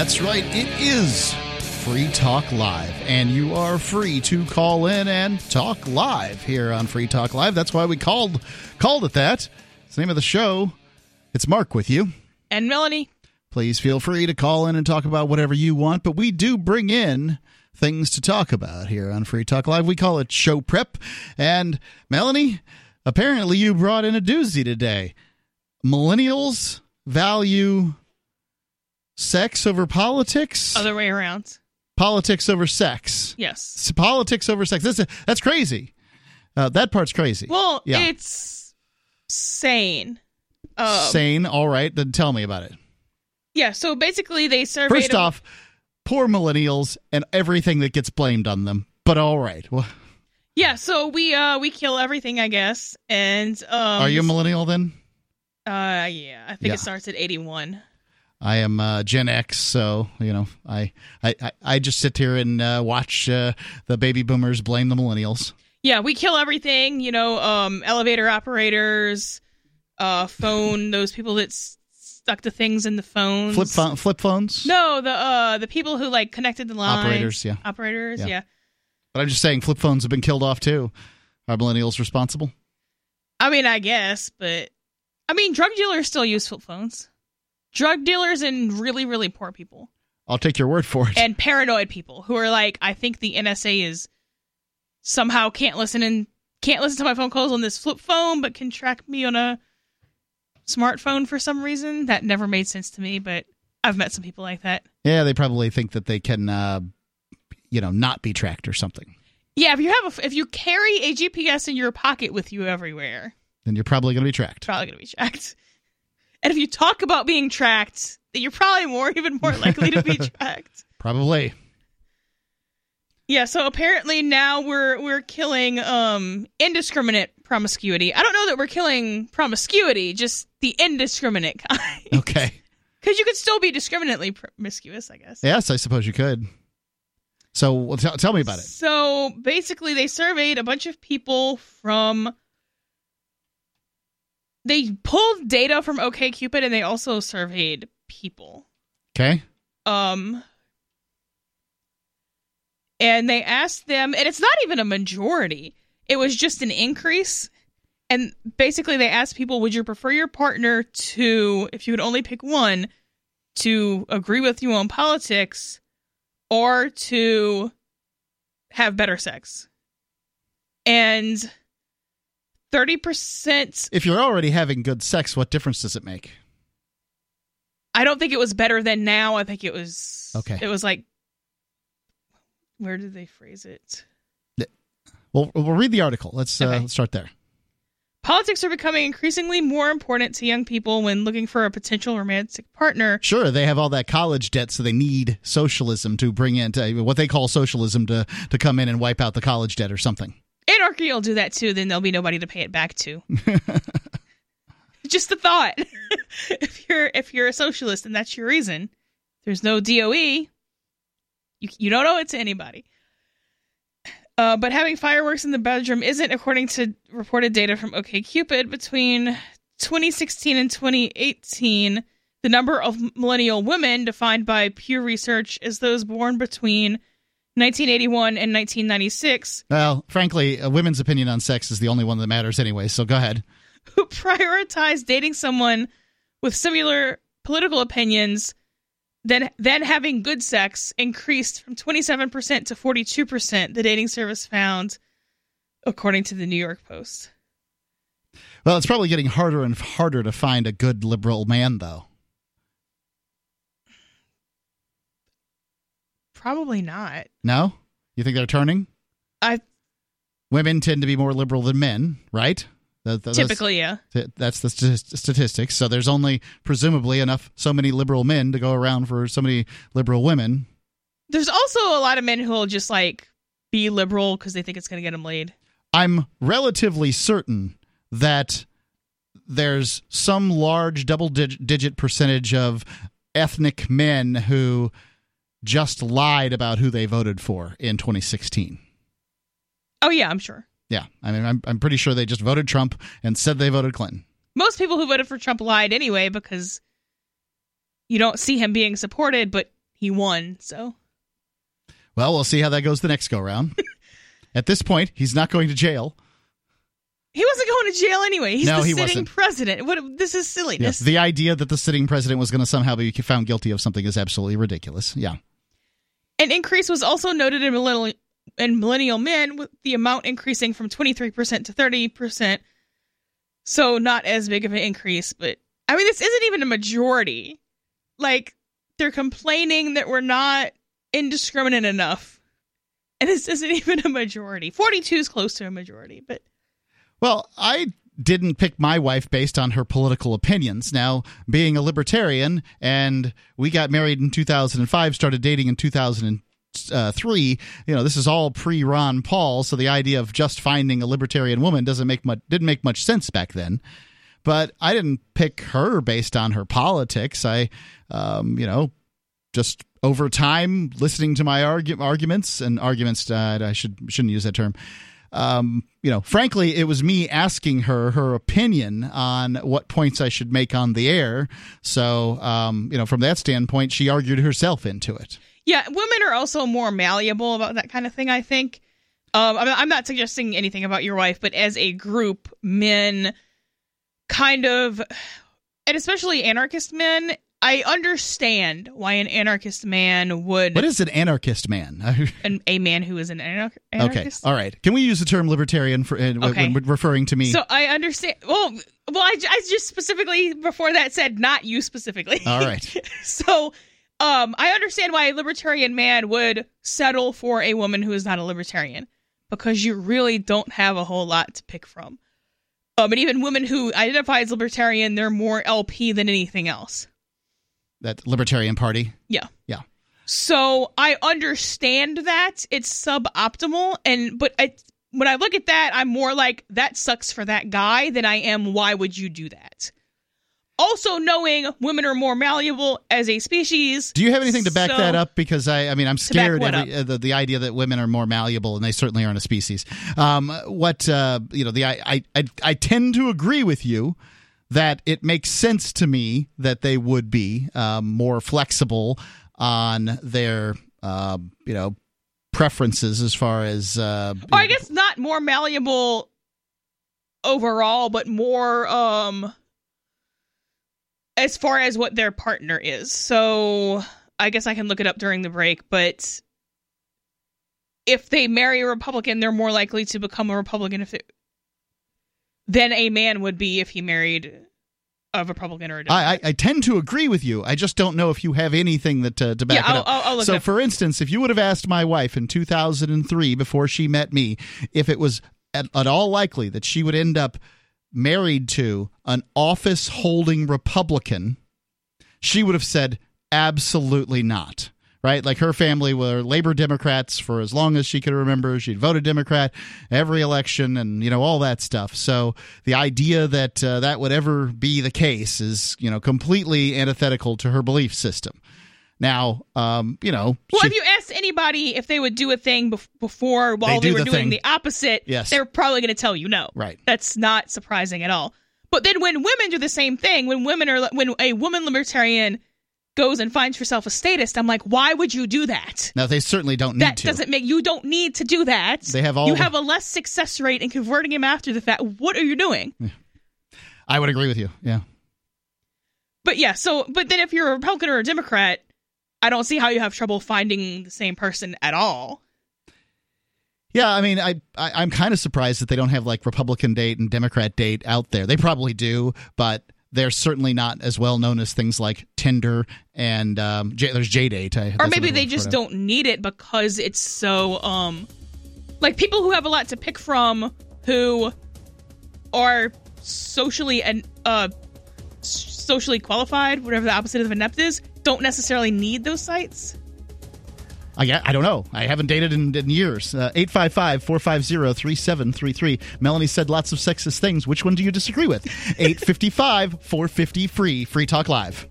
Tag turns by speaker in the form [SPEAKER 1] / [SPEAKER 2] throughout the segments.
[SPEAKER 1] That's right, it is Free Talk Live, and you are free to call in and talk live here on Free Talk Live. That's why we called called it that. It's the name of the show. It's Mark with you.
[SPEAKER 2] And Melanie.
[SPEAKER 1] Please feel free to call in and talk about whatever you want, but we do bring in things to talk about here on Free Talk Live. We call it show prep. And Melanie, apparently you brought in a doozy today. Millennials value sex over politics?
[SPEAKER 2] Other way around.
[SPEAKER 1] Politics over sex.
[SPEAKER 2] Yes.
[SPEAKER 1] Politics over sex. That's, that's crazy. Uh, that part's crazy.
[SPEAKER 2] Well,
[SPEAKER 1] Yeah.
[SPEAKER 2] it's sane. Um,
[SPEAKER 1] Sane. All right. Then tell me about it.
[SPEAKER 2] Yeah, so basically they surveyed
[SPEAKER 1] First off, poor millennials and everything that gets blamed on them. But all right. Well,
[SPEAKER 2] Yeah, so we uh we kill everything, I guess. And um
[SPEAKER 1] are you a millennial then?
[SPEAKER 2] uh yeah, I think
[SPEAKER 1] Yeah.
[SPEAKER 2] it starts at 81.
[SPEAKER 1] I am uh, Gen X, so you know, I I, I- just sit here and uh, watch uh, the baby boomers blame the millennials.
[SPEAKER 2] Yeah, we kill everything, you know, um elevator operators, uh phone those people that s- stuck the things in the phones.
[SPEAKER 1] Flip phone, flip phones.
[SPEAKER 2] No, the uh the people who like connected the lines.
[SPEAKER 1] Operators, yeah.
[SPEAKER 2] Operators,
[SPEAKER 1] Yeah.
[SPEAKER 2] yeah.
[SPEAKER 1] But I'm just saying, flip phones have been killed off too. Are millennials responsible?
[SPEAKER 2] I mean, I guess, but I mean, drug dealers still use flip phones. Drug dealers and really, really poor people
[SPEAKER 1] I'll take your word for it.
[SPEAKER 2] and paranoid people who are like, I think the NSA is somehow can't listen and can't listen to my phone calls on this flip phone, but can track me on a smartphone for some reason. That never made sense to me, but I've met some people like that.
[SPEAKER 1] yeah, they probably think that they can, uh, you know, not be tracked or something.
[SPEAKER 2] Yeah, if you have a, if you carry a GPS in your pocket with you everywhere,
[SPEAKER 1] Then you're probably going to be tracked.
[SPEAKER 2] probably going to be tracked. And if you talk about being tracked, then you're probably more even more likely to be tracked.
[SPEAKER 1] Probably.
[SPEAKER 2] Yeah, so apparently now we're we're killing um indiscriminate promiscuity. I don't know that we're killing promiscuity, just the indiscriminate kind.
[SPEAKER 1] Okay.
[SPEAKER 2] Cuz you could still be discriminately promiscuous, I guess.
[SPEAKER 1] Yes, I suppose you could. So well, tell tell me about it.
[SPEAKER 2] So basically, they surveyed a bunch of people from. They pulled data from OKCupid and they also surveyed people.
[SPEAKER 1] Okay.
[SPEAKER 2] Um, and they asked them, and it's not even a majority. It was just an increase. And basically, they asked people, would you prefer your partner to, if you would only pick one, to agree with you on politics or to have better sex? And 30%,
[SPEAKER 1] If you're already having good sex, what difference does it make?
[SPEAKER 2] I don't think it was better than now. I think it was,
[SPEAKER 1] Okay.
[SPEAKER 2] it was like, where did they phrase it?
[SPEAKER 1] Well, we'll read the article. Let's, uh, let's start there.
[SPEAKER 2] Politics are becoming increasingly more important to young people when looking for a potential romantic partner.
[SPEAKER 1] Sure, they have all that college debt, so they need socialism to bring in to, what they call socialism to to come in and wipe out the college debt or something.
[SPEAKER 2] Anarchy will do that too, then there'll be nobody to pay it back to. Just a thought. if you're if you're a socialist and that's your reason, there's no DOE. You you don't owe it to anybody. Uh, but having fireworks in the bedroom isn't, according to reported data from OKCupid, between 2016 and 2018. The number of millennial women defined by Pew Research as those born between 1981 and 1996
[SPEAKER 1] Well, frankly, a women's opinion on sex is the only one that matters anyway. So go ahead.
[SPEAKER 2] who prioritize dating someone with similar political opinions than then having good sex increased from 27% to 42% the dating service found according to the New York Post.
[SPEAKER 1] Well, it's probably getting harder and harder to find a good liberal man, though.
[SPEAKER 2] Probably not.
[SPEAKER 1] No, you think they're turning?
[SPEAKER 2] I
[SPEAKER 1] Women tend to be more liberal than men, right? That-
[SPEAKER 2] typically yeah.
[SPEAKER 1] That's the st- statistics. So there's only presumably enough so many liberal men to go around for so many liberal women.
[SPEAKER 2] There's also a lot of men who will just like be liberal because they think it's going to get them laid.
[SPEAKER 1] I'm relatively certain that there's some large double dig- digit percentage of ethnic men who just lied about who they voted for in 2016.
[SPEAKER 2] Oh yeah, I'm sure.
[SPEAKER 1] Yeah, I mean, I'm, I'm pretty sure they just voted Trump and said they voted Clinton.
[SPEAKER 2] Most people who voted for Trump lied anyway because you don't see him being supported, but he won. So
[SPEAKER 1] Well, we'll see how that goes the next go round. At this point, he's not going to jail.
[SPEAKER 2] he wasn't going to jail anyway. He's
[SPEAKER 1] No,
[SPEAKER 2] the
[SPEAKER 1] he
[SPEAKER 2] sitting
[SPEAKER 1] wasn't.
[SPEAKER 2] president. What? This is
[SPEAKER 1] Yes,
[SPEAKER 2] silliness.
[SPEAKER 1] the idea that the sitting president was going to somehow be found guilty of something is absolutely ridiculous. Yeah.
[SPEAKER 2] An increase was also noted in millennial, in millennial men, with the amount increasing from 23% to 30%. So not as big of an increase, but I mean, this isn't even a majority. Like, they're complaining that we're not indiscriminate enough. And this isn't even a majority. 42 is close to a majority, but
[SPEAKER 1] Well, I didn't pick my wife based on her political opinions. Now, being a libertarian, and we got married in 2005, started dating in 2003. You know, this is all pre Ron Paul, so the idea of just finding a libertarian woman doesn't make much didn't make much sense back then. But I didn't pick her based on her politics. I, um, you know, just over time listening to my argu- arguments and arguments. Uh, I should shouldn't use that term um, you know, frankly, it was me asking her her opinion on what points I should make on the air. So, um, you know, from that standpoint, she argued herself into it.
[SPEAKER 2] Yeah, women are also more malleable about that kind of thing. I think. Um, I'm, not suggesting anything about your wife, but as a group, men kind of, and especially anarchist men, I understand why an anarchist man would,
[SPEAKER 1] What is an anarchist man?
[SPEAKER 2] an, a man who is an anar-
[SPEAKER 1] okay,
[SPEAKER 2] anarchist.
[SPEAKER 1] all right. Can we use the term libertarian for uh,
[SPEAKER 2] Okay.
[SPEAKER 1] when referring to me?
[SPEAKER 2] So I understand. Well, well, I, I just specifically before that said not you specifically.
[SPEAKER 1] all right.
[SPEAKER 2] so um i understand why a libertarian man would settle for a woman who is not a libertarian because you really don't have a whole lot to pick from um, and even women who identify as libertarian they're more lp than anything else
[SPEAKER 1] That Libertarian Party.
[SPEAKER 2] yeah
[SPEAKER 1] Yeah.
[SPEAKER 2] so i understand that it's suboptimal and but I, when i look at that i'm more like that sucks for that guy than i am why would you do that also knowing women are more malleable as a species
[SPEAKER 1] Do you have anything to back
[SPEAKER 2] So-
[SPEAKER 1] that up? Because I, I mean, I'm scared every, uh, the the idea that women are more malleable, and they certainly aren't a species. Um, what uh, you know, the I, I I I tend to agree with you that it makes sense to me that they would be um, more flexible on their uh, you know preferences as far as uh,
[SPEAKER 2] or I guess not more malleable overall, but more um as far as what their partner is. So I guess I can look it up during the break, but if they marry a Republican, they're more likely to become a Republican if it, than a man would be if he married a Republican or a Democrat.
[SPEAKER 1] I, I, I tend to agree with you. I just don't know if you have anything that uh, to back
[SPEAKER 2] yeah,
[SPEAKER 1] it
[SPEAKER 2] I'll,
[SPEAKER 1] up.
[SPEAKER 2] I'll, I'll look
[SPEAKER 1] so, for instance, if you would have asked my wife in 2003, before she met me, if it was at, at all likely that she would end up married to an office holding Republican, she would have said, absolutely not. Right? Like her family were labor Democrats for as long as she could remember. She'd voted Democrat every election and, you know, all that stuff. So the idea that uh, that would ever be the case is, you know, completely antithetical to her belief system. Now, um, you know,
[SPEAKER 2] Well,
[SPEAKER 1] she-
[SPEAKER 2] if you asked anybody if they would do a thing bef- before while
[SPEAKER 1] They
[SPEAKER 2] they,
[SPEAKER 1] do
[SPEAKER 2] were
[SPEAKER 1] the
[SPEAKER 2] doing
[SPEAKER 1] thing.
[SPEAKER 2] the opposite,
[SPEAKER 1] Yes.
[SPEAKER 2] they're probably going to tell you no.
[SPEAKER 1] Right.
[SPEAKER 2] That's not surprising at all. But then when women do the same thing, when women are when a woman libertarian goes and finds herself a statist, I'm like, why would you do that?
[SPEAKER 1] now they certainly don't need to.
[SPEAKER 2] That
[SPEAKER 1] to.
[SPEAKER 2] doesn't make you don't need to do that.
[SPEAKER 1] They have all
[SPEAKER 2] you
[SPEAKER 1] the-
[SPEAKER 2] have a less success rate in converting him after the fact. What are you doing?
[SPEAKER 1] I would agree with you. Yeah.
[SPEAKER 2] But yeah, so but then if you're a Republican or a Democrat, I don't see how you have trouble finding the same person at all.
[SPEAKER 1] Yeah, I mean, I, I I'm kind of surprised that they don't have like Republican date and Democrat date out there. They probably do, but they're certainly not as well known as things like Tinder and um, J- there's JDate.
[SPEAKER 2] or maybe they just don't need it because it's so um like people who have a lot to pick from who are socially and uh socially qualified whatever the opposite of inept is don't necessarily need those sites
[SPEAKER 1] I, I don't know. I haven't dated in, in years. Uh, 855 450 3733. Melanie said lots of sexist things. Which one do you disagree with? 855 450 free. Free Talk Live.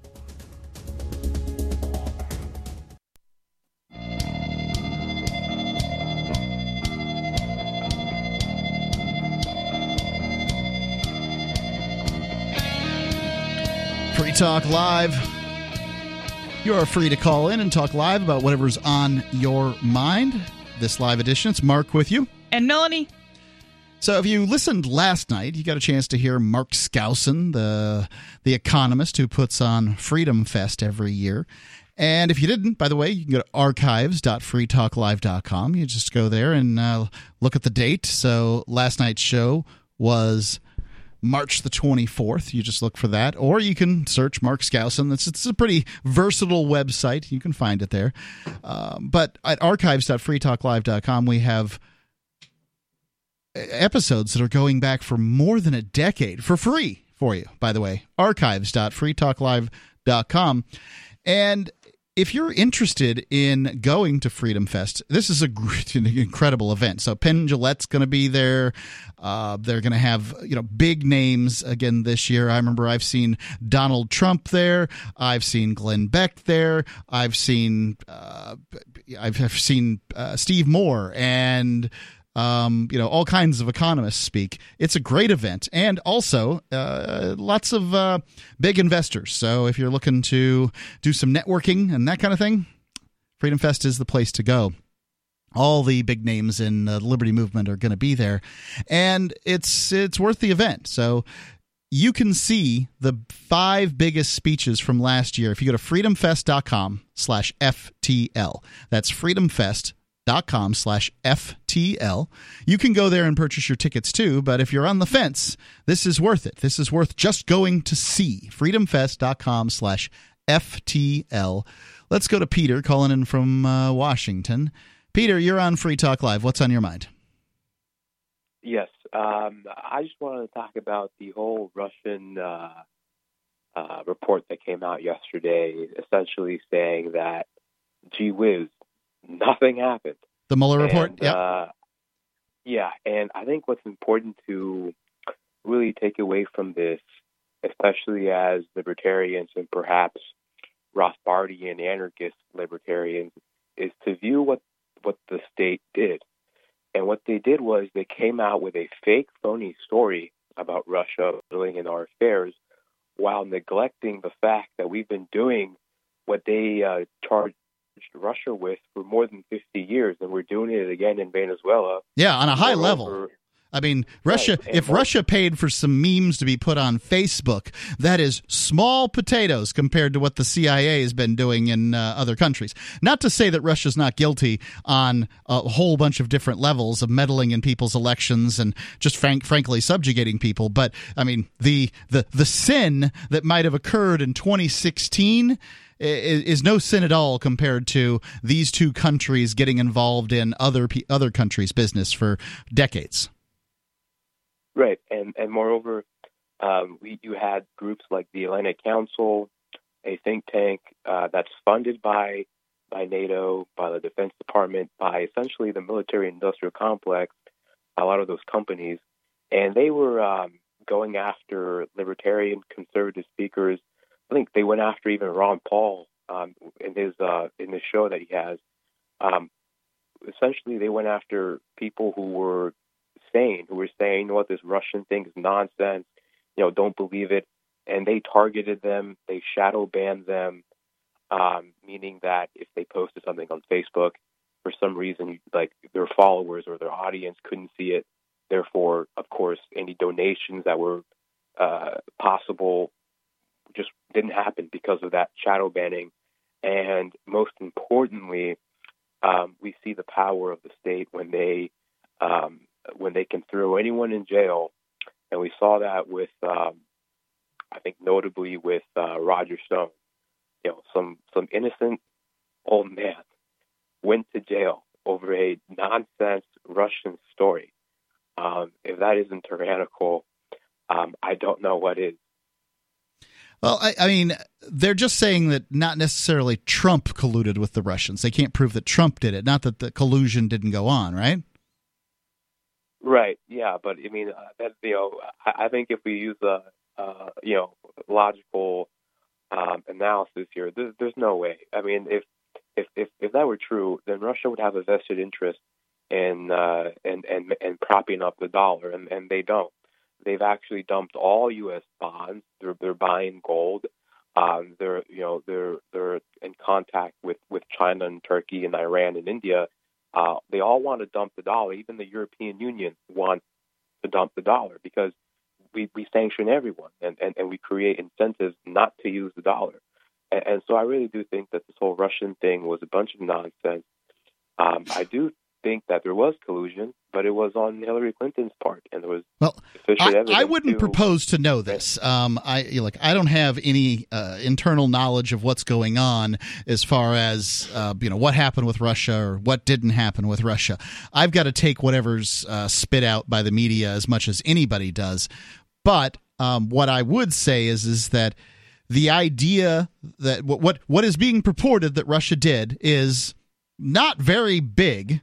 [SPEAKER 1] Free Talk Live. You are free to call in and talk live about whatever's on your mind. This live edition, it's Mark with you.
[SPEAKER 2] And Melanie.
[SPEAKER 1] So, if you listened last night, you got a chance to hear Mark Skousen, the the economist who puts on Freedom Fest every year. And if you didn't, by the way, you can go to archives.freetalklive.com. You just go there and uh, look at the date. So, last night's show was March the 24th. You just look for that. Or you can search Mark Skousen. It's, it's a pretty versatile website. You can find it there. Um, but at archives.freetalklive.com, we have episodes that are going back for more than a decade for free for you, by the way. Archives.freetalklive.com. And if you're interested in going to Freedom Fest, this is a an incredible event. So Penn Jillette's going to be there. Uh, they're going to have you know big names again this year. I remember I've seen Donald Trump there. I've seen Glenn Beck there. I've seen uh, I've, I've seen uh, Steve Moore and um, you know, all kinds of economists speak. It's a great event, and also uh, lots of uh, big investors. So if you're looking to do some networking and that kind of thing, Freedom Fest is the place to go. All the big names in the Liberty Movement are going to be there, and it's it's worth the event. So you can see the five biggest speeches from last year if you go to freedomfest.com slash ftl that's freedomfest com slash FTL. You can go there and purchase your tickets too, but if you're on the fence, this is worth it. This is worth just going to see. Freedomfest.com slash FTL. Let's go to Peter calling in from uh, Washington. Peter, you're on Free Talk Live. What's on your mind?
[SPEAKER 3] Yes. Um, I just wanted to talk about the whole Russian uh, uh, report that came out yesterday, essentially saying that, gee whiz, nothing happened.
[SPEAKER 1] The Mueller report,
[SPEAKER 3] yeah. Uh, yeah, and I think what's important to really take away from this, especially as libertarians and perhaps Rothbardian anarchist libertarians, is to view what what the state did. And what they did was they came out with a fake, phony story about Russia meddling in our affairs, while neglecting the fact that we've been doing what they uh, Russia with for more than 50 years, and we're doing it again in Venezuela.
[SPEAKER 1] Yeah, on a high level. I mean, Russia. Right. If Russia paid for some memes to be put on Facebook, that is small potatoes compared to what the CIA has been doing in uh, other countries. Not to say that Russia's not guilty on a whole bunch of different levels of meddling in people's elections and just frank, frankly subjugating people, but I mean the the the sin that might have occurred in 2016 is, is no sin at all compared to these two countries getting involved in other other countries' business for decades.
[SPEAKER 3] Right, and and moreover, um, we you had groups like the Atlantic Council, a think tank uh, that's funded by by NATO, by the Defense Department, by essentially the military-industrial complex, a lot of those companies, and they were um, going after libertarian conservative speakers I think they went after even Ron Paul um, in his uh, in the show that he has. Um, essentially, they went after people who were sane, who were saying, "You know what? This Russian thing is nonsense. You know, don't believe it." And they targeted them. They shadow banned them, um, meaning that if they posted something on Facebook, for some reason, like their followers or their audience couldn't see it. Therefore, of course, any donations that were uh, possible just didn't happen because of that shadow banning. And most importantly, um, we see the power of the state when they um, when they can throw anyone in jail, and we saw that with um, I think notably with uh, Roger Stone. You know, some some innocent old man went to jail over a nonsense Russian story. Um, if that isn't tyrannical, um, I don't know what is.
[SPEAKER 1] Well, I, I, mean, they're just saying that not necessarily Trump colluded with the Russians. They can't prove that Trump did it, not that the collusion didn't go on, right?
[SPEAKER 3] Right. Yeah, but I mean, uh, that you know, I, I think if we use a uh, you know logical um, analysis here, there's, there's no way. I mean, if if if if that were true, then Russia would have a vested interest in uh, in and and propping up the dollar, and and they don't. They've actually dumped all U.S. bonds. They're, they're buying gold. Um, they're you know they're they're in contact with with China and Turkey and Iran and India. Uh, they all want to dump the dollar. Even the European Union wants to dump the dollar because we, we sanction everyone and, and, and we create incentives not to use the dollar. And, and so I really do think that this whole Russian thing was a bunch of nonsense. Um, I do think that there was collusion, but it was on Hillary Clinton's part, and there was
[SPEAKER 1] well. I, I, wouldn't
[SPEAKER 3] to,
[SPEAKER 1] propose to know this. Um, I like I don't have any uh, internal knowledge of what's going on as far as uh, you know what happened with Russia or what didn't happen with Russia. I've got to take whatever's uh, spit out by the media as much as anybody does. But um, what I would say is is that the idea that what what what is being purported that Russia did is not very big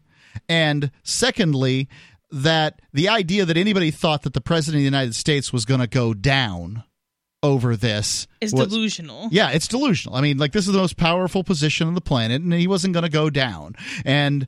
[SPEAKER 1] and secondly, that the idea that anybody thought that the president of the United States was going to go down over this
[SPEAKER 2] is was, delusional.
[SPEAKER 1] Yeah, it's delusional. I mean, like this is the most powerful position on the planet, and he wasn't going to go down. And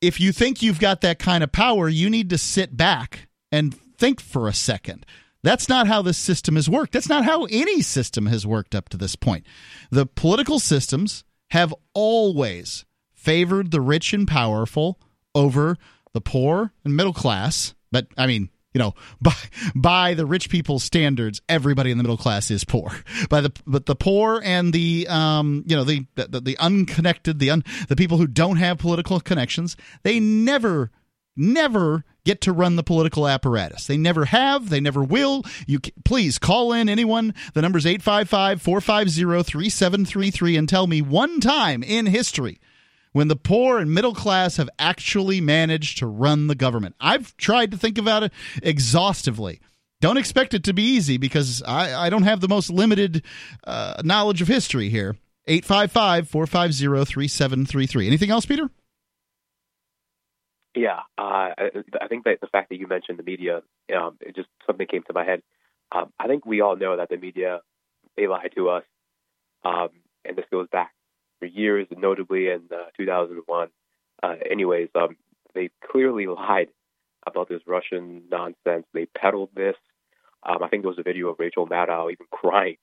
[SPEAKER 1] if you think you've got that kind of power, you need to sit back and think for a second. That's not how this system has worked. That's not how any system has worked up to this point. The political systems have always favored the rich and powerful over the poor and middle class. But I mean, you know, by by the rich people's standards, everybody in the middle class is poor. By the but the poor and the um, you know, the the, the unconnected, the un, the people who don't have political connections, they never never get to run the political apparatus. They never have, they never will. You please call in anyone. The number's 855-450-3733 and tell me one time in history when the poor and middle class have actually managed to run the government. I've tried to think about it exhaustively. Don't expect it to be easy because I, I don't have the most limited uh, knowledge of history here. 855 450 3733. Anything else, Peter?
[SPEAKER 3] Yeah, uh, I think that the fact that you mentioned the media, um, it just something came to my head. Um, I think we all know that the media they lie to us, um, and this goes back for years, notably in uh, 2001. Uh, anyways, um, they clearly lied about this Russian nonsense. They peddled this. Um, I think there was a video of Rachel Maddow even crying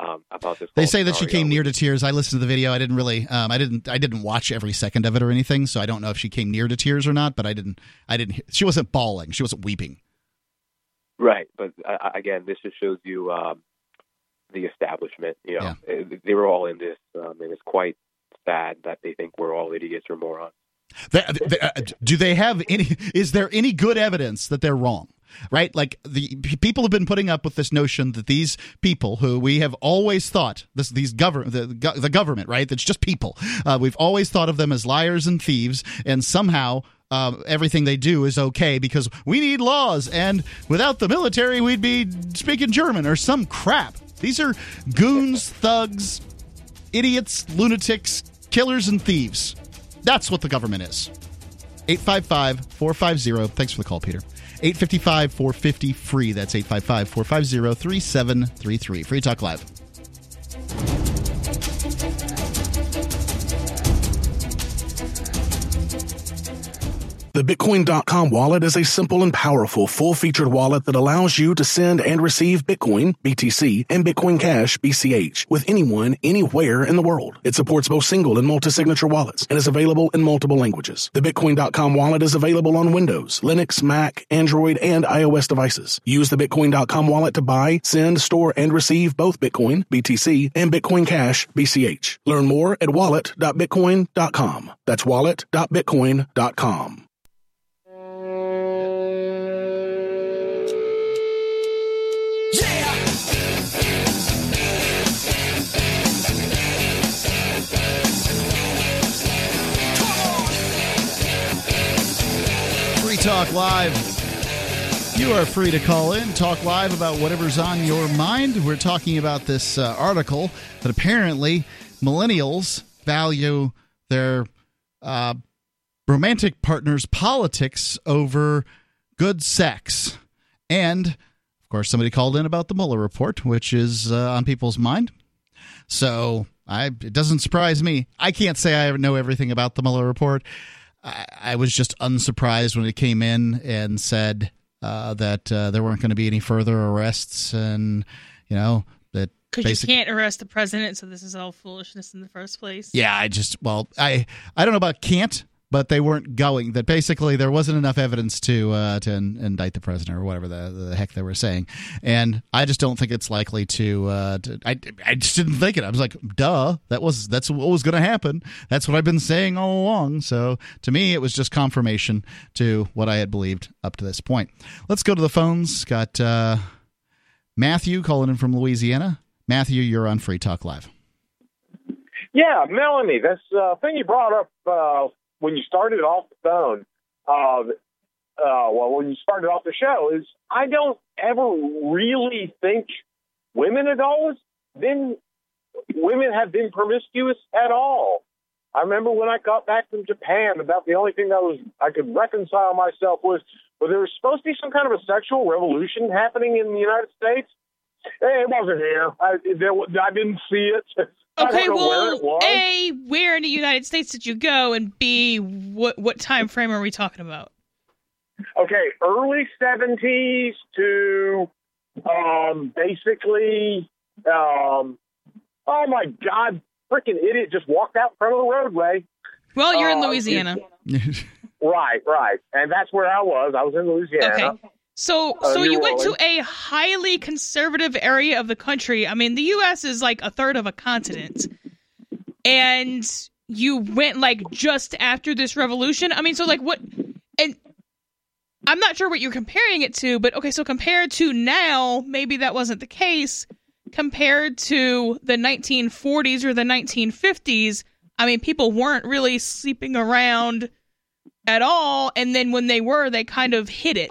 [SPEAKER 3] um, about this.
[SPEAKER 1] They say that she came near to tears. I listened to the video. I didn't really, um, I didn't, I didn't watch every second of it or anything, so I don't know if she came near to tears or not. But I didn't, I didn't. She wasn't bawling. She wasn't weeping.
[SPEAKER 3] Right, but uh, again, this just shows you um, the establishment. You know, yeah. they were all in this, um, and it's quite sad that they think we're all idiots or morons.
[SPEAKER 1] Uh, do they have any? Is there any good evidence that they're wrong? Right, like the people have been putting up with this notion that these people, who we have always thought this, these government, the, the government, right? That's just people. Uh, we've always thought of them as liars and thieves, and somehow um, everything they do is okay because we need laws, and without the military, we'd be speaking German or some crap. These are goons, thugs, idiots, lunatics, killers and thieves. That's what the government is. 855 450. Thanks for the call, Peter. 855 450 free. That's 855 450 3733. Free Talk Live.
[SPEAKER 4] The Bitcoin.com wallet is a simple and powerful full-featured wallet that allows you to send and receive Bitcoin, BTC, and Bitcoin Cash, BCH, with anyone, anywhere in the world. It supports both single and multi-signature wallets and is available in multiple languages. The Bitcoin.com wallet is available on Windows, Linux, Mac, Android, and iOS devices. Use the Bitcoin.com wallet to buy, send, store, and receive both Bitcoin, BTC, and Bitcoin Cash, BCH. Learn more at wallet.bitcoin.com. That's wallet.bitcoin.com.
[SPEAKER 1] Talk Live. You are free to call in, talk live about whatever's on your mind. We're talking about this uh, article that apparently millennials value their uh, romantic partner's politics over good sex. And, of course, somebody called in about the Mueller report, which is uh, on people's mind. So I, it doesn't surprise me. I can't say I know everything about the Mueller report. I, I was just unsurprised when it came in and said uh, that uh, there weren't going to be any further arrests and you know that
[SPEAKER 2] Because you can't arrest the president, so this is all foolishness in the first place.
[SPEAKER 1] Yeah, I just well, I I don't know about can't, but they weren't going. That basically there wasn't enough evidence to uh, to in, indict the president or whatever the, the heck they were saying, and I just don't think it's likely to. Uh, to I I just didn't think it. I was like, duh, that was that's what was going to happen. That's what I've been saying all along. So to me, it was just confirmation to what I had believed up to this point. Let's go to the phones. Got uh, Matthew calling in from Louisiana. Matthew, you're on Free Talk Live.
[SPEAKER 5] Yeah, Melanie, this uh, thing you brought up uh, when you started off the phone, uh, uh, well, when you started off the show, is I don't ever really think women have always been women have been promiscuous at all. I remember when I got back from Japan, about the only thing that was I could reconcile myself with, well, there was supposed to be some kind of a sexual revolution happening in the United States it wasn't here. I, there, I didn't see it.
[SPEAKER 2] Okay, well, where A, where in the United States did you go? And B, what what time frame are we talking about?
[SPEAKER 5] Okay, early 70s to um, basically, um, oh my God, freaking idiot just walked out in front of the roadway.
[SPEAKER 2] Well, you're uh, in Louisiana.
[SPEAKER 5] right, right. And that's where I was. I was in Louisiana.
[SPEAKER 2] Okay. So, uh, so you went to a highly conservative area of the country. I mean, the U.S. is like a third of a continent, and you went like just after this revolution. I mean, so like what? And I'm not sure what you're comparing it to, but okay, so compared to now, maybe that wasn't the case. Compared to the 1940s or the 1950s, I mean, people weren't really sleeping around at all, and then when they were, they kind of hid it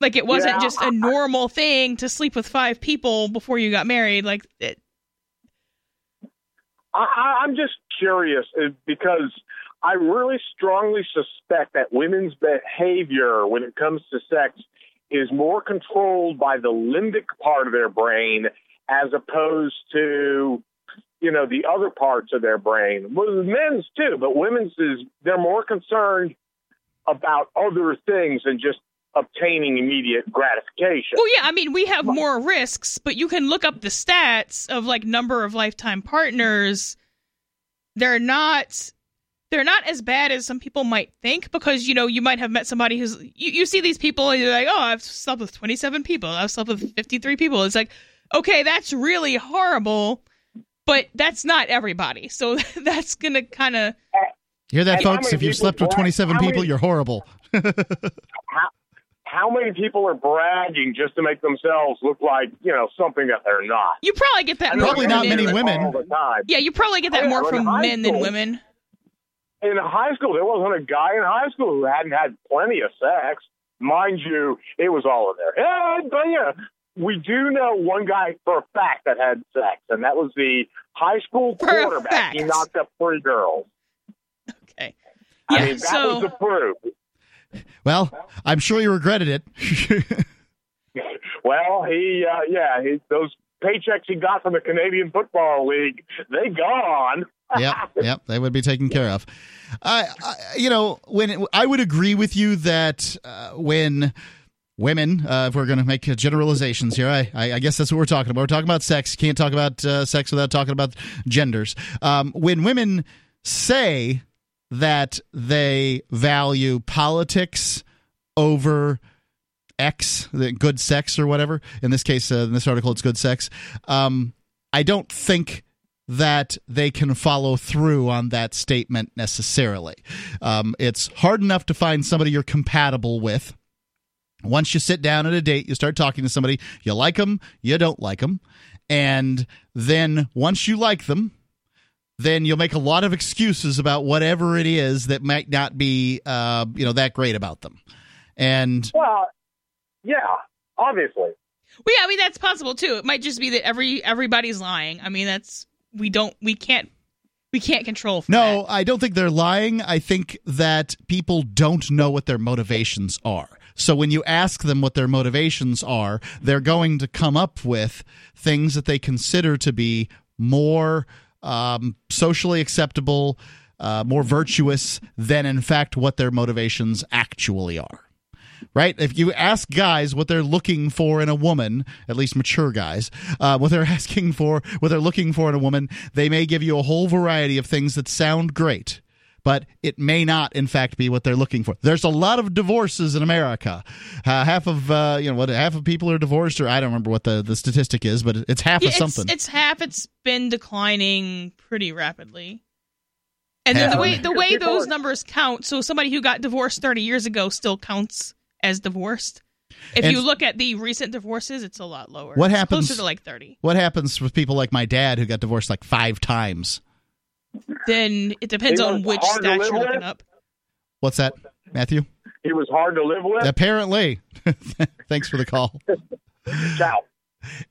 [SPEAKER 2] like it wasn't yeah. just a normal thing to sleep with five people before you got married. Like it.
[SPEAKER 5] I, I'm just curious uh, because I really strongly suspect that women's behavior when it comes to sex is more controlled by the limbic part of their brain as opposed to you know the other parts of their brain. Well, men's too, but women's is they're more concerned about other things than just obtaining immediate gratification.
[SPEAKER 2] Well, yeah, I mean, we have more risks, but you can look up the stats of like number of lifetime partners. They're not they're not as bad as some people might think because you know you might have met somebody who's you, you see these people and you're like oh i've slept with 27 people. I've slept with 53 people. It's like okay that's really horrible but that's not everybody. So that's gonna kind of
[SPEAKER 1] hear that folks. if you've slept with 27 people you're horrible
[SPEAKER 5] how, many people are bragging just to make themselves look like you know something that they're not?
[SPEAKER 2] You probably get that.
[SPEAKER 1] Probably not many women.
[SPEAKER 2] Yeah, you probably get that yeah, more from men school, than women.
[SPEAKER 5] In high school, there wasn't a guy in high school who hadn't had plenty of sex. Mind you, it was all in there. Yeah, but yeah, we do know one guy for a fact that had sex, and that was the high school for quarterback. He knocked up three girls.
[SPEAKER 2] Okay.
[SPEAKER 5] I mean, that so, was the proof.
[SPEAKER 1] Well, I'm sure you regretted it.
[SPEAKER 5] well, he, uh, yeah, he, those paychecks he got from the Canadian Football League, they gone.
[SPEAKER 1] yep, yep, they would be taken care of. I, I you know, when it, I would agree with you that uh, when women, uh, if we're going to make generalizations here, I, I, guess that's what we're talking about. We're talking about sex. Can't talk about uh, sex without talking about genders. Um, when women say that they value politics over X, good sex or whatever. In this case, uh, in this article, it's good sex. Um, I don't think that they can follow through on that statement necessarily. Um, it's hard enough to find somebody you're compatible with. Once you sit down at a date, you start talking to somebody, you like them, you don't like them. And then once you like them, then you'll make a lot of excuses about whatever it is that might not be, uh, you know, that great about them. And
[SPEAKER 5] well, yeah, obviously.
[SPEAKER 2] Well, yeah, I mean that's possible too. It might just be that every everybody's lying. I mean, that's we don't we can't we can't control.
[SPEAKER 1] no,
[SPEAKER 2] that.
[SPEAKER 1] I don't think they're lying. I think that people don't know what their motivations are. So when you ask them what their motivations are, they're going to come up with things that they consider to be more um, socially acceptable, uh, more virtuous than, in fact, what their motivations actually are. right? If you ask guys what they're looking for in a woman, at least mature guys, uh, what they're asking for, what they're looking for in a woman, they may give you a whole variety of things that sound great. But it may not, in fact, be what they're looking for. There's a lot of divorces in America. Uh, half of uh, you know what half of people are divorced, or I don't remember what the, the statistic is, but it's half
[SPEAKER 2] Yeah,
[SPEAKER 1] of
[SPEAKER 2] it's,
[SPEAKER 1] something.
[SPEAKER 2] it's half. It's been declining pretty rapidly. And then the way the way those numbers count, so somebody who got divorced 30 years ago still counts as divorced. If
[SPEAKER 1] And-
[SPEAKER 2] you look at the recent divorces, it's a lot lower.
[SPEAKER 1] What
[SPEAKER 2] It's
[SPEAKER 1] happens-
[SPEAKER 2] Closer to like 30.
[SPEAKER 1] what happens with people like my dad who got divorced like five times?
[SPEAKER 2] Then it depends on which
[SPEAKER 5] hard to
[SPEAKER 2] stats
[SPEAKER 5] live
[SPEAKER 2] you're looking
[SPEAKER 5] with?
[SPEAKER 2] up.
[SPEAKER 1] What's that, Matthew?
[SPEAKER 5] He was hard to live with.
[SPEAKER 1] Apparently. Thanks for the call.
[SPEAKER 5] Ciao.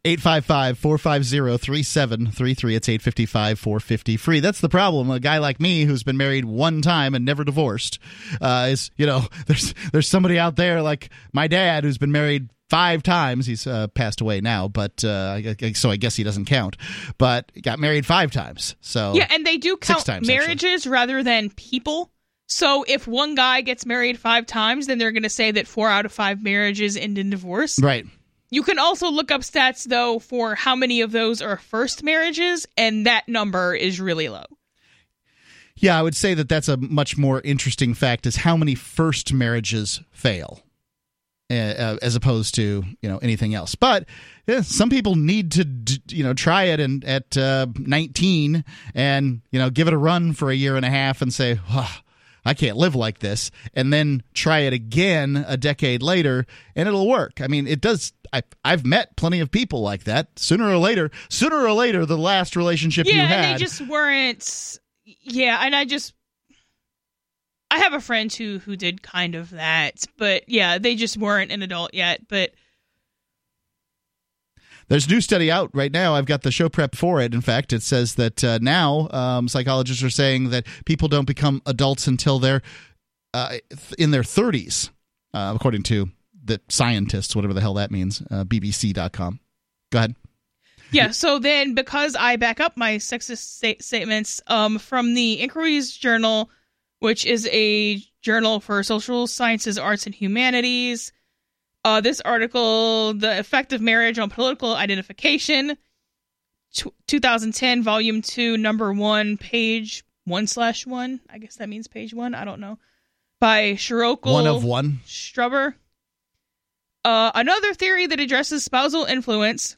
[SPEAKER 1] 855 450 3733. It's 855 450 free. That's the problem. A guy like me who's been married one time and never divorced uh, is, you know, there's there's somebody out there like my dad who's been married five times. He's uh, passed away now, but uh, so I guess he doesn't count. But got married five times. So
[SPEAKER 2] Yeah, and they do count
[SPEAKER 1] times, actually.
[SPEAKER 2] marriages rather than people. So if one guy gets married five times, then they're going to say that four out of five marriages end in divorce.
[SPEAKER 1] right.
[SPEAKER 2] You can also look up stats though for how many of those are first marriages, and that number is really low.
[SPEAKER 1] Yeah, I would say that that's a much more interesting fact is how many first marriages fail. As opposed to you know anything else. But yeah, some people need to you know try it and at uh, 19 and you know give it a run for a year and a half and say. "Ah, I can't live like this, and then try it again a decade later, and it'll work. I mean, it does. I, I've met plenty of people like that. Sooner or later, sooner or later, the last relationship you
[SPEAKER 2] yeah,
[SPEAKER 1] had,
[SPEAKER 2] and they just weren't. Yeah, and I just. I have a friend who who did kind of that, but yeah, they just weren't an adult yet. But
[SPEAKER 1] There's a new study out right now. I've got the show prep for it. In fact, it says that uh, now um, psychologists are saying that people don't become adults until they're uh, in their 30s, uh, according to the scientists, whatever the hell that means, uh, BBC.com. Go ahead.
[SPEAKER 2] Yeah, so then because I back up my sexist sta- statements um, from the Inquiries Journal, which is a journal for social sciences, arts, and humanities, uh, this article, The Effect of Marriage on Political Identification, t- 2010, volume 2, number 1, page 1 slash 1. I guess that means page 1. I don't know. By Shiroko
[SPEAKER 1] One of one.
[SPEAKER 2] Strubber. Uh, another theory that addresses spousal influence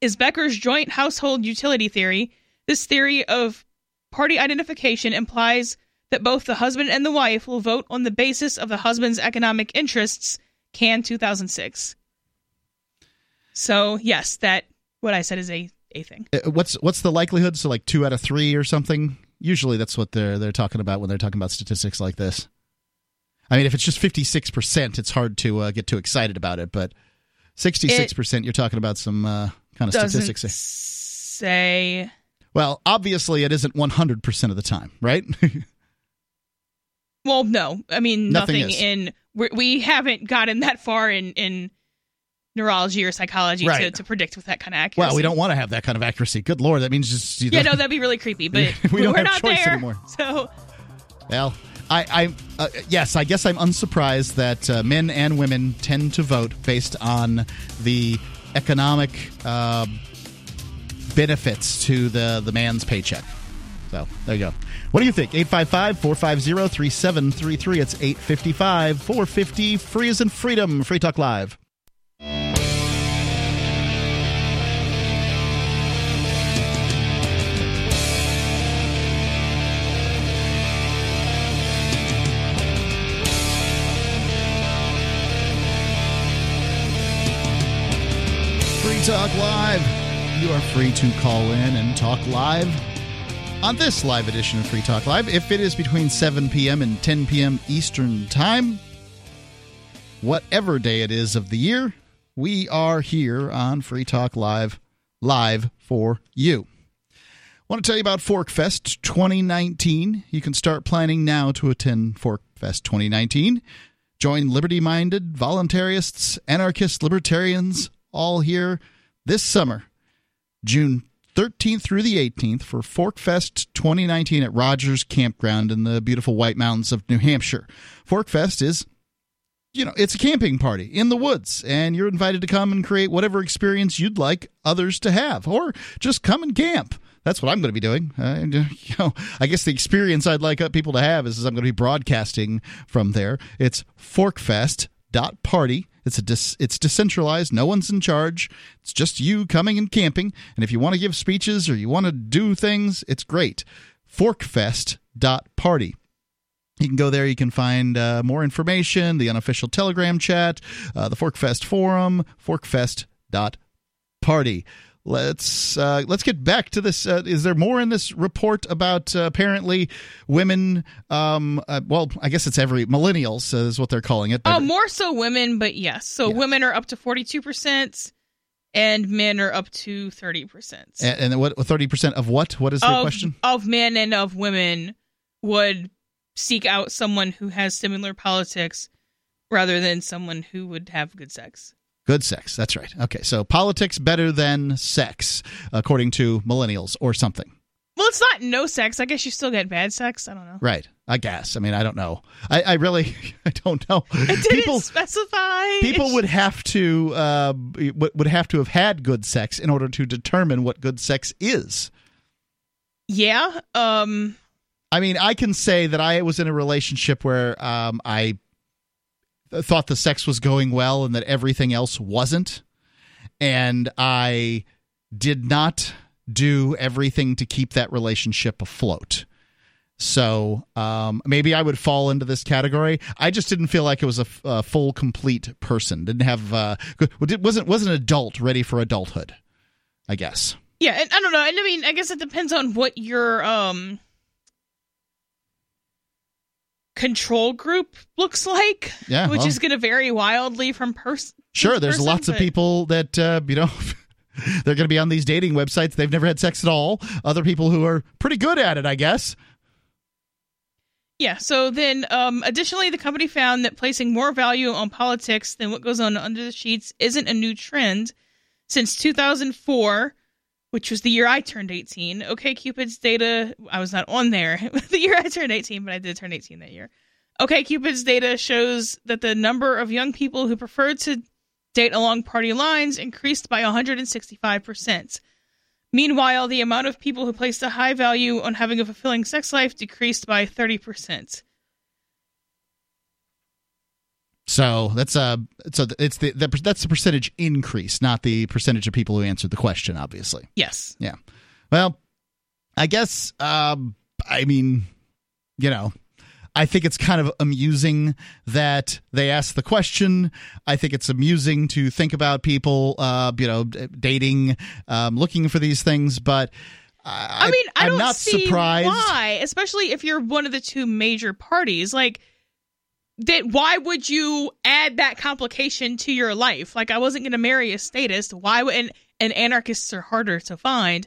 [SPEAKER 2] is Becker's joint household utility theory. This theory of party identification implies that both the husband and the wife will vote on the basis of the husband's economic interests. Can 2006. So yes, that what I said is a a thing.
[SPEAKER 1] Uh, What's what's the likelihood? So like two out of three or something. Usually that's what they're they're talking about when they're talking about statistics like this. I mean, if it's just fifty six percent, it's hard to uh, get too excited about it. But sixty six percent, you're talking about some uh, kind of statistics.
[SPEAKER 2] say
[SPEAKER 1] Well, obviously, it isn't 100% of the time, right?
[SPEAKER 2] Well, no. I mean,
[SPEAKER 1] Nothing
[SPEAKER 2] nothing, in we we haven't gotten that far in in neurology or psychology to,
[SPEAKER 1] Right.
[SPEAKER 2] to predict with that kind of accuracy.
[SPEAKER 1] well, we don't want to have that kind of accuracy. Good lord, that means just you
[SPEAKER 2] Yeah,
[SPEAKER 1] know-
[SPEAKER 2] no, that'd be really creepy. But
[SPEAKER 1] We don't
[SPEAKER 2] we're
[SPEAKER 1] have
[SPEAKER 2] not
[SPEAKER 1] choice
[SPEAKER 2] there.
[SPEAKER 1] anymore.
[SPEAKER 2] So
[SPEAKER 1] Well, I, I, uh, yes, I guess I'm unsurprised that uh, men and women tend to vote based on the economic uh, benefits to the the man's paycheck. So there you go. What do you think? 855 450 3733. It's 855 450 free as in freedom. Free Talk Live. Free Talk Live. You are free to call in and talk live on this live edition of Free Talk Live. If it is between 7 p.m. and 10 p.m. Eastern Time, whatever day it is of the year, we are here on Free Talk Live, live for you. I Want to tell you about Fork Fest 2019. You can start planning now to attend Fork Fest 2019. Join liberty minded, voluntarists, anarchists, libertarians, all here this summer, June 13th through the 18th, for Forkfest 2019 at Rogers Campground in the beautiful White Mountains of New Hampshire. Forkfest is you know, it's a camping party in the woods, and you're invited to come and create whatever experience you'd like others to have, or just come and camp. That's what I'm going to be doing. Uh, you know, I guess the experience I'd like people to have is, is I'm going to be broadcasting from there. It's forkfest.party. It's a dis- it's decentralized. No one's in charge. It's just you coming and camping. And if you want to give speeches or you want to do things, it's great. Forkfest.party. You can go there. You can find uh, more information, the unofficial Telegram chat, uh, the Forkfest forum, forkfest.party. Let's uh, let's get back to this. Uh, is there more in this report about uh, apparently women? Um, uh, well, I guess it's every millennials is what they're calling it.
[SPEAKER 2] Oh, more so women, but yes. So yeah. women are up to forty two percent, and men are up to thirty percent.
[SPEAKER 1] And, and what thirty percent of what? What is the
[SPEAKER 2] of,
[SPEAKER 1] question?
[SPEAKER 2] Of men and of women would seek out someone who has similar politics rather than someone who would have good sex.
[SPEAKER 1] Good sex. That's right. Okay, so politics better than sex, according to millennials or something.
[SPEAKER 2] Well, it's not no sex. I guess you still get bad sex. I don't know.
[SPEAKER 1] Right. I guess. I mean, I don't know. I, I really, I don't know.
[SPEAKER 2] It didn't people, specify.
[SPEAKER 1] People would have to uh, would have to have had good sex in order to determine what good sex is.
[SPEAKER 2] Yeah. Um.
[SPEAKER 1] I mean, I can say that I was in a relationship where um, I thought the sex was going well and that everything else wasn't. And I did not do everything to keep that relationship afloat. So um, maybe I would fall into this category. I just didn't feel like it was a, f- a full, complete person. Didn't have uh, wasn't wasn't an adult ready for adulthood. I guess.
[SPEAKER 2] Yeah, and I don't know. And I mean, I guess it depends on what your um control group looks like.
[SPEAKER 1] Yeah,
[SPEAKER 2] which
[SPEAKER 1] well,
[SPEAKER 2] is going to vary wildly from person.
[SPEAKER 1] Sure, there's
[SPEAKER 2] person,
[SPEAKER 1] lots
[SPEAKER 2] but...
[SPEAKER 1] of people that uh, you know. they're going to be on these dating websites. They've never had sex at all. Other people who are pretty good at it, I guess.
[SPEAKER 2] Yeah. So then, um, additionally, the company found that placing more value on politics than what goes on under the sheets isn't a new trend. Since 2004, which was the year I turned 18. OK Cupid's data, I was not on there the year I turned 18, but I did turn 18 that year. OK Cupid's data shows that the number of young people who preferred to date along party lines increased by 165%. Meanwhile, the amount of people who placed a high value on having a fulfilling sex life decreased by 30%.
[SPEAKER 1] So that's a so it's the, the, that's the percentage increase, not the percentage of people who answered the question. Obviously,
[SPEAKER 2] yes,
[SPEAKER 1] yeah. Well, I guess um, I mean, you know, I think it's kind of amusing that they asked the question. I think it's amusing to think about people, uh, you know, dating, um, looking for these things, but. I,
[SPEAKER 2] I mean, I
[SPEAKER 1] am
[SPEAKER 2] don't
[SPEAKER 1] not
[SPEAKER 2] see
[SPEAKER 1] surprised.
[SPEAKER 2] why, especially if you're one of the two major parties. Like, that why would you add that complication to your life? Like I wasn't going to marry a statist. Why would and, and anarchists are harder to find.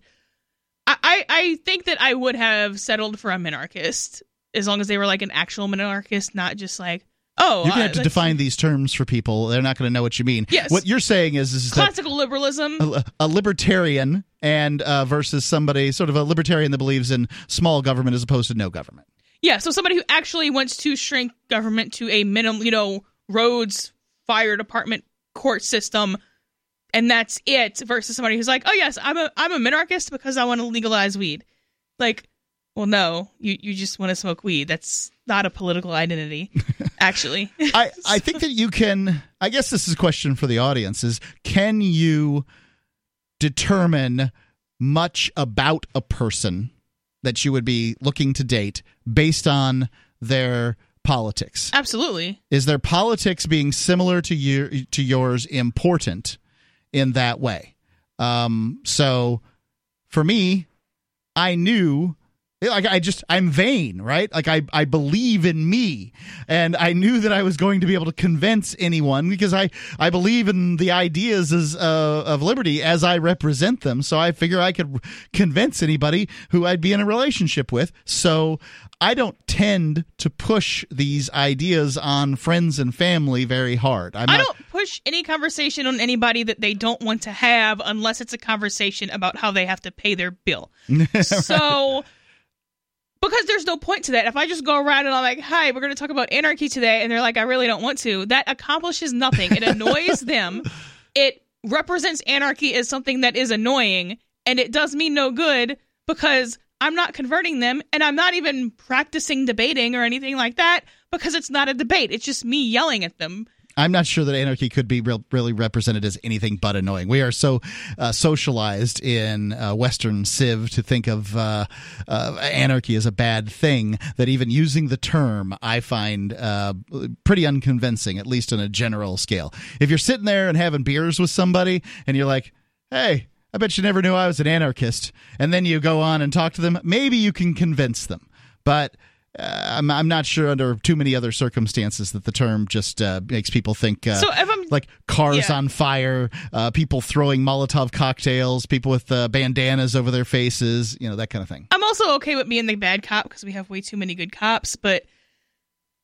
[SPEAKER 2] I, I, I think that I would have settled for a minarchist as long as they were like an actual minarchist, not just like oh.
[SPEAKER 1] You're gonna have to define these terms for people. They're not going to know what you mean.
[SPEAKER 2] Yes.
[SPEAKER 1] What you're saying is, is
[SPEAKER 2] classical liberalism.
[SPEAKER 1] A, a libertarian and uh, versus somebody sort of a libertarian that believes in small government as opposed to no government.
[SPEAKER 2] Yeah, so somebody who actually wants to shrink government to a minimum, you know, roads, fire department, court system, and that's it, versus somebody who's like, oh yes, I'm a I'm a minarchist because I want to legalize weed. Like, well, no, you you just want to smoke weed. That's not a political identity, actually.
[SPEAKER 1] I I think that you can. I guess this is a question for the audience: is can you determine much about a person that you would be looking to date based on their politics.
[SPEAKER 2] Absolutely.
[SPEAKER 1] Is their politics being similar to you to yours important in that way? Um, so for me, I knew like I just I'm vain, right? Like I I believe in me, and I knew that I was going to be able to convince anyone because I I believe in the ideas as, uh, of liberty as I represent them. So I figure I could convince anybody who I'd be in a relationship with. So I don't tend to push these ideas on friends and family very hard.
[SPEAKER 2] I'm I do not push any conversation on anybody that they don't want to have unless it's a conversation about how they have to pay their bill. so because there's no point to that. If I just go around and I'm like, "Hi, we're going to talk about anarchy today," and they're like, "I really don't want to," that accomplishes nothing. It annoys them. It represents anarchy as something that is annoying, and it does me no good because I'm not converting them, and I'm not even practicing debating or anything like that because it's not a debate. It's just me yelling at them.
[SPEAKER 1] I'm not sure that anarchy could be real, really represented as anything but annoying. We are so uh, socialized in uh, Western civ to think of uh, uh anarchy as a bad thing that even using the term I find uh, pretty unconvincing, at least on a general scale. If you're sitting there and having beers with somebody and you're like, hey, I bet you never knew I was an anarchist, and then you go on and talk to them, maybe you can convince them. But uh, I'm, I'm not sure under too many other circumstances that the term just uh, makes people think uh,
[SPEAKER 2] so
[SPEAKER 1] like cars
[SPEAKER 2] yeah.
[SPEAKER 1] on fire, uh, people throwing Molotov cocktails, people with uh, bandanas over their faces, you know, that kind of thing.
[SPEAKER 2] I'm also okay with being the bad cop because we have way too many good cops, but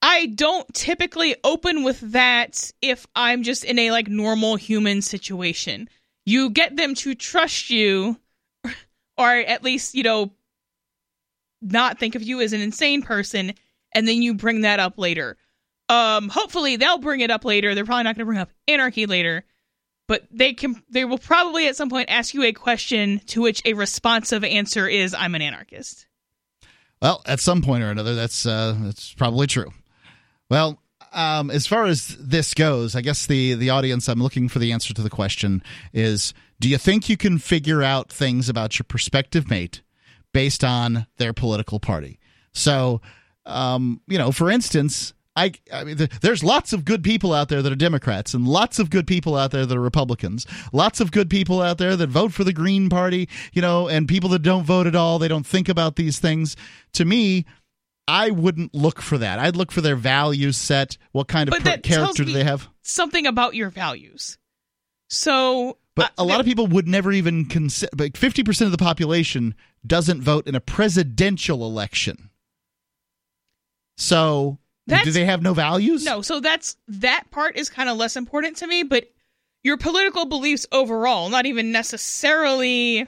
[SPEAKER 2] I don't typically open with that if I'm just in a like normal human situation. You get them to trust you or at least, you know, not think of you as an insane person and then you bring that up later. Um hopefully they'll bring it up later. They're probably not going to bring up anarchy later, but they can they will probably at some point ask you a question to which a responsive answer is I'm an anarchist.
[SPEAKER 1] Well, at some point or another that's uh that's probably true. Well, um, as far as this goes, I guess the the audience I'm looking for the answer to the question is: Do you think you can figure out things about your prospective mate based on their political party. So, um, you know, for instance, I, I mean, there's lots of good people out there that are Democrats, and lots of good people out there that are Republicans. Lots of good people out there that vote for the Green Party, you know, and people that don't vote at all. They don't think about these things. To me, I wouldn't look for that. I'd look for their value set. What kind of per- character do they have?
[SPEAKER 2] Something about your values. So
[SPEAKER 1] but uh, a lot of people would never even consider. But fifty percent of the population doesn't vote in a presidential election. So that's, do they have no values?
[SPEAKER 2] No. So that's that part is kind of less important to me. But your political beliefs overall, not even necessarily,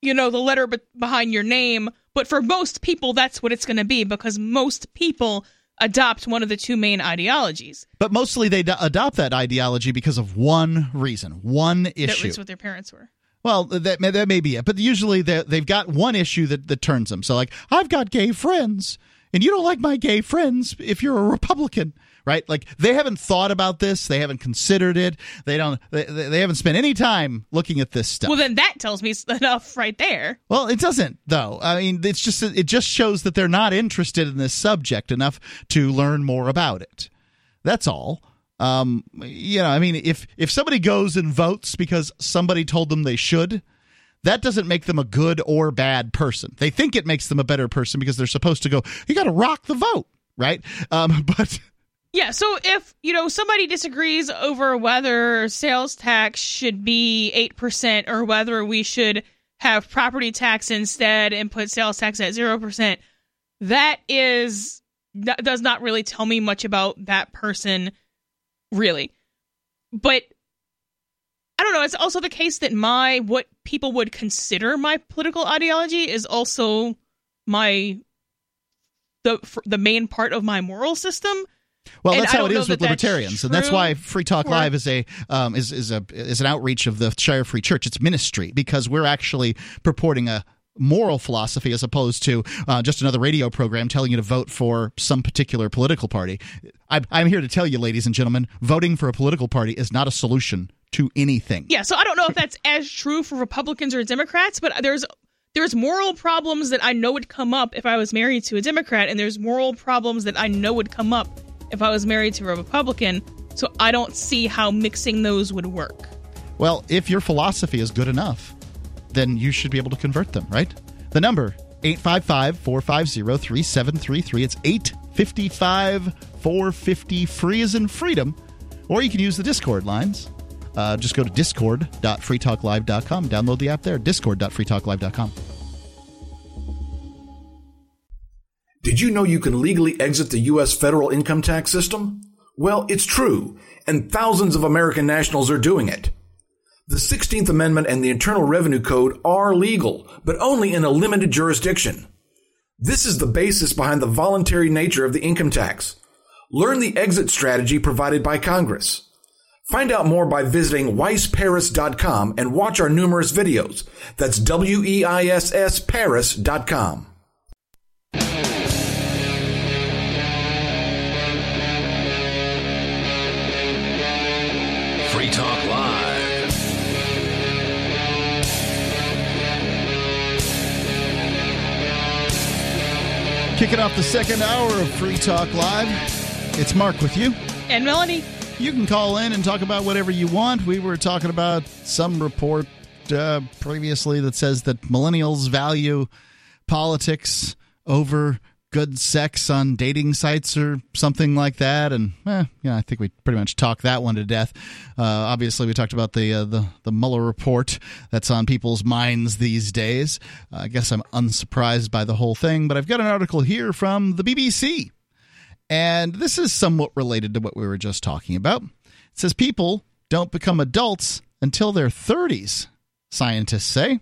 [SPEAKER 2] you know, the letter be- behind your name, but for most people, that's what it's going to be because most people adopt one of the two main ideologies.
[SPEAKER 1] But mostly they do- adopt that ideology because of one reason, one issue.
[SPEAKER 2] That's what their parents were.
[SPEAKER 1] Well, that may, that may be it, but usually they've got one issue that, that turns them. So, like, I've got gay friends, and you don't like my gay friends if you're a Republican right? Like they haven't thought about this, they haven't considered it, they don't, they, they haven't spent any time looking at this stuff.
[SPEAKER 2] Well, then that tells me enough right there.
[SPEAKER 1] Well, it doesn't though. I mean, it's just it just shows that they're not interested in this subject enough to learn more about it. That's all. Um, you know, I mean, if if somebody goes and votes because somebody told them they should, that doesn't make them a good or bad person. They think it makes them a better person because they're supposed to go. You got to rock the vote, right? Um, but
[SPEAKER 2] yeah, so if, you know, somebody disagrees over whether sales tax should be 8% or whether we should have property tax instead and put sales tax at 0%, that is that does not really tell me much about that person really. But I don't know, it's also the case that my what people would consider my political ideology is also my the the main part of my moral system
[SPEAKER 1] well, that's how it is with libertarians, and that's why Free Talk Live is a um, is is a is an outreach of the Shire Free Church. It's ministry because we're actually purporting a moral philosophy as opposed to uh, just another radio program telling you to vote for some particular political party. I'm, I'm here to tell you, ladies and gentlemen, voting for a political party is not a solution to anything.
[SPEAKER 2] Yeah, so I don't know if that's as true for Republicans or Democrats, but there's there's moral problems that I know would come up if I was married to a Democrat, and there's moral problems that I know would come up if I was married to a Republican, so I don't see how mixing those would work.
[SPEAKER 1] Well, if your philosophy is good enough, then you should be able to convert them, right? The number 855 450 3733. It's 855 450 free as in freedom. Or you can use the Discord lines. Uh, just go to discord.freetalklive.com. Download the app there, discord.freetalklive.com.
[SPEAKER 6] Did you know you can legally exit the U.S. federal income tax system? Well, it's true, and thousands of American nationals are doing it. The 16th Amendment and the Internal Revenue Code are legal, but only in a limited jurisdiction. This is the basis behind the voluntary nature of the income tax. Learn the exit strategy provided by Congress. Find out more by visiting weissparis.com and watch our numerous videos. That's W-E-I-S-S Paris.com.
[SPEAKER 1] Kicking off the second hour of Free Talk Live. It's Mark with you.
[SPEAKER 2] And Melanie,
[SPEAKER 1] You can call in and talk about whatever you want. We were talking about some report uh, previously that says that millennials value politics over good sex on dating sites or something like that. And eh, yeah, I think we pretty much talked that one to death. Uh, obviously, we talked about the uh, the the Mueller report that's on people's minds these days. Uh, I guess I'm unsurprised by the whole thing, but I've got an article here from the BBC. And this is somewhat related to what we were just talking about. It says people don't become adults until their 30s, scientists say.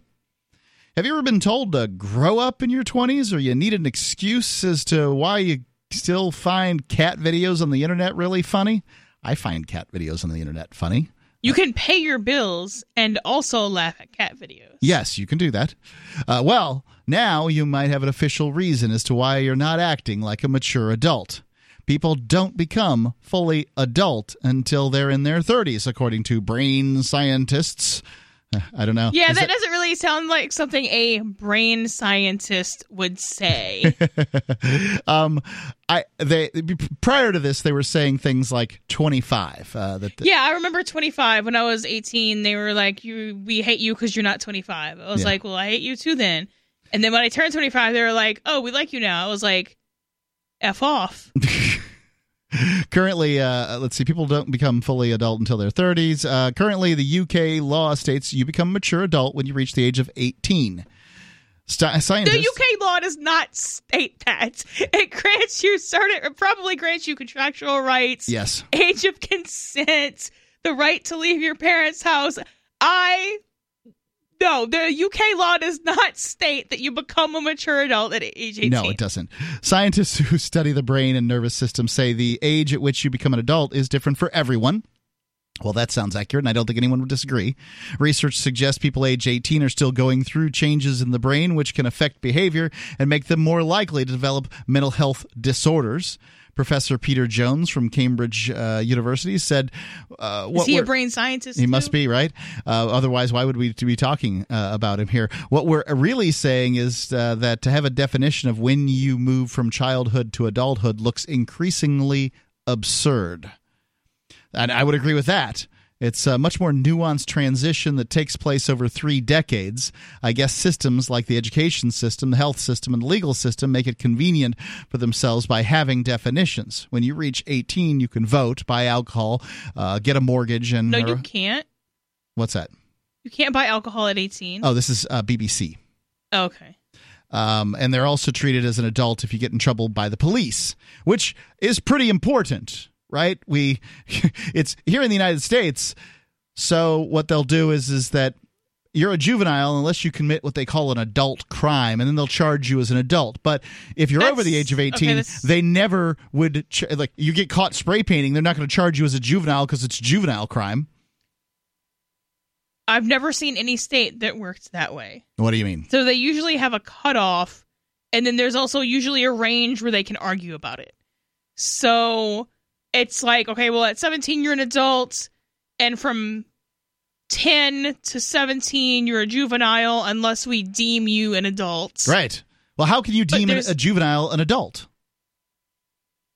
[SPEAKER 1] Have you ever been told to grow up in your 20s or you need an excuse as to why you still find cat videos on the internet really funny? I find cat videos on the internet funny.
[SPEAKER 2] you can pay your bills and also laugh at cat videos.
[SPEAKER 1] Yes, you can do that. Uh, well, now you might have an official reason as to why you're not acting like a mature adult. People don't become fully adult until they're in their 30s, according to brain scientists. I don't know.
[SPEAKER 2] Yeah,
[SPEAKER 1] Is
[SPEAKER 2] that doesn't really sound like something a brain scientist would say.
[SPEAKER 1] um, I they prior to this they were saying things like 25. Uh, that
[SPEAKER 2] yeah, I remember 25 when I was 18. They were like, "You, we hate you because you're not 25." I was
[SPEAKER 1] Yeah.
[SPEAKER 2] like, "Well, I hate you too then." And then when I turned 25, they were like, "Oh, we like you now." I was like, "F off."
[SPEAKER 1] currently, uh, let's see, people don't become fully adult until their 30s. Uh, currently, the UK law states you become a mature adult when you reach the age of 18. St- scientists,
[SPEAKER 2] The UK law does not state that. It grants you certain, it probably grants you contractual rights,
[SPEAKER 1] yes,
[SPEAKER 2] age of consent, the right to leave your parents' house. I no, the UK law does not state that you become a mature adult at age 18.
[SPEAKER 1] No, it doesn't. Scientists who study the brain and nervous system say the age at which you become an adult is different for everyone. Well, that sounds accurate, and I don't think anyone would disagree. Research suggests people age 18 are still going through changes in the brain, which can affect behavior and make them more likely to develop mental health disorders. Professor Peter Jones from Cambridge uh, University said, uh,
[SPEAKER 2] Is he a brain scientist?
[SPEAKER 1] he
[SPEAKER 2] too?
[SPEAKER 1] must be right. Uh, otherwise, why would we be talking uh, about him here? What we're really saying is uh, that to have a definition of when you move from childhood to adulthood looks increasingly absurd. And I would agree with that. It's a much more nuanced transition that takes place over three decades. I guess systems like the education system, the health system, and the legal system make it convenient for themselves by having definitions. When you reach 18, you can vote, buy alcohol, uh, get a mortgage, and
[SPEAKER 2] No, you can't.
[SPEAKER 1] What's that?
[SPEAKER 2] You can't buy alcohol at 18.
[SPEAKER 1] Oh, this is uh, BBC.
[SPEAKER 2] Okay.
[SPEAKER 1] Um, and they're also treated as an adult if you get in trouble by the police, which is pretty important, right? We, it's here in the United States. So what they'll do is is that you're a juvenile unless you commit what they call an adult crime, and then they'll charge you as an adult. But if you're over the age of 18,
[SPEAKER 2] that's-
[SPEAKER 1] they never would ch- like you get caught spray painting. They're not going to charge you as a juvenile because it's juvenile crime.
[SPEAKER 2] I've never seen any state that works that way.
[SPEAKER 1] What do you mean?
[SPEAKER 2] So they usually have a cutoff, and then there's also usually a range where they can argue about it. So it's like, okay, well, at 17, you're an adult, and from 10 to 17, you're a juvenile unless we deem you an adult.
[SPEAKER 1] Right. Well, how can you deem a, a juvenile an adult?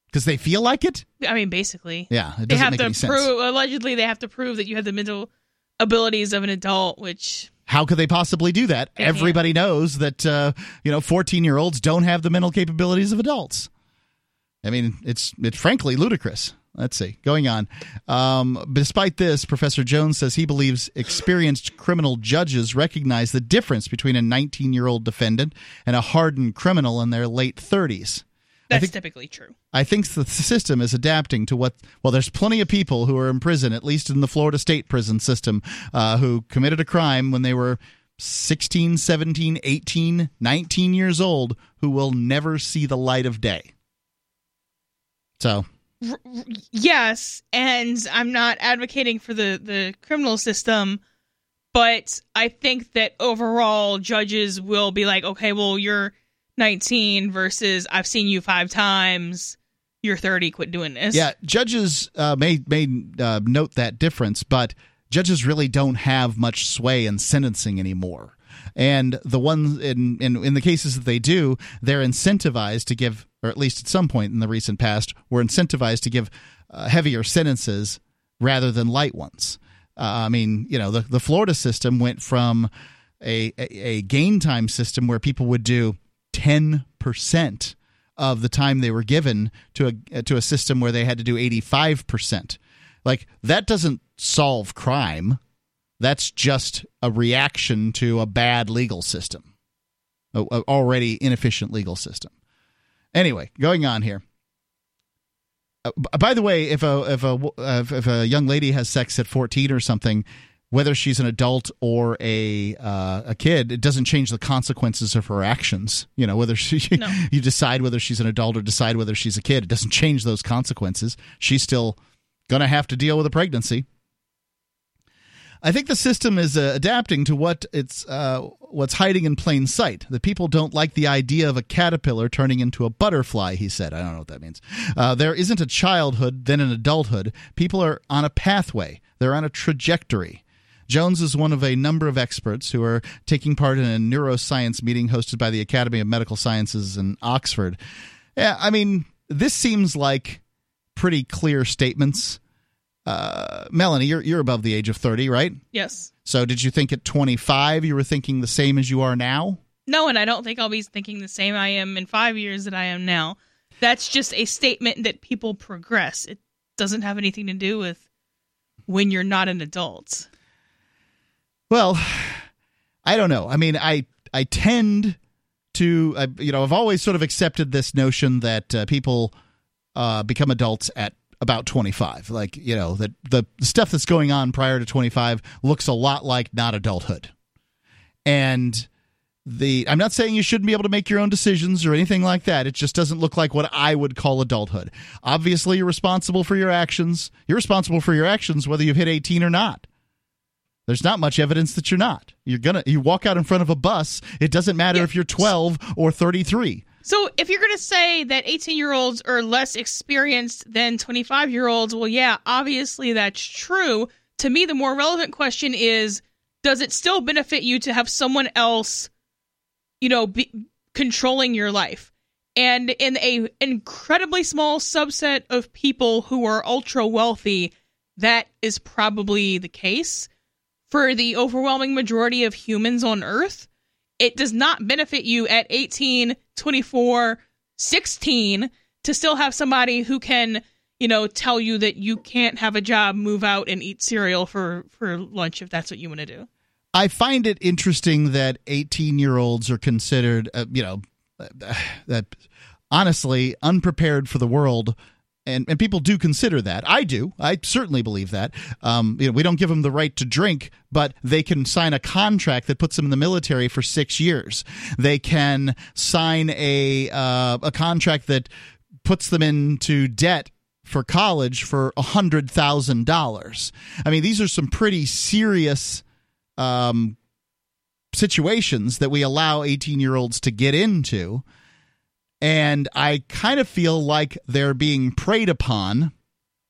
[SPEAKER 1] Because they feel like it.
[SPEAKER 2] I mean, basically.
[SPEAKER 1] Yeah, it
[SPEAKER 2] They
[SPEAKER 1] doesn't
[SPEAKER 2] have
[SPEAKER 1] make
[SPEAKER 2] to
[SPEAKER 1] any sense.
[SPEAKER 2] prove, allegedly, they have to prove that you have the mental abilities of an adult, which
[SPEAKER 1] How could they possibly do that?
[SPEAKER 2] They can't.
[SPEAKER 1] Everybody knows that uh, you know 14 year olds don't have the mental capabilities of adults. I mean, it's it's frankly ludicrous. Let's see. Going on. Um, despite this, Professor Jones says he believes experienced criminal judges recognize the difference between a 19 year old defendant and a hardened criminal in their late 30s.
[SPEAKER 2] that's
[SPEAKER 1] think-
[SPEAKER 2] typically true.
[SPEAKER 1] I think the system is adapting to what. Well, there's plenty of people who are in prison, at least in the Florida state prison system, uh, who committed a crime when they were 16, 17, 18, 19 years old who will never see the light of day. So,
[SPEAKER 2] R- yes, and I'm not advocating for the the criminal system, but I think that overall judges will be like, okay, well, you're 19 versus I've seen you five times. You're 30. Quit doing this.
[SPEAKER 1] yeah, judges uh, may may uh, note that difference, but judges really don't have much sway in sentencing anymore. And the ones in, in in the cases that they do, they're incentivized to give, or at least at some point in the recent past, were incentivized to give uh, heavier sentences rather than light ones. Uh, I mean, you know, the the Florida system went from a, a a gain time system where people would do ten percent of the time they were given to a to a system where they had to do eighty five percent. Like that doesn't solve crime. That's just a reaction to a bad legal system, a, a already inefficient legal system. Anyway, going on here. Uh, by the way, if a if a uh, if- a young lady has sex at fourteen or something, whether she's an adult or a uh, a kid, it doesn't change the consequences of her actions. You know, whether she
[SPEAKER 2] No.
[SPEAKER 1] you decide whether she's an adult or decide whether she's a kid, it doesn't change those consequences. She's still going to have to deal with a pregnancy. I think the system is uh, adapting to what it's uh, what's hiding in plain sight. That people don't like the idea of a caterpillar turning into a butterfly. He said, "I don't know what that means." Uh, there isn't a childhood, then an adulthood. People are on a pathway. They're on a trajectory. Jones is one of a number of experts who are taking part in a neuroscience meeting hosted by the Academy of Medical Sciences in Oxford. Yeah, I mean, this seems like pretty clear statements. Uh, Melanie, you're you're above the age of thirty, right?
[SPEAKER 2] Yes.
[SPEAKER 1] So did you think at 25 you were thinking the same as you are now?
[SPEAKER 2] No, and I don't think I'll be thinking the same I am in five years that I am now. That's just a statement that people progress. It doesn't have anything to do with when you're not an adult.
[SPEAKER 1] Well, I don't know. I mean, I I tend to I, you know I've always sort of accepted this notion that uh, people uh, become adults at about 25 like you know that the stuff that's going on prior to 25 looks a lot like not adulthood and the I'm not saying you shouldn't be able to make your own decisions or anything like that. It just doesn't look like what I would call adulthood. Obviously, you're responsible for your actions. You're responsible for your actions whether you've hit 18 or not. There's not much evidence that you're not. You're gonna you walk out in front of a bus. It doesn't matter
[SPEAKER 2] Yeah.
[SPEAKER 1] if you're 12 or 33.
[SPEAKER 2] So if you're going to say that 18 year olds are less experienced than 25 year olds, well, yeah, obviously that's true. To me, the more relevant question is does it still benefit you to have someone else, you know, be controlling your life? And in a incredibly small subset of people who are ultra wealthy, that is probably the case. For the overwhelming majority of humans on Earth, it does not benefit you at 18, 24, 16 to still have somebody who can, you know, tell you that you can't have a job, move out and eat cereal for for lunch if that's what you want to do.
[SPEAKER 1] I find it interesting that 18 year olds are considered, uh, you know, uh, that honestly unprepared for the world. And, and people do consider that. I do. I certainly believe that. Um, you know, we don't give them the right to drink, but they can sign a contract that puts them in the military for six years. They can sign a uh, a contract that puts them into debt for college for a hundred thousand dollars. I mean, these are some pretty serious um, situations that we allow 18 year olds to get into. And I kind of feel like they're being preyed upon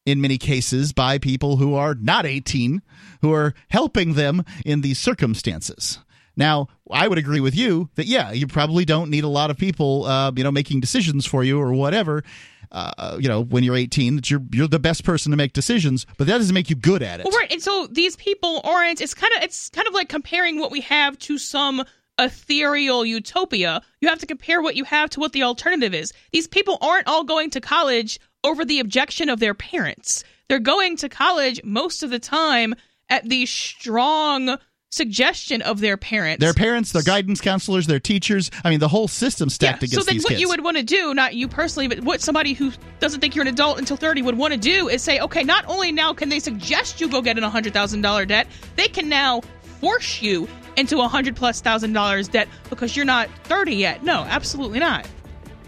[SPEAKER 1] in many cases by people who are not 18, who are helping them in these circumstances. Now, I would agree with you that yeah, you probably don't need a lot of people, uh, you know, making decisions for you or whatever. Uh, you know, when you're 18, that you're you're the best person to make decisions, but that doesn't make you good at it.
[SPEAKER 2] Well, right, and so these people aren't. It's kind of it's kind of like comparing what we have to some ethereal utopia. You have to compare what you have to what the alternative is. These people aren't all going to college over the objection of their parents. They're going to college most of the time at the strong suggestion of their parents.
[SPEAKER 1] Their parents, their guidance counselors, their teachers. I mean, the whole system stacked
[SPEAKER 2] yeah.
[SPEAKER 1] against
[SPEAKER 2] So then, what
[SPEAKER 1] kids.
[SPEAKER 2] you would want to do, not you personally, but what somebody who doesn't think you're an adult until 30 would want to do is say, okay, not only now can they suggest you go get an $100,000 debt, they can now force you into a hundred plus thousand dollars debt because you're not 30 yet. No, absolutely not.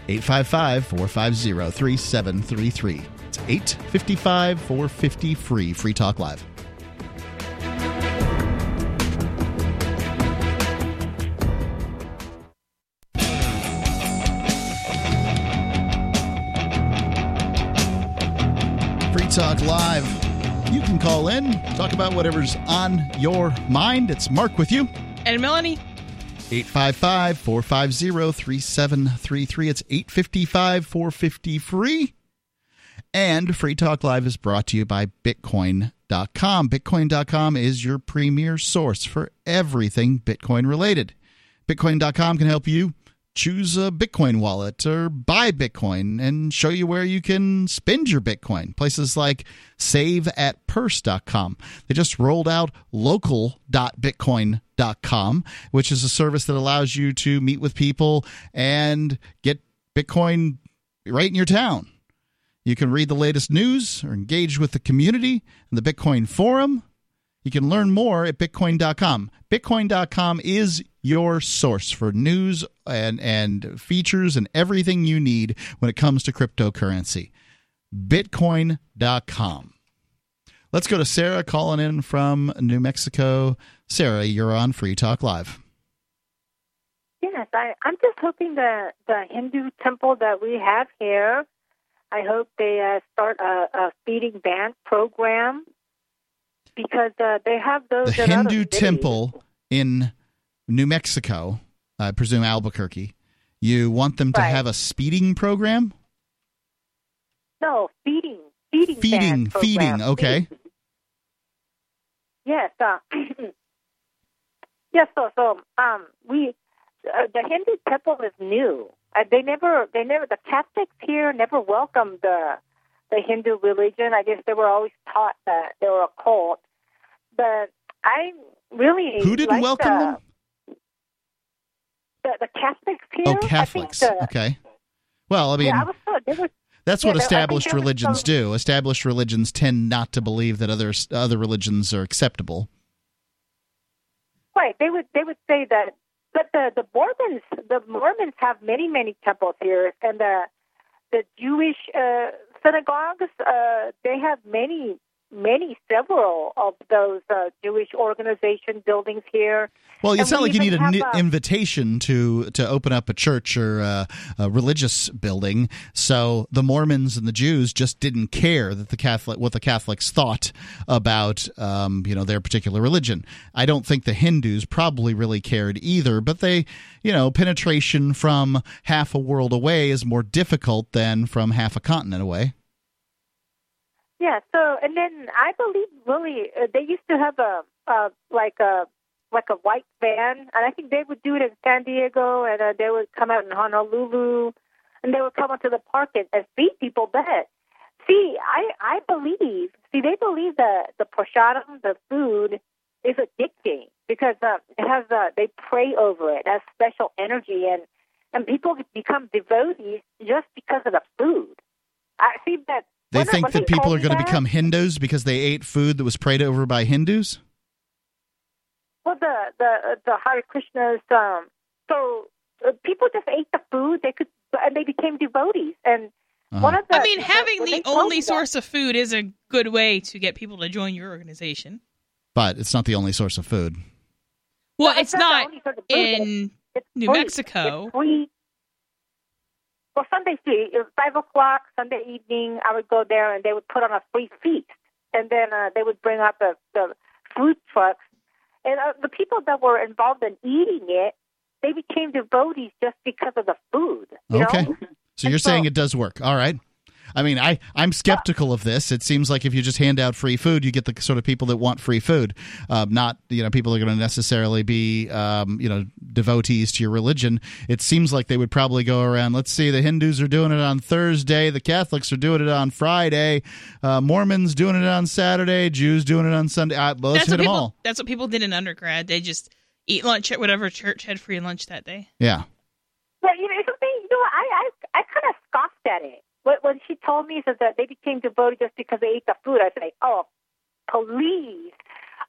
[SPEAKER 1] 855 450 3733. It's 855 450 free. Free Talk Live. Free Talk Live. You can call in, talk about whatever's on your mind. It's Mark with you.
[SPEAKER 2] And Melanie,
[SPEAKER 1] 855 450 3733. It's 855 450 free. And Free Talk Live is brought to you by Bitcoin.com. Bitcoin.com is your premier source for everything Bitcoin related. Bitcoin.com can help you choose a Bitcoin wallet or buy Bitcoin and show you where you can spend your Bitcoin. Places like saveatpurse.com. They just rolled out local.bitcoin.com, which is a service that allows you to meet with people and get Bitcoin right in your town. You can read the latest news or engage with the community and the Bitcoin forum. You can learn more at bitcoin.com. Bitcoin.com is your source for news and, and features and everything you need when it comes to cryptocurrency. Bitcoin.com. Let's go to Sarah calling in from New Mexico. Sarah, you're on Free Talk Live.
[SPEAKER 7] Yes, I, I'm just hoping the the Hindu temple that we have here. I hope they uh, start a, a feeding band program because uh, they have those.
[SPEAKER 1] The Hindu temple in New Mexico, I presume Albuquerque. You want them to
[SPEAKER 7] Right.
[SPEAKER 1] have a speeding program?
[SPEAKER 7] No, feeding, feeding,
[SPEAKER 1] Feeding, feeding. Okay.
[SPEAKER 7] Yes. Uh, yes. So, so um, we uh, the Hindu temple is new. Uh, they never, they never, the Catholics here never welcomed the the Hindu religion. I guess they were always taught that they were a cult. But I really
[SPEAKER 1] Who didn't welcome
[SPEAKER 7] the,
[SPEAKER 1] them?
[SPEAKER 7] The, the Catholics here.
[SPEAKER 1] Oh,
[SPEAKER 7] I think
[SPEAKER 1] Catholics.
[SPEAKER 7] the-
[SPEAKER 1] Okay. Well, I mean,
[SPEAKER 7] yeah, I was
[SPEAKER 1] that's
[SPEAKER 7] yeah,
[SPEAKER 1] what
[SPEAKER 7] there- I think
[SPEAKER 1] established religions
[SPEAKER 7] some-
[SPEAKER 1] do. Established religions tend not to believe that other other religions are acceptable.
[SPEAKER 7] Right. They would they would say that but the, the Mormons the Mormons have many, many temples here and the the Jewish uh, synagogues, uh, they have many many several of those uh, Jewish organization buildings here.
[SPEAKER 1] Well, it's
[SPEAKER 7] And
[SPEAKER 1] not
[SPEAKER 7] we
[SPEAKER 1] like you need an
[SPEAKER 7] uh,
[SPEAKER 1] invitation to to open up a church or a, a religious building. So the Mormons and the Jews just didn't care that the Catholic what the Catholics thought about um, you know their particular religion. I don't think the Hindus probably really cared either. But they, you know, penetration from half a world away is more difficult than from half a continent away.
[SPEAKER 7] Yeah. So, and then I believe really uh, they used to have a uh, like a like a white van, and I think they would do it in San Diego, and uh, they would come out in Honolulu, and they would come onto the park and, and feed people. But see, I I believe see they believe that the prasadam, the food, is addicting because uh, it has uh, they pray over it, it has special energy, and and people become devotees just because of the food. I see that.
[SPEAKER 1] They
[SPEAKER 7] when
[SPEAKER 1] think that people are going to become Hindus because they ate food that was prayed over by Hindus.
[SPEAKER 7] Well, the the the Hare Krishnas. Um, so uh, people just ate the food. They could, and they became devotees. And
[SPEAKER 1] Uh-huh.
[SPEAKER 7] one of the
[SPEAKER 2] I mean, having
[SPEAKER 7] when
[SPEAKER 2] the
[SPEAKER 7] they told
[SPEAKER 2] only
[SPEAKER 7] that-
[SPEAKER 2] source of food is a good way to get people to join your organization.
[SPEAKER 1] But it's not the only source of food.
[SPEAKER 2] Well,
[SPEAKER 7] No,
[SPEAKER 2] it's
[SPEAKER 7] the
[SPEAKER 2] not
[SPEAKER 7] only source of food.
[SPEAKER 2] in
[SPEAKER 7] It's
[SPEAKER 2] New
[SPEAKER 7] free.
[SPEAKER 2] Mexico.
[SPEAKER 7] It's free. Well, Sunday free. It was five o'clock Sunday evening. I would go there, and they would put on a free feast, and then uh, they would bring out the the food trucks, and uh, the people that were involved in eating it, they became devotees just because of the food. You
[SPEAKER 1] Okay.
[SPEAKER 7] Know?
[SPEAKER 1] So you're
[SPEAKER 7] so-
[SPEAKER 1] saying it does work. All right. I mean, I, I'm skeptical of this. It seems like if you just hand out free food, you get the sort of people that want free food. Um, not, you know, people are going to necessarily be, um, you know, devotees to your religion. It seems like they would probably go around, let's see, the Hindus are doing it on Thursday, the Catholics are doing it on Friday, uh, Mormons doing it on Saturday, Jews doing it on Sunday. Uh, let's
[SPEAKER 2] that's
[SPEAKER 1] hit
[SPEAKER 2] what
[SPEAKER 1] them
[SPEAKER 2] people.
[SPEAKER 1] all.
[SPEAKER 2] That's what people did in undergrad. They just eat lunch at whatever church had free lunch that day.
[SPEAKER 1] Yeah.
[SPEAKER 7] But you know, something. You know, I I I kind of scoffed at it. When, when she told me says that they became devoted just because they ate the food, I said, "Oh, please!"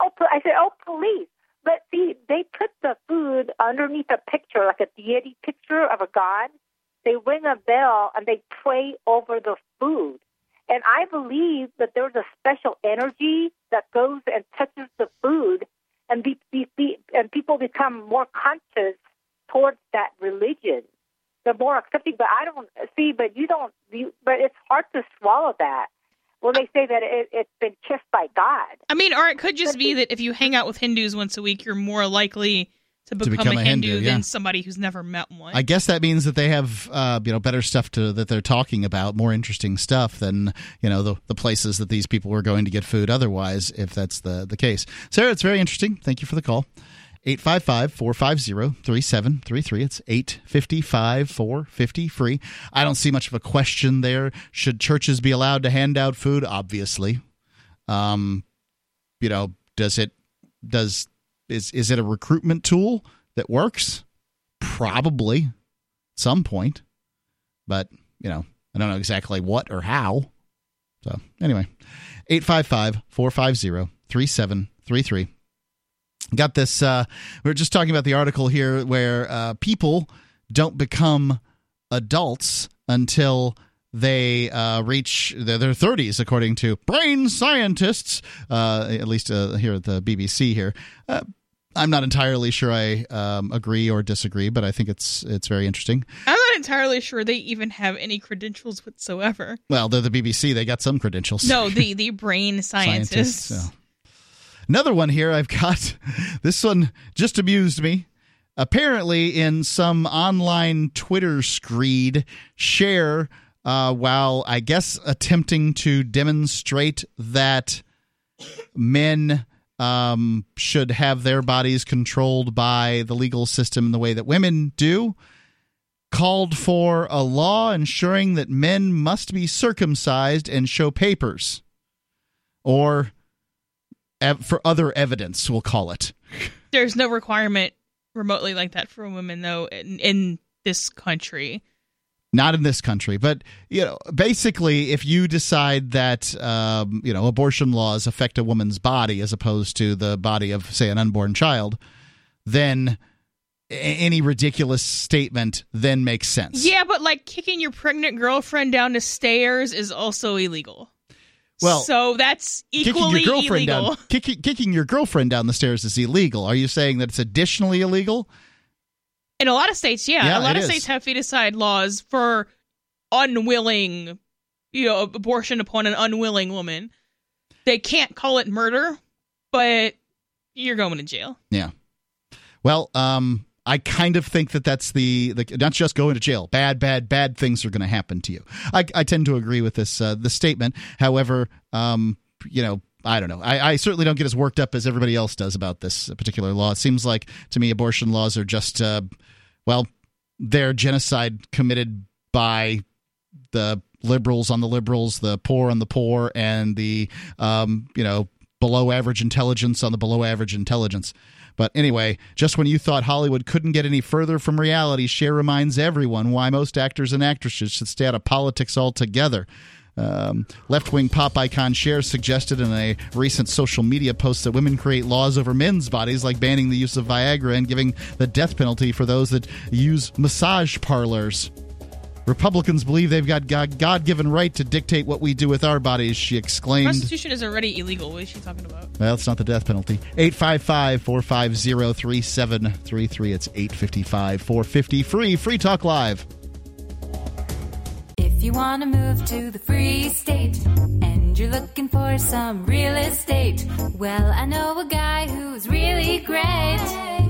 [SPEAKER 7] Oh, I said, "Oh, please! but see, they put the food underneath a picture, like a deity picture of a god. They ring a bell and they pray over the food. And I believe that there's a special energy that goes and touches the food, and be, be, be, and people become more conscious towards that religion. They're more accepting. But I don't see. But you don't. You, but it's hard to swallow that when they say that it, it's been kissed by God.
[SPEAKER 2] I mean, or it could just be that if you hang out with Hindus once a week, you're more likely to become,
[SPEAKER 1] become
[SPEAKER 2] a,
[SPEAKER 1] a
[SPEAKER 2] Hindu,
[SPEAKER 1] Hindu, yeah.
[SPEAKER 2] than somebody who's never met one.
[SPEAKER 1] I guess that means that they have uh, you know better stuff to that they're talking about, more interesting stuff than you know the the places that these people were going to get food otherwise. If that's the the case, Sarah, it's very interesting. Thank you for the call. 855-450-3733 it's 855-450 free. I don't see much of a question there. Should churches be allowed to hand out food? Obviously. Um you know does it does is is it a recruitment tool that works? Probably. At some point. But you know i don't know exactly what or how. So anyway. 855-450-3733 got this uh we are just talking about the article here where uh people don't become adults until they uh, reach their, their 30s, according to brain scientists, uh, at least uh, here at the BBC. Here, uh, I'm not entirely sure I um, agree or disagree, but I think it's it's very interesting.
[SPEAKER 2] I'm not entirely sure they even have any credentials whatsoever.
[SPEAKER 1] Well, they're the BBC; they got some credentials.
[SPEAKER 2] No, the the brain scientists.
[SPEAKER 1] Scientists. Another one here I've got. This one just amused me. Apparently, in some online Twitter screed, share uh, while I guess attempting to demonstrate that men um, should have their bodies controlled by the legal system in the way that women do, called for a law ensuring that men must be circumcised and show papers. Or ev- for other evidence, we'll call it.
[SPEAKER 2] There's no requirement remotely like that for women, though, in, in this country.
[SPEAKER 1] Not in this country, but you know, basically, if you decide that um, you know abortion laws affect a woman's body as opposed to the body of, say, an unborn child, then any ridiculous statement then makes sense.
[SPEAKER 2] Yeah, but like kicking your pregnant girlfriend down the stairs is also illegal.
[SPEAKER 1] Well,
[SPEAKER 2] so that's equally kicking
[SPEAKER 1] your girlfriend
[SPEAKER 2] illegal.
[SPEAKER 1] down, kicking, kicking your girlfriend down the stairs is illegal. Are you saying that it's additionally illegal?
[SPEAKER 2] In a lot of states, yeah,
[SPEAKER 1] Yeah,
[SPEAKER 2] a lot of
[SPEAKER 1] is.
[SPEAKER 2] states have feticide laws for unwilling, you know, abortion upon an unwilling woman. They can't call it murder, but you're going to jail.
[SPEAKER 1] Yeah. Well, um, I kind of think that that's the, the not just going to jail. Bad, bad, bad things are going to happen to you. I, I tend to agree with this uh, the statement. However, um, you know, I don't know. I, I certainly don't get as worked up as everybody else does about this particular law. It seems like to me abortion laws are just, uh, well, they're genocide committed by the liberals on the liberals, the poor on the poor, and the um, you know below average intelligence on the below average intelligence. But anyway, just when you thought Hollywood couldn't get any further from reality, Cher reminds everyone why most actors and actresses should stay out of politics altogether. Um, left wing pop icon Cher suggested in a recent social media post that women create laws over men's bodies, like banning the use of Viagra and giving the death penalty for those that use massage parlors. Republicans believe they've got God given right to dictate what we do with our bodies, she exclaimed.
[SPEAKER 2] Prostitution is already illegal. What is she talking about?
[SPEAKER 1] Well, it's not the death penalty. 855 450 3733. It's 855 450 free. Free Talk Live.
[SPEAKER 8] If you want to move to the free state and you're looking for some real estate, well, I know a guy who's really great.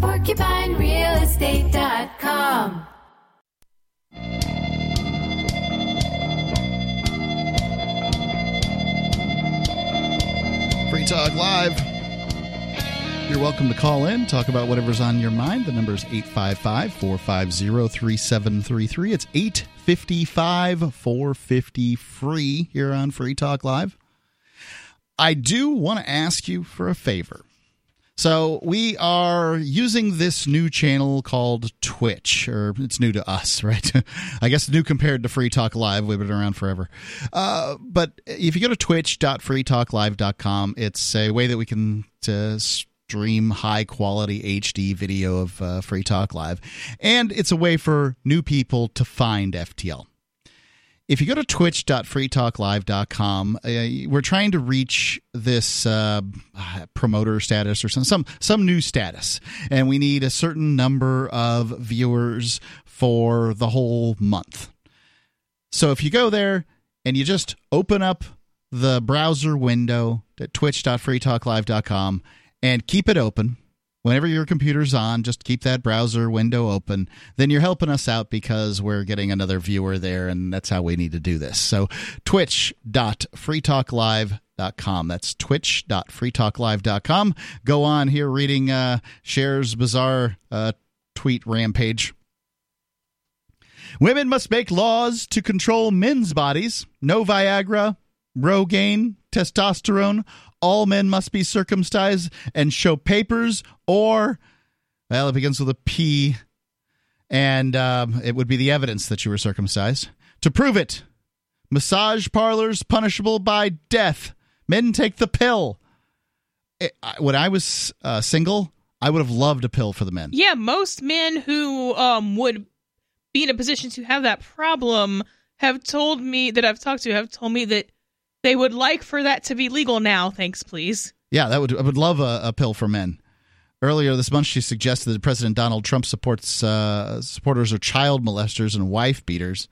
[SPEAKER 8] PorcupineRealestate.com.
[SPEAKER 1] Free Talk Live. You're welcome to call in, talk about whatever's on your mind. The number is 855 450 3733. It's 855 450 free here on Free Talk Live. I do want to ask you for a favor. So we are using this new channel called Twitch, or it's new to us, right? I guess new compared to Free Talk Live. We've been around forever. Uh, but if you go to twitch.freetalklive.com, it's a way that we can uh, stream high quality HD video of uh, Free Talk Live, and it's a way for new people to find FTL if you go to twitch.freetalklive.com, uh, we're trying to reach this uh, promoter status or some, some some new status, and we need a certain number of viewers for the whole month. So if you go there and you just open up the browser window at twitch.freetalklive.com and keep it open whenever your computer's on, just keep that browser window open. Then you're helping us out because we're getting another viewer there, and that's how we need to do this. So, twitch.freetalklive.com. That's twitch.freetalklive.com. Go on here reading uh, bizarre uh, tweet rampage. Women must make laws to control men's bodies. No Viagra, Rogaine, testosterone, all men must be circumcised and show papers, or, well, it begins with a P, and um, it would be the evidence that you were circumcised. To prove it, massage parlors punishable by death. Men take the pill. It, when I was uh, single, I would have loved a pill for the men.
[SPEAKER 2] Yeah, most men who um, would be in a position to have that problem have told me that I've talked to have told me that they would like for that to be legal now. Thanks, please.
[SPEAKER 1] Yeah, that would I would love a, a pill for men. Earlier this month, she suggested that President Donald Trump supports uh, supporters of child molesters and wife beaters.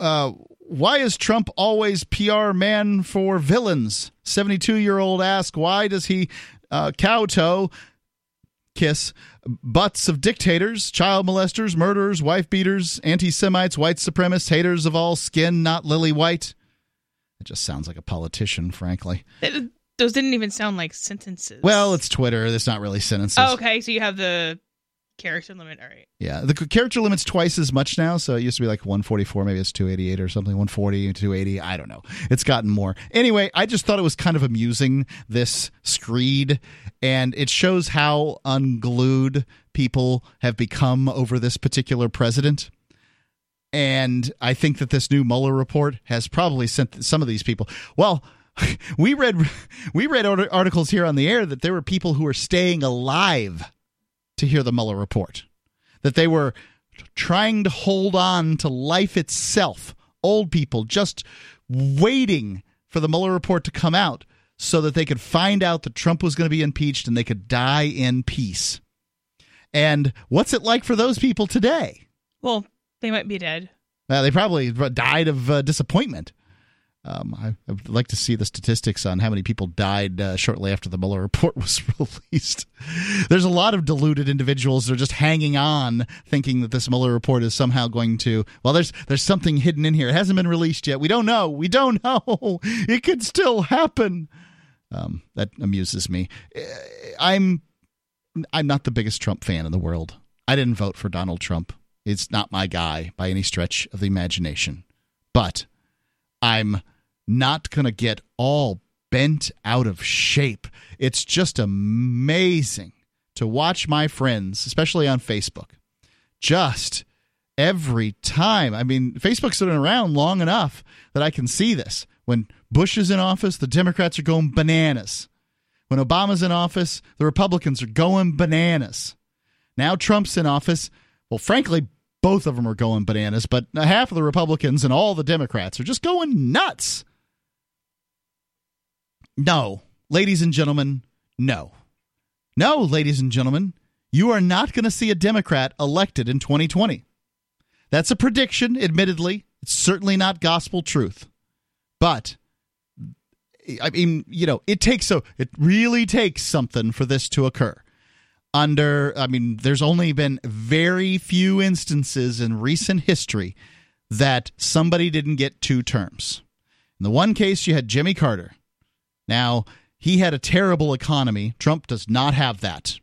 [SPEAKER 1] Uh, why is Trump always PR man for villains? Seventy-two-year-old asks, why does he uh, kowtow kiss butts of dictators, child molesters, murderers, wife beaters, anti Semites, white supremacists, haters of all skin, not lily white? Just sounds like a politician, frankly.
[SPEAKER 2] It, those didn't even sound like sentences.
[SPEAKER 1] Well, it's Twitter. It's not really sentences.
[SPEAKER 2] Oh, okay. So you have the character limit. All right.
[SPEAKER 1] Yeah, the character limit's twice as much now. So it used to be like 144, maybe it's 288 or something. 140, 280. I don't know. It's gotten more. Anyway, I just thought it was kind of amusing this screed, and it shows how unglued people have become over this particular president. And I think that this new Mueller report has probably sent some of these people. Well, we read we read articles here on the air that there were people who were staying alive to hear the Mueller report. That they were trying to hold on to life itself. Old people just waiting for the Mueller report to come out so that they could find out that Trump was going to be impeached and they could die in peace. And what's it like for those people today?
[SPEAKER 2] Well, they might be dead.
[SPEAKER 1] Uh, they probably died of uh, disappointment. Um, I, I, would like to see the statistics on how many people died uh, shortly after the Mueller report was released. There's a lot of deluded individuals that are just hanging on, thinking that this Mueller report is somehow going to. Well, there's there's something hidden in here. It hasn't been released yet. We don't know. We don't know. It could still happen. Um, that amuses me. Uh, I'm I'm not the biggest Trump fan in the world. I didn't vote for Donald Trump. It's not my guy by any stretch of the imagination. But I'm not going to get all bent out of shape. It's just amazing to watch my friends, especially on Facebook, just every time. I mean, Facebook's been around long enough that I can see this. When Bush is in office, the Democrats are going bananas. When Obama's in office, the Republicans are going bananas. Now Trump's in office. Well, frankly, both of them are going bananas, but half of the Republicans and all the Democrats are just going nuts. No, ladies and gentlemen, no. No, ladies and gentlemen, you are not going to see a Democrat elected in 2020. That's a prediction, admittedly. It's certainly not gospel truth. But I mean, you know, it takes so it really takes something for this to occur under i mean there's only been very few instances in recent history that somebody didn't get two terms in the one case you had jimmy carter now he had a terrible economy. Trump does not have that.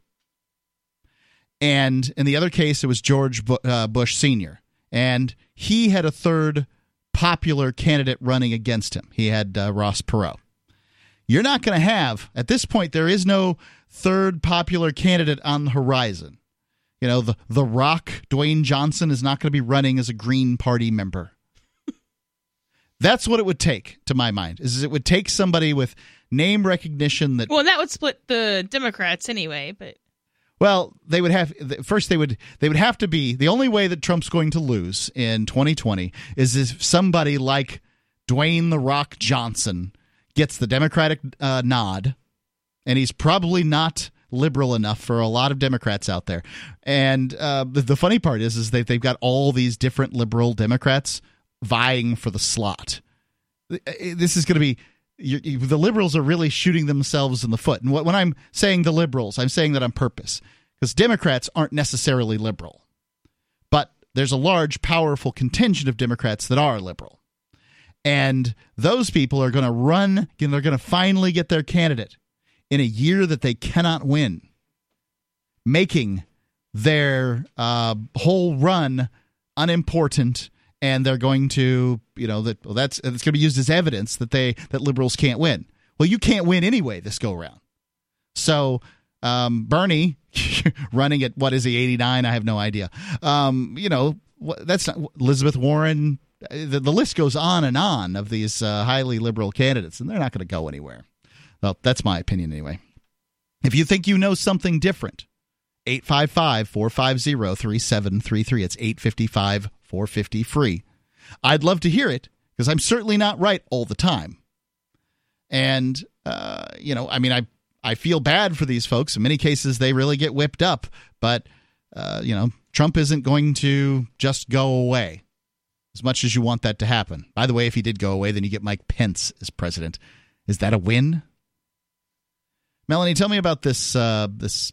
[SPEAKER 1] And in the other case, it was George uh, Bush Sr. And he had a third popular candidate running against him. He had uh, Ross Perot. You're not going to have, at this point, there is no third popular candidate on the horizon. You know, the, the Rock, Dwayne Johnson, is not going to be running as a Green Party member. That's what it would take, to my mind, is it would take somebody with name recognition that
[SPEAKER 2] Well, that would split the Democrats anyway, but
[SPEAKER 1] Well, they would have first. They would they would have to be the only way that Trump's going to lose in 2020 is if somebody like Dwayne the Rock Johnson gets the Democratic uh, nod, and he's probably not liberal enough for a lot of Democrats out there. And uh, the, the funny part is, is that they've got all these different liberal Democrats vying for the slot. This is going to be you, you, the liberals are really shooting themselves in the foot. And what, when I'm saying the liberals, I'm saying that on purpose because Democrats aren't necessarily liberal, but there's a large, powerful contingent of Democrats that are liberal, and those people are going to run. They're going to finally get their candidate in a year that they cannot win, making their uh, whole run unimportant and they're going to you know that well, that's it's going to be used as evidence that they that liberals can't win. Well, you can't win anyway this go around. So um, Bernie running at what is he 89? I have no idea. Um, you know that's not Elizabeth Warren. The, the list goes on and on of these uh, highly liberal candidates, and they're not going to go anywhere. Well, that's my opinion anyway. If you think you know something different, 855 450 3733. It's 855 450 free. I'd love to hear it because I'm certainly not right all the time. And, uh, you know, I mean, I, I feel bad for these folks. In many cases, they really get whipped up. But, uh, you know, Trump isn't going to just go away as much as you want that to happen. By the way, if he did go away, then you get Mike Pence as president. Is that a win? Melanie, tell me about this uh, this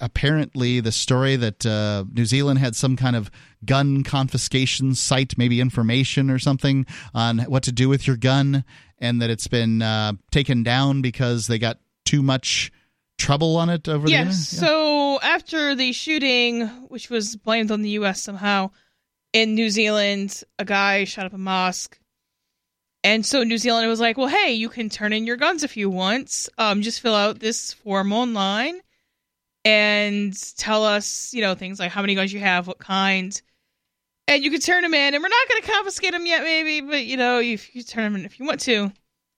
[SPEAKER 1] apparently the story that uh, New Zealand had some kind of gun confiscation site, maybe information or something on what to do with your gun, and that it's been uh, taken down because they got too much trouble on it over
[SPEAKER 2] yes,
[SPEAKER 1] the internet.
[SPEAKER 2] So after the shooting, which was blamed on the U.S. somehow in New Zealand, a guy shot up a mosque. And so New Zealand was like, well, hey, you can turn in your guns if you want. Um, just fill out this form online and tell us, you know, things like how many guns you have, what kind, and you can turn them in. And we're not going to confiscate them yet, maybe, but you know, if you turn them in if you want to.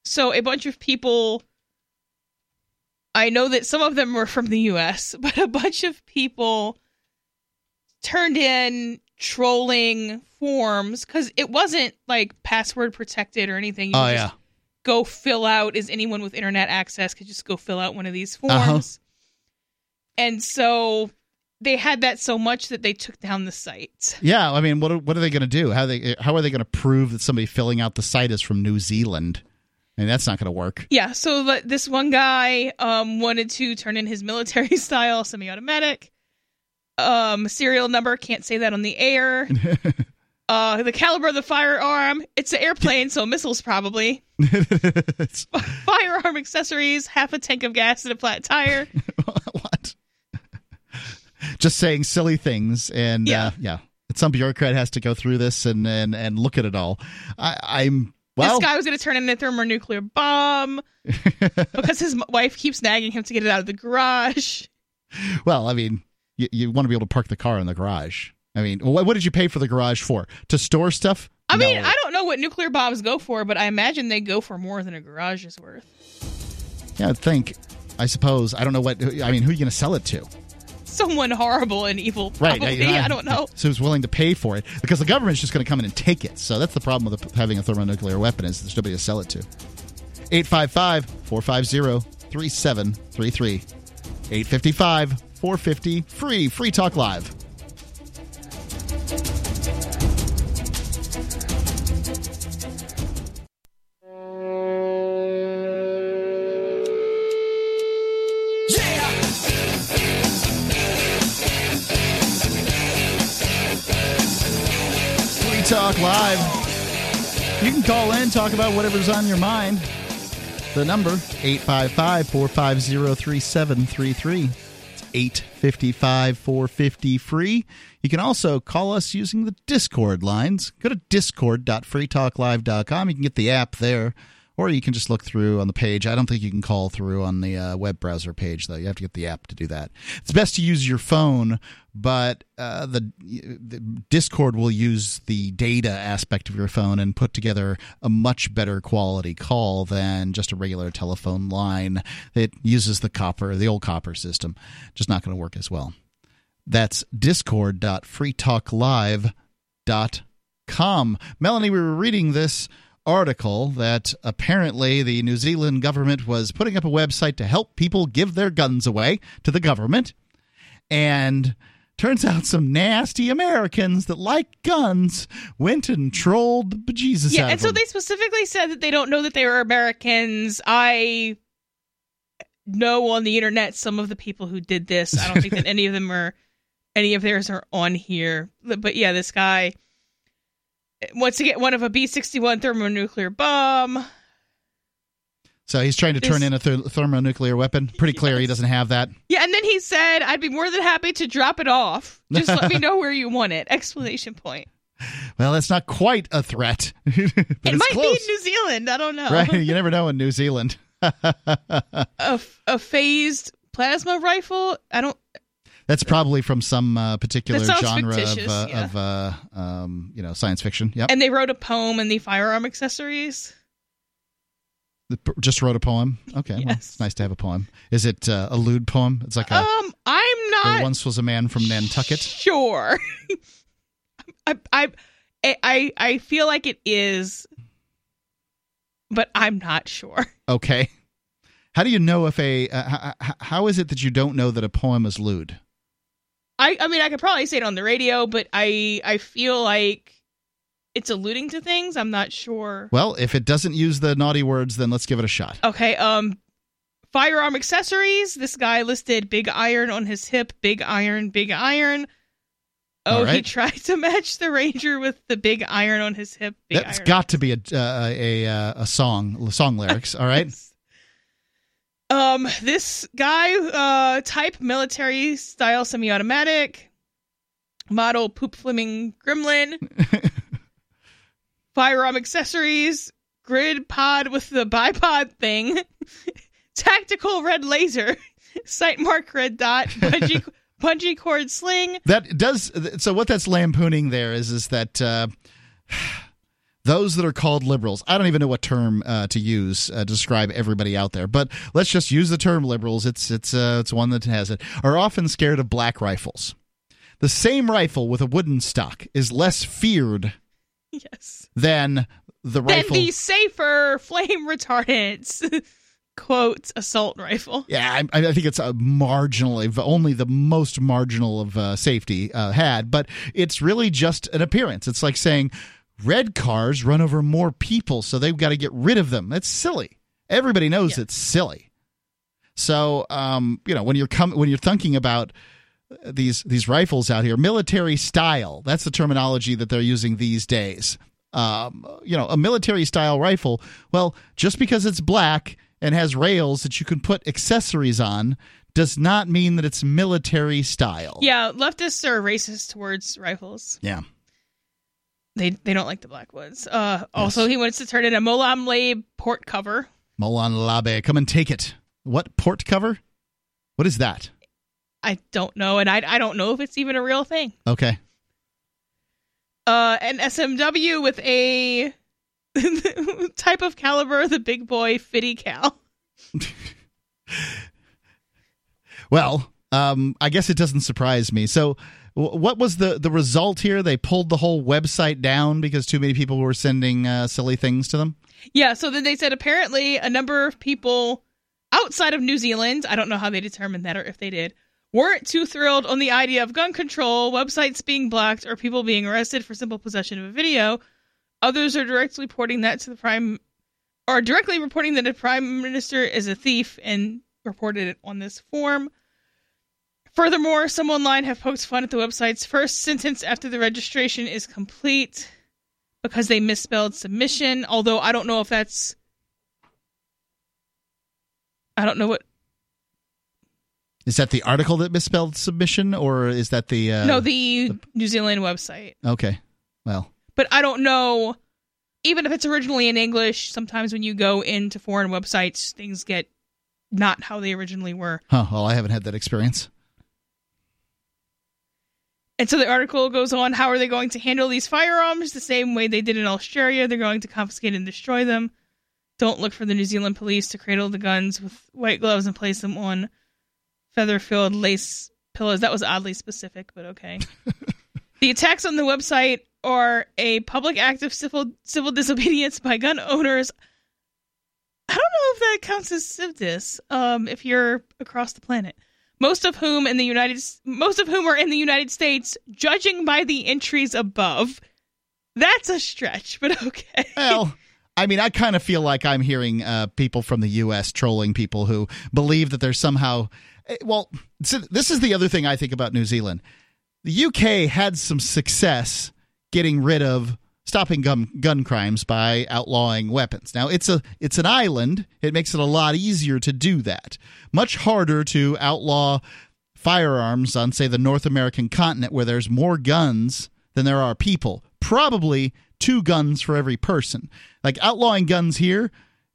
[SPEAKER 2] So a bunch of people, I know that some of them were from the U.S., but a bunch of people turned in trolling forms because it wasn't like password protected or anything. You
[SPEAKER 1] oh yeah.
[SPEAKER 2] just Go fill out. Is anyone with internet access could just go fill out one of these forms.
[SPEAKER 1] Uh-huh.
[SPEAKER 2] And so they had that so much that they took down the site.
[SPEAKER 1] Yeah, I mean, what are, what are they going to do? How they how are they going to prove that somebody filling out the site is from New Zealand? I mean, that's not going to work.
[SPEAKER 2] Yeah, so this one guy um, wanted to turn in his military style semi-automatic um, serial number. Can't say that on the air. uh, the caliber of the firearm. It's an airplane, so missiles probably. Firearm accessories: half a tank of gas and a flat tire.
[SPEAKER 1] what? Just saying silly things, and
[SPEAKER 2] Yeah.
[SPEAKER 1] uh, yeah, some bureaucrat has to go through this and and, and look at it all. I, I'm well.
[SPEAKER 2] this guy was going to turn in a thermonuclear bomb because his wife keeps nagging him to get it out of the garage.
[SPEAKER 1] Well, I mean, you, you want to be able to park the car in the garage. I mean, what, what did you pay for the garage for? To store stuff?
[SPEAKER 2] I mean,
[SPEAKER 1] No.
[SPEAKER 2] I don't know what nuclear bombs go for, but I imagine they go for more than a garage is worth.
[SPEAKER 1] yeah, I think. I suppose. I don't know what. I mean, who are you going to sell it to?
[SPEAKER 2] Someone horrible and evil,
[SPEAKER 1] Right.
[SPEAKER 2] probably. I, don't know.
[SPEAKER 1] So who's willing to pay for it? Because the government's just going to come in and take it. So that's the problem with having a thermonuclear weapon is there's nobody to sell it to. 855 450 3733. 855 450 free. Free Talk Live. Talk Live. You can call in, talk about whatever's on your mind. The number 855 450 3733. It's 855 450 free. You can also call us using the Discord lines. Go to discord.freetalklive.com. You can get the app there or you can just look through on the page. I don't think you can call through on the uh, web browser page, though. You have to get the app to do that. It's best to use your phone, but uh, the, the, Discord will use the data aspect of your phone and put together a much better quality call than just a regular telephone line. It uses the copper, the old copper system. Just not going to work as well. That's discord.freetalklive.com. Melanie, we were reading this article that apparently the New Zealand government was putting up a website to help people give their guns away to the government. And turns out some nasty Americans that like guns went and trolled the bejesus
[SPEAKER 2] yeah,
[SPEAKER 1] out
[SPEAKER 2] and so
[SPEAKER 1] them.
[SPEAKER 2] they specifically said that they don't know that they were Americans. I know on the internet some of the people who did this. I don't think that any of them are any of theirs are on here. But yeah, this guy wants to get one of a B sixty one thermonuclear bomb.
[SPEAKER 1] so he's trying to turn
[SPEAKER 2] This-
[SPEAKER 1] in a th- thermonuclear weapon. Pretty clear he doesn't have that.
[SPEAKER 2] Yeah, and then he said, "I'd be more than happy to drop it off. Just let me know where you want it!" Explanation point.
[SPEAKER 1] Well, that's not quite a threat. but
[SPEAKER 2] it
[SPEAKER 1] it's
[SPEAKER 2] might
[SPEAKER 1] close.
[SPEAKER 2] be in New Zealand. I don't know.
[SPEAKER 1] Right? You never know in New Zealand.
[SPEAKER 2] a, a phased plasma rifle. I don't.
[SPEAKER 1] That's probably from some uh, particular genre of, uh,
[SPEAKER 2] yeah.
[SPEAKER 1] of uh, um, you know science fiction. Yep.
[SPEAKER 2] And they wrote a poem in the firearm accessories.
[SPEAKER 1] The Just wrote a poem. Okay, well, it's nice to have a poem. Is it uh, a lewd poem? It's like a
[SPEAKER 2] Um, I'm
[SPEAKER 1] there
[SPEAKER 2] not
[SPEAKER 1] once was a man from Nantucket.
[SPEAKER 2] sure. I, I I I feel like it is, but I'm not sure.
[SPEAKER 1] Okay. How do you know if a uh, how is it that you don't know that a poem is lewd?
[SPEAKER 2] I I mean I could probably say it on the radio, but I I feel like it's alluding to things. I'm not sure.
[SPEAKER 1] Well, if it doesn't use the naughty words, then let's give it a shot.
[SPEAKER 2] Okay, um firearm accessories. This guy listed big iron on his hip, big iron, big iron. Oh,
[SPEAKER 1] All
[SPEAKER 2] he tried to match the ranger with the big iron on his hip. Big
[SPEAKER 1] That's
[SPEAKER 2] iron.
[SPEAKER 1] got to be a uh, a uh, a song song lyrics. All right.
[SPEAKER 2] Um, this guy, uh, type military style semi-automatic, model poop flimming gremlin, firearm accessories, grid pod with the bipod thing, tactical red laser, sight mark red dot, bungee bungee cord sling.
[SPEAKER 1] That does so. What that's lampooning there is is that uh, those that are called liberals. I don't even know what term uh, to use uh, to describe everybody out there, but let's just use the term liberals. It's it's uh, it's one that has it. Are often scared of black rifles. The same rifle with a wooden stock is less feared
[SPEAKER 2] Yes.
[SPEAKER 1] than the rifle.
[SPEAKER 2] the safer flame retardants. Quote assault rifle.
[SPEAKER 1] Yeah, I, I think it's a marginally, only the most marginal of uh, safety uh, had, but it's really just an appearance. It's like saying red cars run over more people, so they've got to get rid of them. That's silly. Everybody knows it's silly. So, um, you know, when you're com- when you're thinking about uh, these these rifles out here, military style. That's the terminology that they're using these days. Um, you know, a military style rifle. Well, just because it's black and has rails that you can put accessories on does not mean that it's military style.
[SPEAKER 2] Yeah, leftists are racist towards rifles.
[SPEAKER 1] Yeah.
[SPEAKER 2] They they don't like the black ones. Uh, also, he wants to turn in a Molam Lab port cover.
[SPEAKER 1] Molon Labe, come and take it. What port cover? What is that?
[SPEAKER 2] I don't know, and I I don't know if it's even a real thing.
[SPEAKER 1] Okay.
[SPEAKER 2] Uh, an SMW with a type of caliber, the big boy fitty cal.
[SPEAKER 1] Well, um, I guess it doesn't surprise me. So, what was the the result here? They pulled the whole website down because too many people were sending uh, silly things to them.
[SPEAKER 2] Yeah, so then they said apparently a number of people outside of New Zealand, I don't know how they determined that or if they did, weren't too thrilled on the idea of gun control, websites being blocked, or people being arrested for simple possession of a video. Others are directly reporting that to the prime, or directly reporting that the prime minister is a thief and reported it on this form. Furthermore, some online have poked fun at the website's first sentence after the registration is complete because they misspelled submission. Although I don't know if that's I don't know what.
[SPEAKER 1] Is that the article that misspelled submission, or is that the uh,
[SPEAKER 2] no, the, New Zealand website.
[SPEAKER 1] Okay, well,
[SPEAKER 2] But I don't know. Even if it's originally in English, sometimes when you go into foreign websites, things get not how they originally were.
[SPEAKER 1] huh? Well, I haven't had that experience.
[SPEAKER 2] And so the article goes on how are they going to handle these firearms? The same way they did in Australia. They're going to confiscate and destroy them. Don't look for the New Zealand police to cradle the guns with white gloves and place them on feather filled lace pillows. That was oddly specific, but okay. the attacks on the website are a public act of civil civil disobedience by gun owners. I don't know if that counts as civ dis, um, if you're across the planet most of whom in the United most of whom are in the United States, judging by the entries above. That's a stretch, but okay.
[SPEAKER 1] Well, I mean, I kind of feel like I'm hearing uh, people from the U.S. trolling people who believe that there's somehow. eh, Well, this is the other thing I think about New Zealand. The UK had some success getting rid of stopping gun gun crimes by outlawing weapons. Now it's a it's an island. It makes it a lot easier to do that. Much harder to outlaw firearms on say the North American continent where there's more guns than there are people. Probably two guns for every person. Like outlawing guns here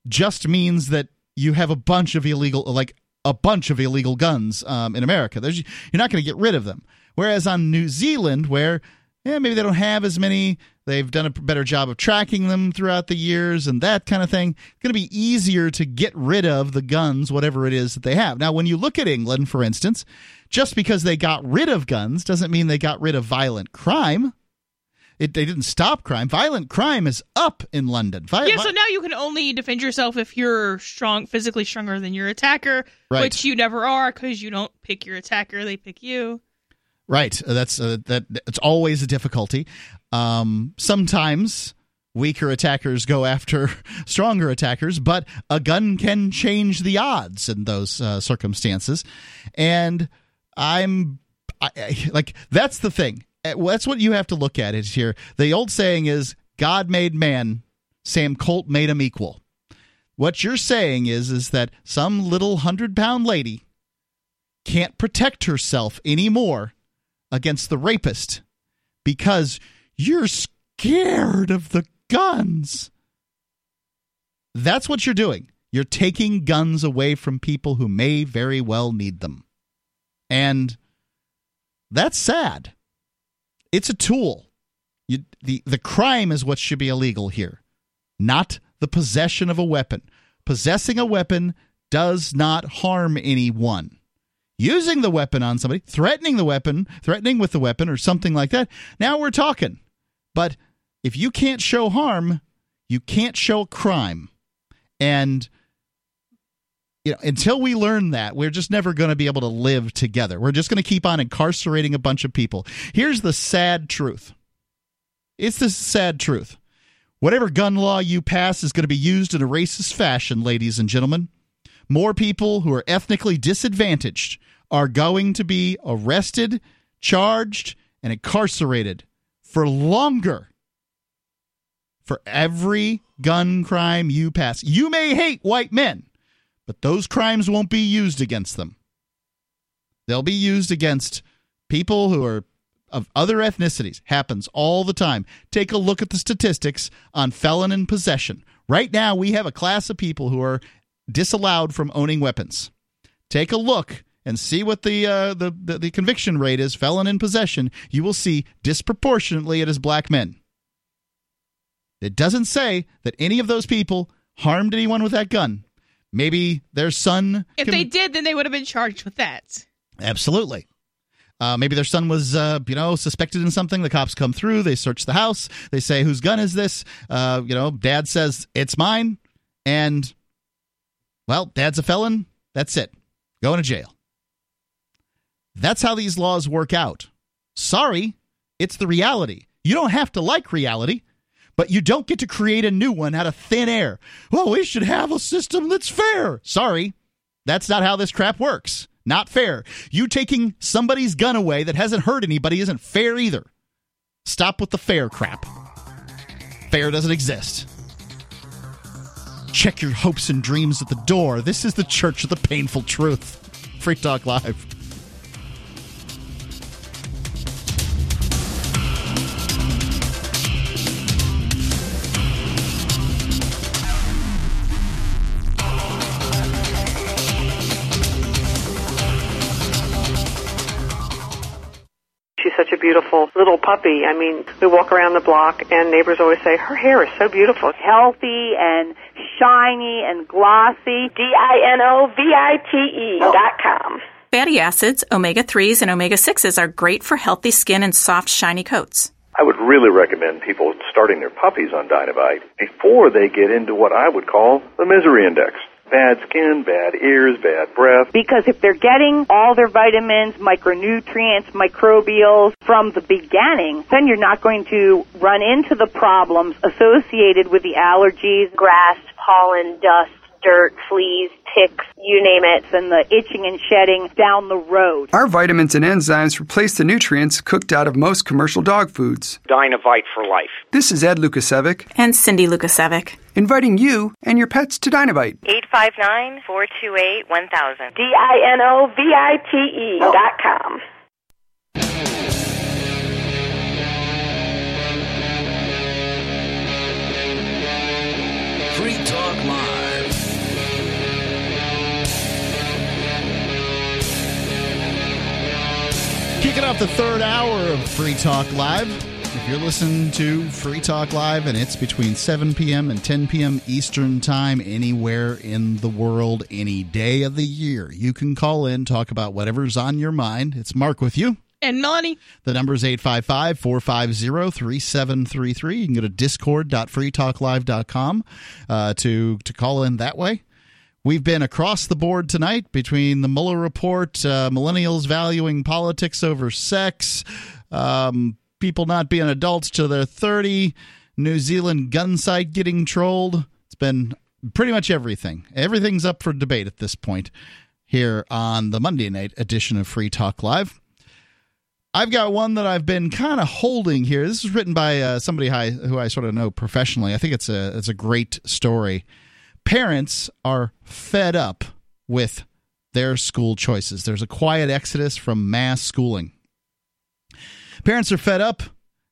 [SPEAKER 1] just means that you have a bunch of illegal like a bunch of illegal guns um, in America. There's, you're not going to get rid of them. Whereas on New Zealand, where yeah, maybe they don't have as many. They've done a better job of tracking them throughout the years and that kind of thing. It's going to be easier to get rid of the guns, whatever it is that they have. Now, when you look at England, for instance, just because they got rid of guns doesn't mean they got rid of violent crime. It, they didn't stop crime. Violent crime is up in London. Vi-
[SPEAKER 2] Yeah, so now you can only defend yourself if you're strong, physically stronger than your attacker,
[SPEAKER 1] Right.
[SPEAKER 2] which you never are because you don't pick your attacker; they pick you.
[SPEAKER 1] Right. Uh, That's uh, that. It's always a difficulty. Um, sometimes weaker attackers go after stronger attackers, but a gun can change the odds in those uh, circumstances. And I'm I, I- like that's the thing. Uh, That's what you have to look at. Is here the old saying is God made man, Sam Colt made him equal. What you're saying is is that some little hundred pound lady can't protect herself anymore against the rapist because you're scared of the guns. That's what you're doing. You're taking guns away from people who may very well need them. And that's sad. It's a tool. You, the, the crime is what should be illegal here, not the possession of a weapon. Possessing a weapon does not harm anyone using the weapon on somebody, threatening the weapon, threatening with the weapon, or something like that. Now we're talking. But if you can't show harm, you can't show a crime. And you know, until we learn that, we're just never going to be able to live together. We're just going to keep on incarcerating a bunch of people. Here's the sad truth. It's the sad truth. Whatever gun law you pass is going to be used in a racist fashion, ladies and gentlemen more people who are ethnically disadvantaged are going to be arrested, charged, and incarcerated for longer for every gun crime you pass. You may hate white men, but those crimes won't be used against them. They'll be used against people who are of other ethnicities. Happens all the time. Take a look at the statistics on felon in possession. Right now, we have a class of people who are disallowed from owning weapons. Take a look and see what the, uh, the, the the conviction rate is. Felon in possession. You will see disproportionately it is black men. It doesn't say that any of those people harmed anyone with that gun. Maybe their son.
[SPEAKER 2] If they did, then they would have been charged with that.
[SPEAKER 1] Absolutely. Uh, maybe their son was, uh, you know, suspected in something. The cops come through. They search the house. They say, "Whose gun is this?" Uh, you know, dad says it's mine, and well, dad's a felon. That's it. Going to jail. That's how these laws work out. Sorry, it's the reality. You don't have to like reality, but you don't get to create a new one out of thin air. Well, we should have a system that's fair. Sorry, that's not how this crap works. Not fair. You taking somebody's gun away that hasn't hurt anybody isn't fair either. Stop with the fair crap. Fair doesn't exist. check your hopes and dreams at the door. This is the Church of the Painful Truth. Free Talk Live.
[SPEAKER 9] Such a beautiful little puppy. I mean, we walk around the block and neighbors always say, her hair is so beautiful.
[SPEAKER 10] healthy and shiny and glossy. D-I-N-O-V-I-T-E oh. dot com.
[SPEAKER 11] Fatty acids, omega 3s, and omega 6s are great for healthy skin and soft, shiny coats.
[SPEAKER 12] I would really recommend people starting their puppies on Dinovite before they get into what I would call the misery index. Bad skin, bad ears, bad breath.
[SPEAKER 10] Because if they're getting all their vitamins, micronutrients, microbials from the beginning, then you're not going to run into the problems associated with the allergies,
[SPEAKER 13] grass, pollen, dust, dirt, fleas, ticks, you name it.
[SPEAKER 10] and the itching and shedding down the road.
[SPEAKER 14] Our vitamins and enzymes replace the nutrients cooked out of most commercial dog foods.
[SPEAKER 15] Dinovite for life.
[SPEAKER 14] This is Ed Lukacevic,
[SPEAKER 11] And Cindy Lukacevic.
[SPEAKER 14] inviting you and your pets to Dinovite.
[SPEAKER 13] 859-428-1000.
[SPEAKER 10] D-I-N-O-V-I-T-E dot com.
[SPEAKER 16] Free Talk Live.
[SPEAKER 1] Kicking off the third hour of Free Talk Live. If you're listening to Free Talk Live and it's between 7 p.m. and 10 p.m. Eastern Time, anywhere in the world, any day of the year, you can call in, talk about whatever's on your mind. It's Mark with you.
[SPEAKER 2] And Melanie,
[SPEAKER 1] The number is 855 450 3733. You can go to discord.freetalklive.com uh, to, to call in that way. We've been across the board tonight between the Mueller report, uh, millennials valuing politics over sex, um, people not being adults till they're 30, New Zealand gun site getting trolled. It's been pretty much everything. Everything's up for debate at this point here on the Monday night edition of Free Talk Live. I've got one that I've been kind of holding here. This is written by uh, somebody who I sort of know professionally. I think it's a it's a great story. Parents are fed up with their school choices. There's a quiet exodus from mass schooling. Parents are fed up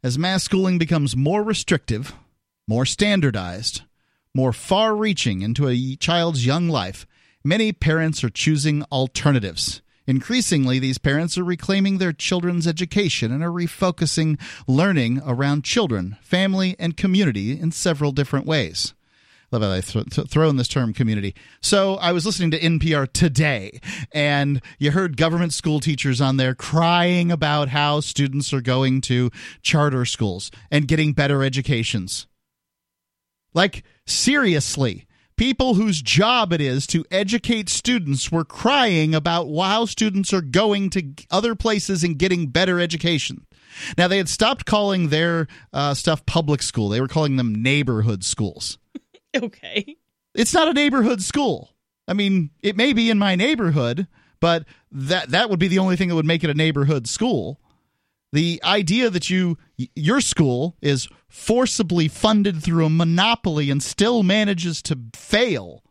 [SPEAKER 1] as mass schooling becomes more restrictive, more standardized, more far reaching into a child's young life. Many parents are choosing alternatives. Increasingly, these parents are reclaiming their children's education and are refocusing learning around children, family, and community in several different ways. Love how I th- th- throw in this term community. So I was listening to NPR today, and you heard government school teachers on there crying about how students are going to charter schools and getting better educations. Like, seriously, people whose job it is to educate students were crying about how students are going to other places and getting better education. Now, they had stopped calling their uh, stuff public school, they were calling them neighborhood schools.
[SPEAKER 2] okay.
[SPEAKER 1] It's not a neighborhood school. I mean, it may be in my neighborhood, but that that would be the only thing that would make it a neighborhood school. The idea that you your school is forcibly funded through a monopoly and still manages to fail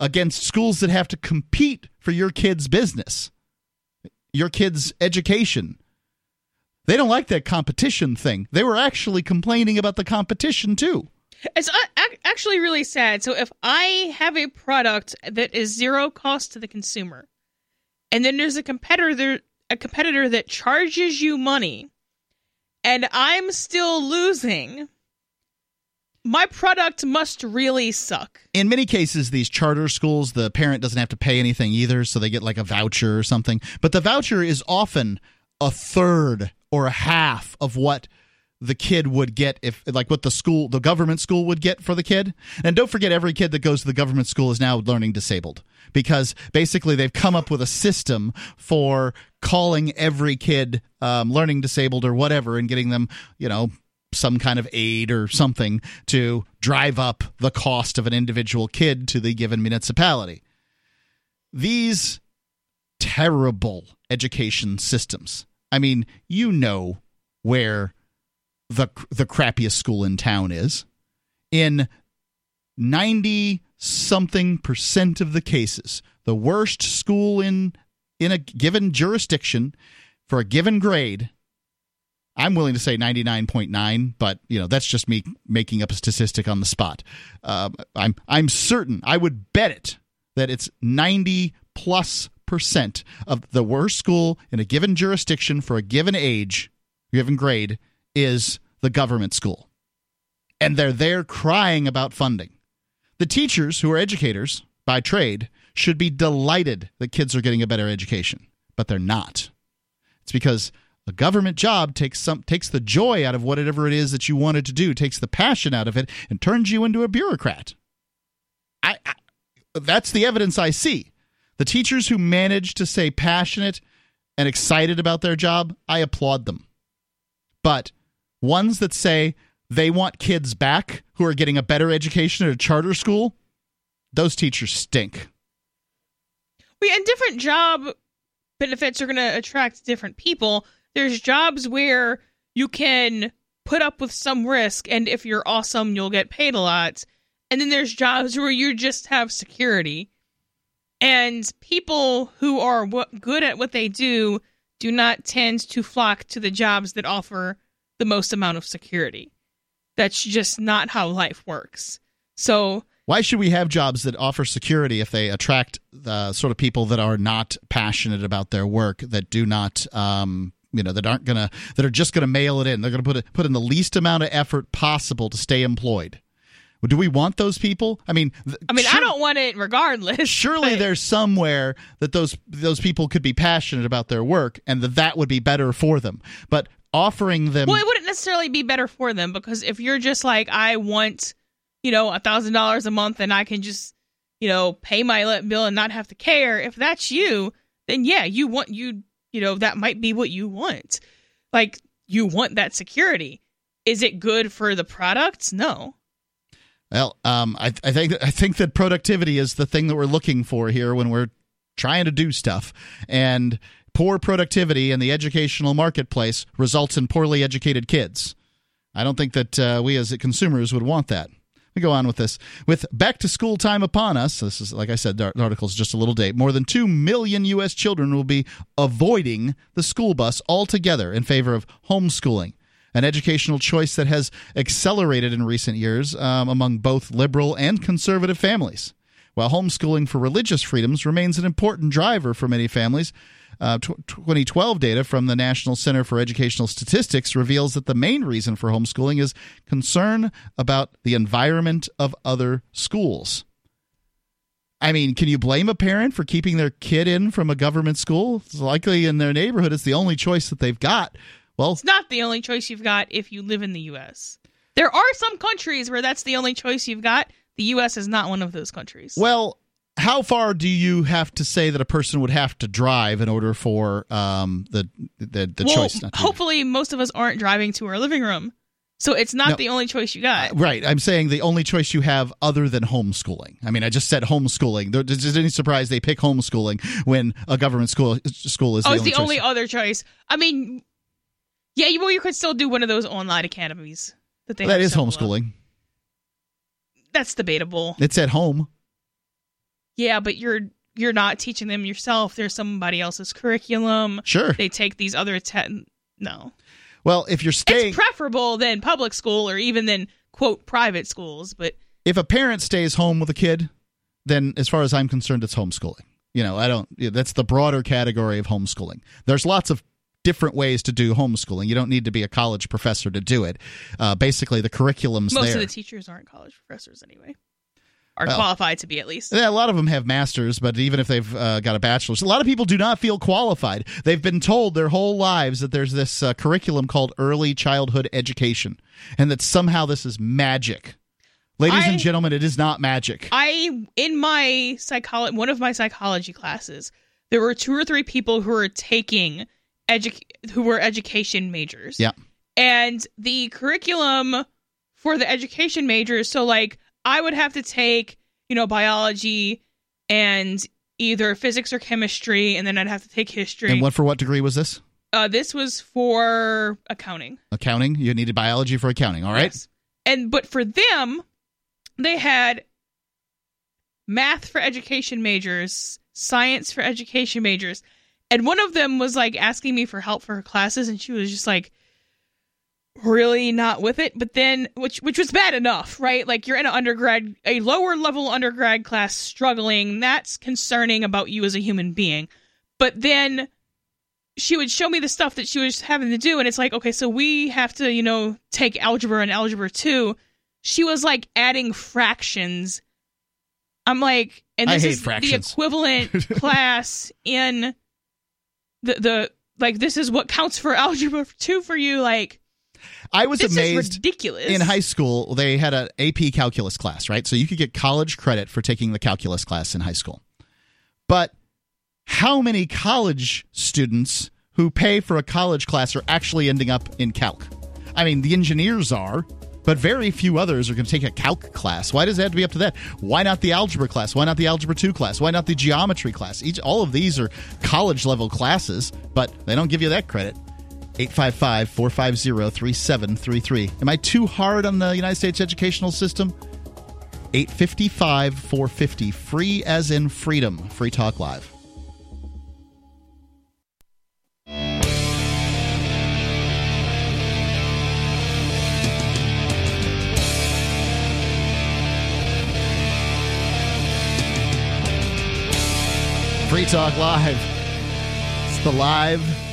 [SPEAKER 1] against schools that have to compete for your kid's business, your kid's education. They don't like that competition thing. They were actually complaining about the competition too.
[SPEAKER 2] It's uh, actually really sad. So if I have a product that is zero cost to the consumer, and then there's a competitor a competitor that charges you money, and I'm still losing, my product must really suck.
[SPEAKER 1] in many cases these charter schools the parent doesn't have to pay anything either so they get like a voucher or something but the voucher is often a third or a half of what the kid would get if like what the school the government school would get for the kid and don't forget every kid that goes to the government school is now learning disabled because basically they've come up with a system for calling every kid um, learning disabled or whatever and getting them you know some kind of aid or something to drive up the cost of an individual kid to the given municipality. These terrible education systems. I mean, you know where the the crappiest school in town is. In 90 something percent of the cases, the worst school in in a given jurisdiction for a given grade I'm willing to say 99.9, but you know that's just me making up a statistic on the spot. Uh, I'm I'm certain I would bet it that it's 90 plus percent of the worst school in a given jurisdiction for a given age, given grade, is the government school, and they're there crying about funding. The teachers who are educators by trade should be delighted that kids are getting a better education, but they're not. It's because a government job takes some takes the joy out of whatever it is that you wanted to do, takes the passion out of it, and turns you into a bureaucrat. I, I that's the evidence I see. The teachers who manage to stay passionate and excited about their job, I applaud them. But ones that say they want kids back who are getting a better education at a charter school, those teachers stink.
[SPEAKER 2] We and different job benefits are going to attract different people. There's jobs where you can put up with some risk and if you're awesome you'll get paid a lot. And then there's jobs where you just have security. And people who are w- good at what they do do not tend to flock to the jobs that offer the most amount of security that's just not how life works so
[SPEAKER 1] why should we have jobs that offer security if they attract the sort of people that are not passionate about their work that do not um, you know that aren't gonna that are just gonna mail it in. They're gonna put it, put in the least amount of effort possible to stay employed. Do we want those people? I mean,
[SPEAKER 2] I mean, sure, I don't want it regardless.
[SPEAKER 1] Surely
[SPEAKER 2] but.
[SPEAKER 1] there's somewhere that those those people could be passionate about their work, and that that would be better for them. But offering them,
[SPEAKER 2] well, it wouldn't necessarily be better for them because if you're just like, I want, you know, a thousand dollars a month, and I can just, you know, pay my bill and not have to care. If that's you, then yeah, you want you you know, that might be what you want. Like, you want that security. Is it good for the products? No.
[SPEAKER 1] Well, um, I, I think I think that productivity is the thing that we're looking for here when we're trying to do stuff, and poor productivity in the educational marketplace results in poorly educated kids. I don't think that uh, we as consumers would want that Let me go on with this. With back to school time upon us, this is, like I said, the article is just a little date. More than 2 million U.S. children will be avoiding the school bus altogether in favor of homeschooling an educational choice that has accelerated in recent years um, among both liberal and conservative families. While homeschooling for religious freedoms remains an important driver for many families, uh, 2012 data from the National Center for Educational Statistics reveals that the main reason for homeschooling is concern about the environment of other schools. I mean, can you blame a parent for keeping their kid in from a government school? It's likely in their neighborhood it's the only choice that they've got. Well,
[SPEAKER 2] it's not the only choice you've got if you live in the U.S. There are some countries where that's the only choice you've got. The U.S. is not one of those countries.
[SPEAKER 1] Well, how far do you have to say that a person would have to drive in order for um, the the, the
[SPEAKER 2] well,
[SPEAKER 1] choice?
[SPEAKER 2] hopefully, most of us aren't driving to our living room, so it's not no, the only choice you got.
[SPEAKER 1] Uh, right. I'm saying the only choice you have other than homeschooling. I mean, I just said homeschooling. Is it any surprise they pick homeschooling when a government school school is?
[SPEAKER 2] Oh,
[SPEAKER 1] the
[SPEAKER 2] it's
[SPEAKER 1] only
[SPEAKER 2] the
[SPEAKER 1] choice.
[SPEAKER 2] only other choice. I mean, yeah, you, well, you could still do one of those online academies that they.
[SPEAKER 1] Well, that is homeschooling. Of.
[SPEAKER 2] That's debatable.
[SPEAKER 1] It's at home.
[SPEAKER 2] Yeah, but you're you're not teaching them yourself. There's somebody else's curriculum.
[SPEAKER 1] Sure.
[SPEAKER 2] They take these other ten. no.
[SPEAKER 1] Well, if you're staying
[SPEAKER 2] It's preferable than public school or even than quote private schools, but
[SPEAKER 1] if a parent stays home with a kid, then as far as I'm concerned it's homeschooling. You know, I don't that's the broader category of homeschooling. There's lots of different ways to do homeschooling. You don't need to be a college professor to do it. Uh, basically, the curriculum's
[SPEAKER 2] most
[SPEAKER 1] there.
[SPEAKER 2] Most of the teachers aren't college professors anyway are well, qualified to be at least.
[SPEAKER 1] Yeah, a lot of them have masters, but even if they've uh, got a bachelor's, a lot of people do not feel qualified. They've been told their whole lives that there's this uh, curriculum called early childhood education, and that somehow this is magic. Ladies I, and gentlemen, it is not magic.
[SPEAKER 2] I in my psychology, one of my psychology classes, there were two or three people who were taking edu- who were education majors.
[SPEAKER 1] Yeah,
[SPEAKER 2] and the curriculum for the education majors, so like I would have to take, you know, biology and either physics or chemistry, and then I'd have to take history.
[SPEAKER 1] And what for what degree was this?
[SPEAKER 2] Uh, this was for accounting.
[SPEAKER 1] Accounting. You needed biology for accounting. All right. Yes.
[SPEAKER 2] And but for them, they had math for education majors, science for education majors. And one of them was like asking me for help for her classes and she was just like really not with it. But then which which was bad enough, right? Like you're in an undergrad a lower level undergrad class struggling. That's concerning about you as a human being. But then she would show me the stuff that she was having to do and it's like, okay, so we have to, you know, take algebra and algebra 2. She was like adding fractions. I'm like, and this is the equivalent class in the the like this is what counts for algebra 2 for you like
[SPEAKER 1] I was
[SPEAKER 2] this
[SPEAKER 1] amazed.
[SPEAKER 2] is ridiculous.
[SPEAKER 1] In high school, they had an AP calculus class, right? So you could get college credit for taking the calculus class in high school. But how many college students who pay for a college class are actually ending up in calc? I mean, the engineers are, but very few others are going to take a calc class. Why does it have to be up to that? Why not the algebra class? Why not the algebra 2 class? Why not the geometry class? Each all of these are college level classes, but they don't give you that credit. 855 450 3733. Am I too hard on the United States educational system? 855 450. Free as in freedom. Free Talk Live. Free Talk Live. It's the live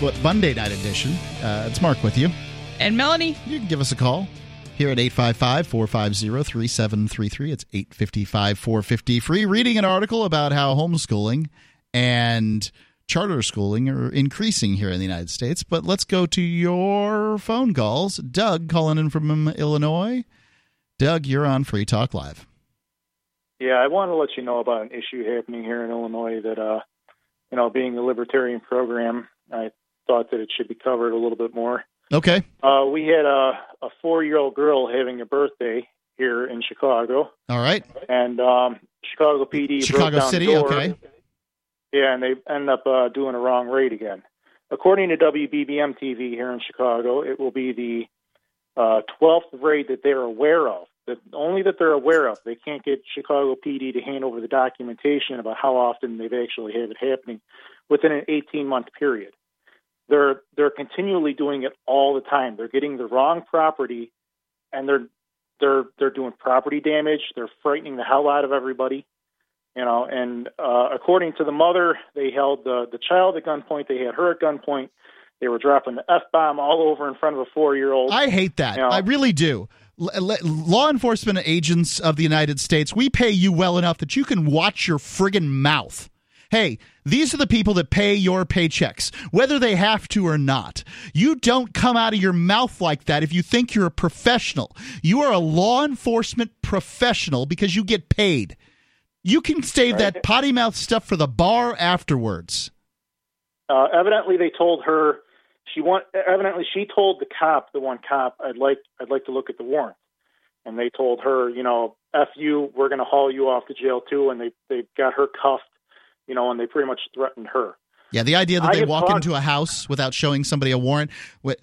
[SPEAKER 1] what Monday night edition. Uh, it's Mark with you.
[SPEAKER 2] and Melanie,
[SPEAKER 1] You can give us a call here at 855 450 3733. It's 855 450 free. Reading an article about how homeschooling and charter schooling are increasing here in the United States. But let's go to your phone calls. Doug calling in from Illinois. Doug, you're on Free Talk Live.
[SPEAKER 15] Yeah, I want to let you know about an issue happening here in Illinois that, uh, you know, being a libertarian program, I thought that it should be covered a little bit more.
[SPEAKER 1] Okay.
[SPEAKER 15] Uh, we had a, a four-year-old girl having a birthday here in Chicago,
[SPEAKER 1] All right.
[SPEAKER 15] and um, Chicago PD
[SPEAKER 1] Chicago
[SPEAKER 15] broke down
[SPEAKER 1] City,
[SPEAKER 15] the door.
[SPEAKER 1] okay.
[SPEAKER 15] Yeah, and they end up uh, doing a wrong rate again. According to WBBM TV here in Chicago, it will be the uh, 12th raid that they're aware of. That only that they're aware of. They can't get Chicago PD to hand over the documentation about how often they've actually had it happening within an 18 month period. They're they're continually doing it all the time. They're getting the wrong property, and they're they're they're doing property damage. They're frightening the hell out of everybody you know and uh according to the mother they held the the child at gunpoint they had her at gunpoint they were dropping the f bomb all over in front of a four year old
[SPEAKER 1] I hate that. I really do. L- law enforcement agents of the United States, we pay you well enough that you can watch your friggin' mouth. Hey, these are the people that pay your paychecks, whether they have to or not. You don't come out of your mouth like that if you think you're a professional. You are a law enforcement professional because you get paid. You can save that potty mouth stuff for the bar afterwards.
[SPEAKER 15] uh evidently they told her she want evidently she told the cop the one cop i'd like i'd like to look at the warrant and they told her you know f you we're going to haul you off to jail too and they they got her cuffed you know and they pretty much threatened her
[SPEAKER 1] Yeah, the idea that
[SPEAKER 15] I
[SPEAKER 1] they walk
[SPEAKER 15] talked-
[SPEAKER 1] into a house without showing somebody a warrant.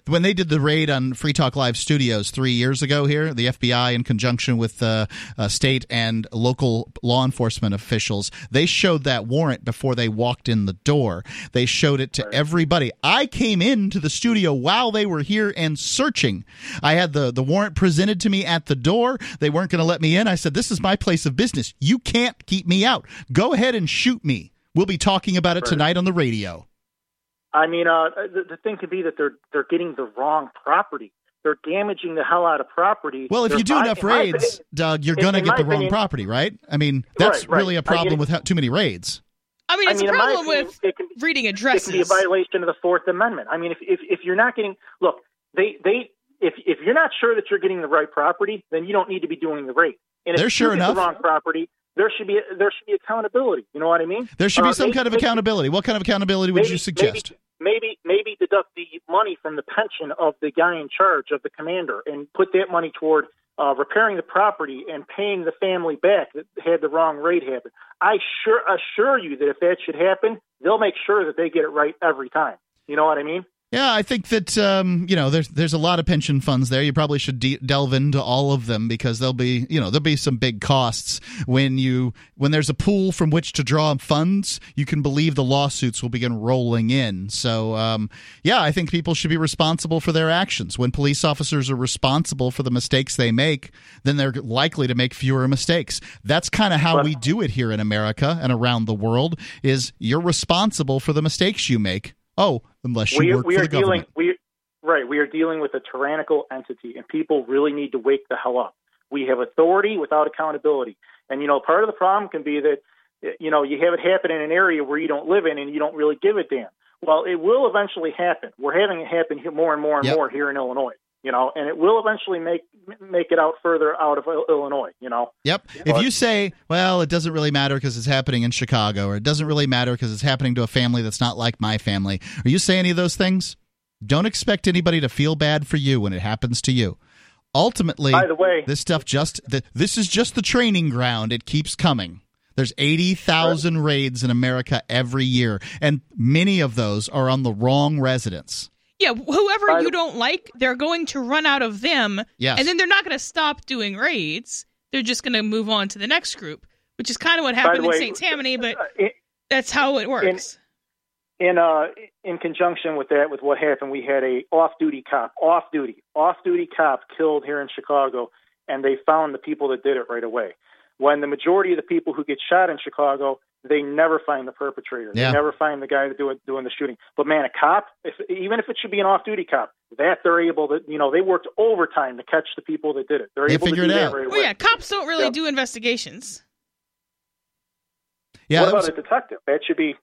[SPEAKER 1] When they did the raid on Free Talk Live Studios three years ago here, the FBI, in conjunction with uh, uh, state and local law enforcement officials, they showed that warrant before they walked in the door. They showed it to everybody. I came into the studio while they were here and searching. I had the, the warrant presented to me at the door. They weren't going to let me in. I said, This is my place of business. You can't keep me out. Go ahead and shoot me. We'll be talking about it tonight on the radio.
[SPEAKER 15] I mean, uh, the, the thing could be that they're they're getting the wrong property. They're damaging the hell out of property.
[SPEAKER 1] Well, if
[SPEAKER 15] They're
[SPEAKER 1] you do
[SPEAKER 15] buy-
[SPEAKER 1] enough raids,
[SPEAKER 15] opinion-
[SPEAKER 1] Doug, you're going to get
[SPEAKER 15] my
[SPEAKER 1] the wrong
[SPEAKER 15] opinion-
[SPEAKER 1] property, right? I mean, that's
[SPEAKER 15] Right, right.
[SPEAKER 1] really a problem with how, too many raids.
[SPEAKER 2] I mean, it's
[SPEAKER 15] mean,
[SPEAKER 2] a problem
[SPEAKER 15] opinion,
[SPEAKER 2] with
[SPEAKER 15] it can,
[SPEAKER 2] reading addresses.
[SPEAKER 15] it
[SPEAKER 2] addresses.
[SPEAKER 15] can be a violation of the Fourth Amendment. I mean, if if, if you're not getting look, they they if if you're not sure that you're getting the right property, then you don't need to be doing the raid. And if
[SPEAKER 1] There,
[SPEAKER 15] you
[SPEAKER 1] sure
[SPEAKER 15] get
[SPEAKER 1] enough.
[SPEAKER 15] the wrong property, there should be there should be accountability. You know what I mean?
[SPEAKER 1] There should be
[SPEAKER 15] Uh,
[SPEAKER 1] some
[SPEAKER 15] maybe-
[SPEAKER 1] kind of accountability. What kind of accountability would
[SPEAKER 15] maybe-
[SPEAKER 1] you suggest?
[SPEAKER 15] Maybe, maybe maybe deduct the money from the pension of the guy in charge of the commander and put that money toward uh, repairing the property and paying the family back that had the wrong rate happen. I sure assure you that if that should happen, they'll make sure that they get it right every time. You know what I mean?
[SPEAKER 1] Yeah, I think that um, you know there's there's a lot of pension funds there. You probably should de- delve into all of them because there'll be you know there'll be some big costs when you when there's a pool from which to draw funds. You can believe the lawsuits will begin rolling in. So um, yeah, I think people should be responsible for their actions. When police officers are responsible for the mistakes they make, then they're likely to make fewer mistakes. That's kind of how we do it here in America and around the world. Is you're responsible for the mistakes you make. Oh, unless you
[SPEAKER 15] we,
[SPEAKER 1] work
[SPEAKER 15] we
[SPEAKER 1] for
[SPEAKER 15] are
[SPEAKER 1] the government.
[SPEAKER 15] dealing we right we are dealing with a tyrannical entity and people really need to wake the hell up. We have authority without accountability. And you know part of the problem can be that you know you have it happen in an area where you don't live in and you don't really give a damn. Well it will eventually happen. We're having it happen more and more and
[SPEAKER 1] Yep.
[SPEAKER 15] more here in illinois you know and it will eventually make make it out further out of illinois you know
[SPEAKER 1] Yep. If you say, well, it doesn't really matter because it's happening in Chicago, or it doesn't really matter because it's happening to a family that's not like my family, or you say any of those things, don't expect anybody to feel bad for you when it happens to you. Ultimately,
[SPEAKER 15] By the way-
[SPEAKER 1] this stuff just th- this is just the training ground. It keeps coming. There's 80,000 raids in America every year, and many of those are on the wrong residents.
[SPEAKER 2] Yeah, whoever you don't like, they're going to run out of them.
[SPEAKER 1] Yes.
[SPEAKER 2] And then they're not going to stop doing raids. They're just going to move on to the next group, which is kind of what happened
[SPEAKER 15] the way,
[SPEAKER 2] in St. Tammany, but
[SPEAKER 15] it-
[SPEAKER 2] that's how it works.
[SPEAKER 15] in uh in conjunction with that with what happened we had a off duty cop off duty off duty cop killed here in chicago and they found the people that did it right away when the majority of the people who get shot in chicago they never find the perpetrator
[SPEAKER 1] Yeah.
[SPEAKER 15] they never find the guy doing doing the shooting but man a cop if even if it should be an off duty cop that they're able to you know they worked overtime to catch the people that did it they're
[SPEAKER 1] They
[SPEAKER 15] able to do
[SPEAKER 1] it
[SPEAKER 15] that
[SPEAKER 1] out.
[SPEAKER 15] right
[SPEAKER 2] Well,
[SPEAKER 15] away
[SPEAKER 2] yeah, cops don't really
[SPEAKER 15] Yep.
[SPEAKER 2] do investigations.
[SPEAKER 1] Yeah,
[SPEAKER 15] what about
[SPEAKER 1] was-
[SPEAKER 15] a detective that should be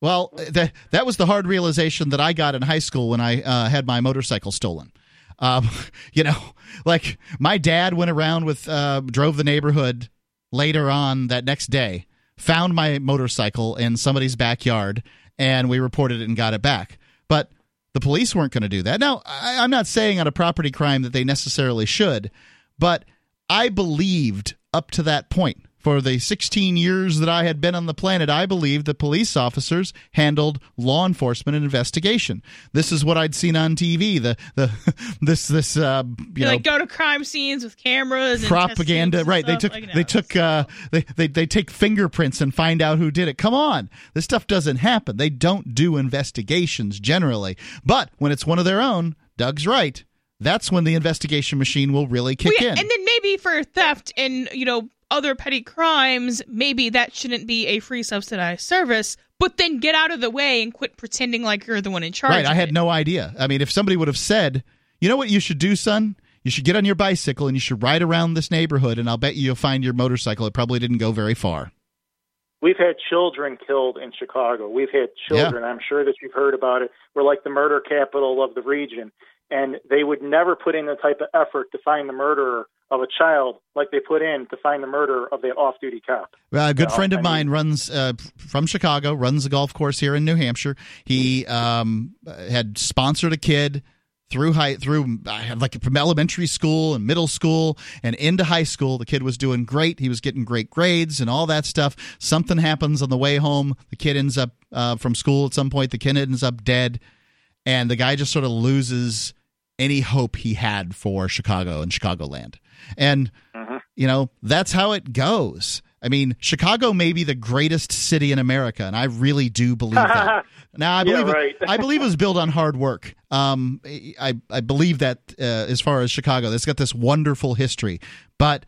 [SPEAKER 1] Well, that that was the hard realization that I got in high school when I uh, had my motorcycle stolen. Um, you know, like my dad went around with uh, drove the neighborhood later on that next day, found my motorcycle in somebody's backyard, and we reported it and got it back. But the police weren't going to do that. Now, I, I'm not saying on a property crime that they necessarily should, but I believed up to that point. For the 16 years that I had been on the planet, I believed that police officers handled law enforcement and investigation. This is what I'd seen on TV. The the this this uh, you
[SPEAKER 2] They
[SPEAKER 1] know
[SPEAKER 2] like go to crime scenes with cameras
[SPEAKER 1] propaganda.
[SPEAKER 2] and
[SPEAKER 1] right they took
[SPEAKER 2] Like, no.
[SPEAKER 1] they took uh they, they they take fingerprints and find out who did it. Come on. This stuff doesn't happen. They don't do investigations generally. But when it's one of their own doug's right. That's when the investigation machine will really kick
[SPEAKER 2] Well, yeah,
[SPEAKER 1] in.
[SPEAKER 2] And then maybe for theft and you know other petty crimes, maybe that shouldn't be a free subsidized service. But then get out of the way and quit pretending like you're the one in charge.
[SPEAKER 1] right i had
[SPEAKER 2] it.
[SPEAKER 1] no idea i mean if somebody would have said you know what you should do son you should get on your bicycle and you should ride around this neighborhood and i'll bet you you'll find your motorcycle it probably didn't go very far
[SPEAKER 15] We've had children killed in Chicago. We've had children. I'm sure that you've heard about it. We're like the murder capital of the region. And they would never put in the type of effort to find the murderer of a child like they put in to find the murder of the off duty cop.
[SPEAKER 1] Uh, a good friend of
[SPEAKER 15] I mean-
[SPEAKER 1] mine runs uh, from Chicago, runs a golf course here in New Hampshire. He um, had sponsored a kid through high through uh, like from elementary school and middle school and into high school. The kid was doing great. He was getting great grades and all that stuff. Something happens on the way home. The kid ends up uh, from school at some point. The kid ends up dead, and the guy just sort of loses any hope he had for Chicago and Chicagoland. And you know, that's how it goes. I mean, Chicago may be the greatest city in America, and I really do believe that. Now, I
[SPEAKER 15] Yeah,
[SPEAKER 1] believe
[SPEAKER 15] right.
[SPEAKER 1] it, I believe it was built on hard work. Um, I I believe that uh, as far as Chicago, it's got this wonderful history, but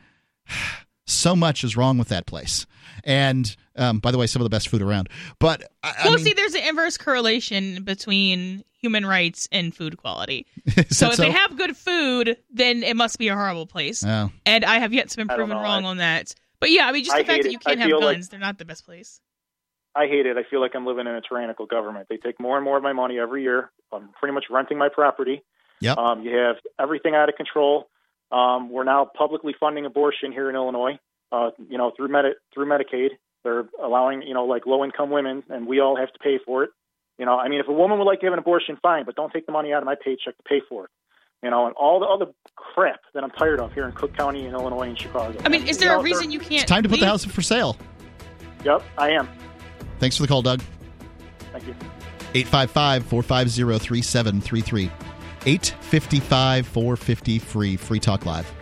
[SPEAKER 1] so much is wrong with that place. And um, by the way, some of the best food around. But I, I mean,
[SPEAKER 2] see, there's an inverse correlation between human rights and food quality. So if
[SPEAKER 1] so?
[SPEAKER 2] they have good food, then it must be a horrible place.
[SPEAKER 1] Oh.
[SPEAKER 2] And I have yet to been proven
[SPEAKER 15] know.
[SPEAKER 2] wrong on that. But yeah, I mean, just the fact that you can't have
[SPEAKER 15] feel like-
[SPEAKER 2] guns, they're not the best place.
[SPEAKER 15] I hate it. I feel like I'm living in a tyrannical government. They take more and more of my money every year. I'm pretty much renting my property.
[SPEAKER 1] Yep.
[SPEAKER 15] Um, you have everything out of control. Um, we're now publicly funding abortion here in Illinois. Uh, you know, through Medi- through Medicaid, they're allowing you know like low income women, and we all have to pay for it. You know, I mean, if a woman would like to have an abortion, fine, but don't take the money out of my paycheck to pay for it. You know, and all the other crap that I'm tired of here in Cook County and Illinois and Chicago.
[SPEAKER 2] I mean, is
[SPEAKER 15] You
[SPEAKER 2] there
[SPEAKER 15] know,
[SPEAKER 2] a reason you can't?
[SPEAKER 1] it's time to put the house up for sale.
[SPEAKER 15] Yep, I am.
[SPEAKER 1] Thanks for the call, Doug.
[SPEAKER 15] Thank you.
[SPEAKER 1] 855 450 3733. 855 450 free. Free Talk Live.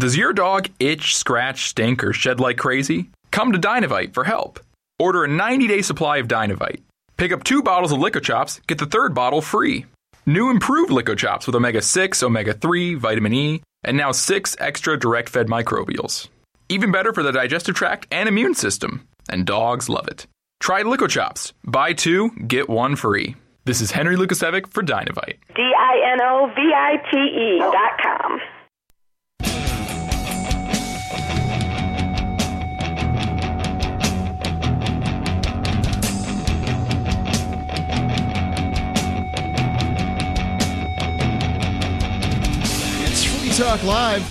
[SPEAKER 16] Does your dog itch, scratch, stink, or shed like crazy? Come to Dinovite for help. Order a 90 day supply of Dinovite. Pick up two bottles of LickOChops, get the third bottle free. New improved LickOChops with omega 6, omega 3, vitamin E, and now six extra direct fed microbials. Even better for the digestive tract and immune system. And dogs love it. Try LickOChops. Buy two, get one free. This is Henry Lukacevic for Dinovite.
[SPEAKER 17] D I N O V I T E dot com.
[SPEAKER 1] Talk Live.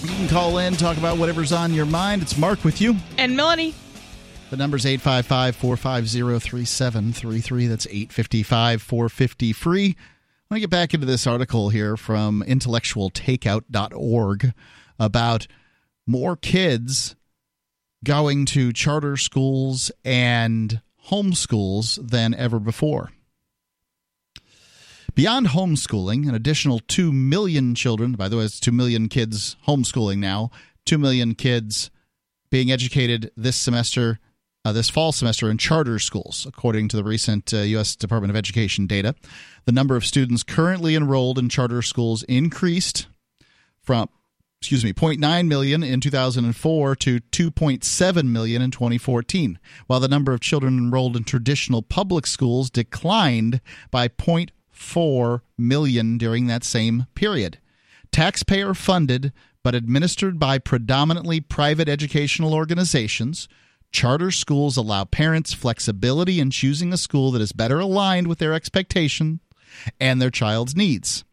[SPEAKER 1] You can call in, talk about whatever's on your mind. It's Mark with you.
[SPEAKER 2] And Melanie.
[SPEAKER 1] The number's 855 450 3733. That's 855 450 free. I want to get back into this article here from intellectualtakeout.org about more kids going to charter schools and homeschools than ever before. Beyond homeschooling, an additional 2 million children, by the way, it's 2 million kids homeschooling now, 2 million kids being educated this semester, uh, this fall semester in charter schools, according to the recent uh, U.S. Department of Education data. The number of students currently enrolled in charter schools increased from excuse me 0.9 million in 2004 to 2.7 million in 2014 while the number of children enrolled in traditional public schools declined by 0.4 million during that same period taxpayer funded but administered by predominantly private educational organizations charter schools allow parents flexibility in choosing a school that is better aligned with their expectation and their child's needs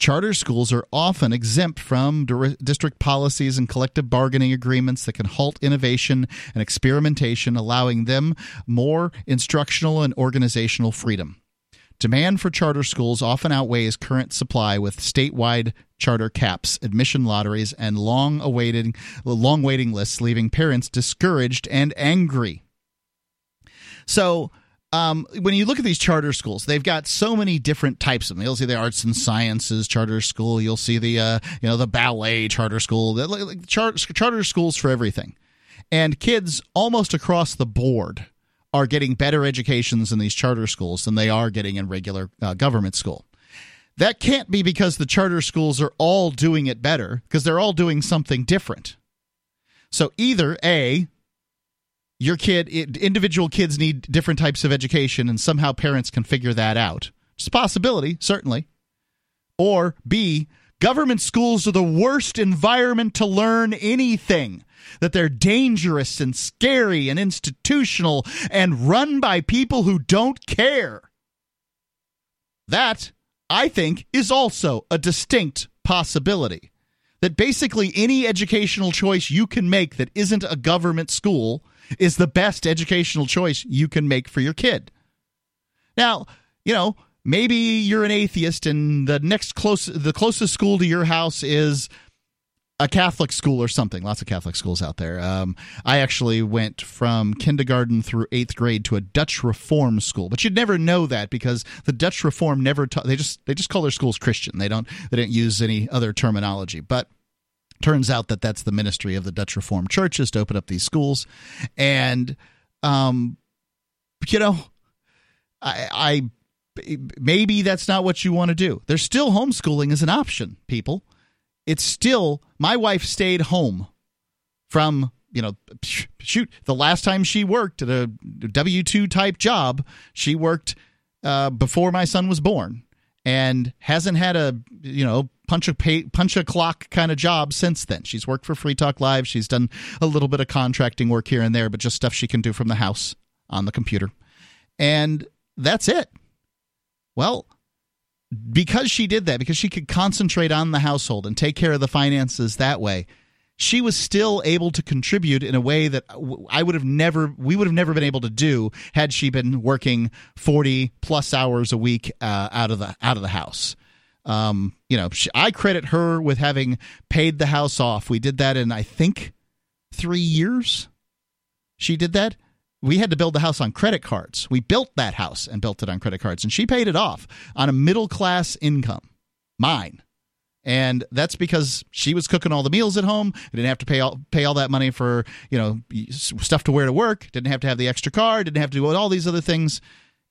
[SPEAKER 1] Charter schools are often exempt from district policies and collective bargaining agreements that can halt innovation and experimentation, allowing them more instructional and organizational freedom. Demand for charter schools often outweighs current supply with statewide charter caps, admission lotteries, and long awaiting long waiting lists, leaving parents discouraged and angry. So um, when you look at these charter schools, they've got so many different types of them. You'll see the arts and sciences charter school. You'll see the uh, you know the ballet charter school. The, like, char- charter schools for everything, and kids almost across the board are getting better educations in these charter schools than they are getting in regular uh, government school. That can't be because the charter schools are all doing it better, because they're all doing something different. So either a your kid individual kids need different types of education and somehow parents can figure that out it's a possibility certainly or b government schools are the worst environment to learn anything that they're dangerous and scary and institutional and run by people who don't care that i think is also a distinct possibility that basically any educational choice you can make that isn't a government school is the best educational choice you can make for your kid. Now, you know, maybe you're an atheist and the next close the closest school to your house is a Catholic school or something. Lots of Catholic schools out there. Um, I actually went from kindergarten through eighth grade to a Dutch Reform school, but you'd never know that because the Dutch Reform never ta- they just they just call their schools Christian. They don't they don't use any other terminology. But turns out that that's the ministry of the Dutch Reformed churches to open up these schools, and um, you know, I, I maybe that's not what you want to do. There's still homeschooling as an option, people. It's still my wife stayed home from you know shoot the last time she worked at a W two type job, she worked uh, before my son was born and hasn't had a you know punch a pay, punch a clock kind of job since then. She's worked for Free Talk Live. She's done a little bit of contracting work here and there, but just stuff she can do from the house on the computer, and that's it. Well, because she did that, because she could concentrate on the household and take care of the finances that way, she was still able to contribute in a way that I would have never, we would have never been able to do had she been working 40 plus hours a week uh, out of the out of the house. Um, you know, she, I credit her with having paid the house off. We did that in I think three years. She did that. We had to build the house on credit cards. We built that house and built it on credit cards, and she paid it off on a middle class income, mine. And that's because she was cooking all the meals at home. We didn't have to pay all pay all that money for you know stuff to wear to work. Didn't have to have the extra car. Didn't have to do all these other things.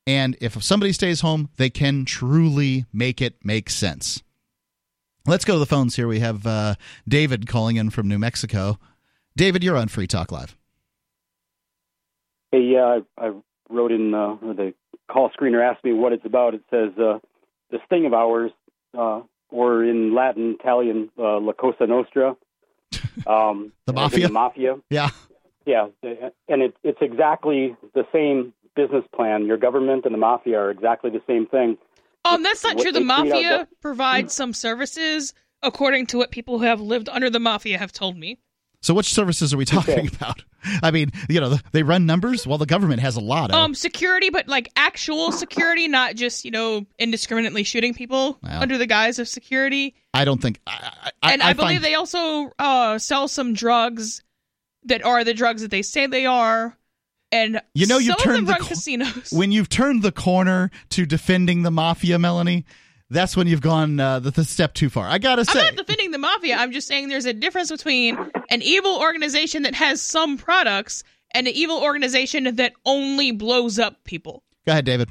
[SPEAKER 1] And if somebody stays home, they can truly make it make sense. Let's go to the phones here. We have uh, David calling in from New Mexico. David, you're on Free Talk Live.
[SPEAKER 18] Hey, yeah, I wrote in, uh, or the call screener asked me what it's about. It says, uh, this thing of ours, uh, or in Latin, Italian, uh, La Cosa Nostra. Um,
[SPEAKER 1] the mafia?
[SPEAKER 18] The mafia.
[SPEAKER 1] Yeah.
[SPEAKER 18] Yeah, and it, it's exactly the same business plan. Your government and the mafia are exactly the same thing.
[SPEAKER 2] Um, that's not
[SPEAKER 18] What
[SPEAKER 2] true. The
[SPEAKER 18] they treat our
[SPEAKER 2] mafia
[SPEAKER 18] gov-
[SPEAKER 2] provides some services according to what people who have lived under the mafia have told me.
[SPEAKER 1] So, which services are we talking about? I mean, you know, they run numbers. Well, the government has a lot of.
[SPEAKER 2] Um, security, but like actual security, not just you know indiscriminately shooting people
[SPEAKER 1] Wow.
[SPEAKER 2] under the guise of security.
[SPEAKER 1] I don't think. I, I,
[SPEAKER 2] and I,
[SPEAKER 1] I
[SPEAKER 2] believe
[SPEAKER 1] find-
[SPEAKER 2] they also uh, sell some drugs that are the drugs that they say they are. And
[SPEAKER 1] You know, you've
[SPEAKER 2] some of
[SPEAKER 1] turned the
[SPEAKER 2] run
[SPEAKER 1] co-
[SPEAKER 2] casinos.
[SPEAKER 1] when you've turned the corner to defending the mafia, Melanie. That's when you've gone uh, the, the step too far. I gotta say, I'm
[SPEAKER 2] not defending the mafia. I'm just saying there's a difference between an evil organization that has some products and an evil organization that only blows up people.
[SPEAKER 1] go ahead, David.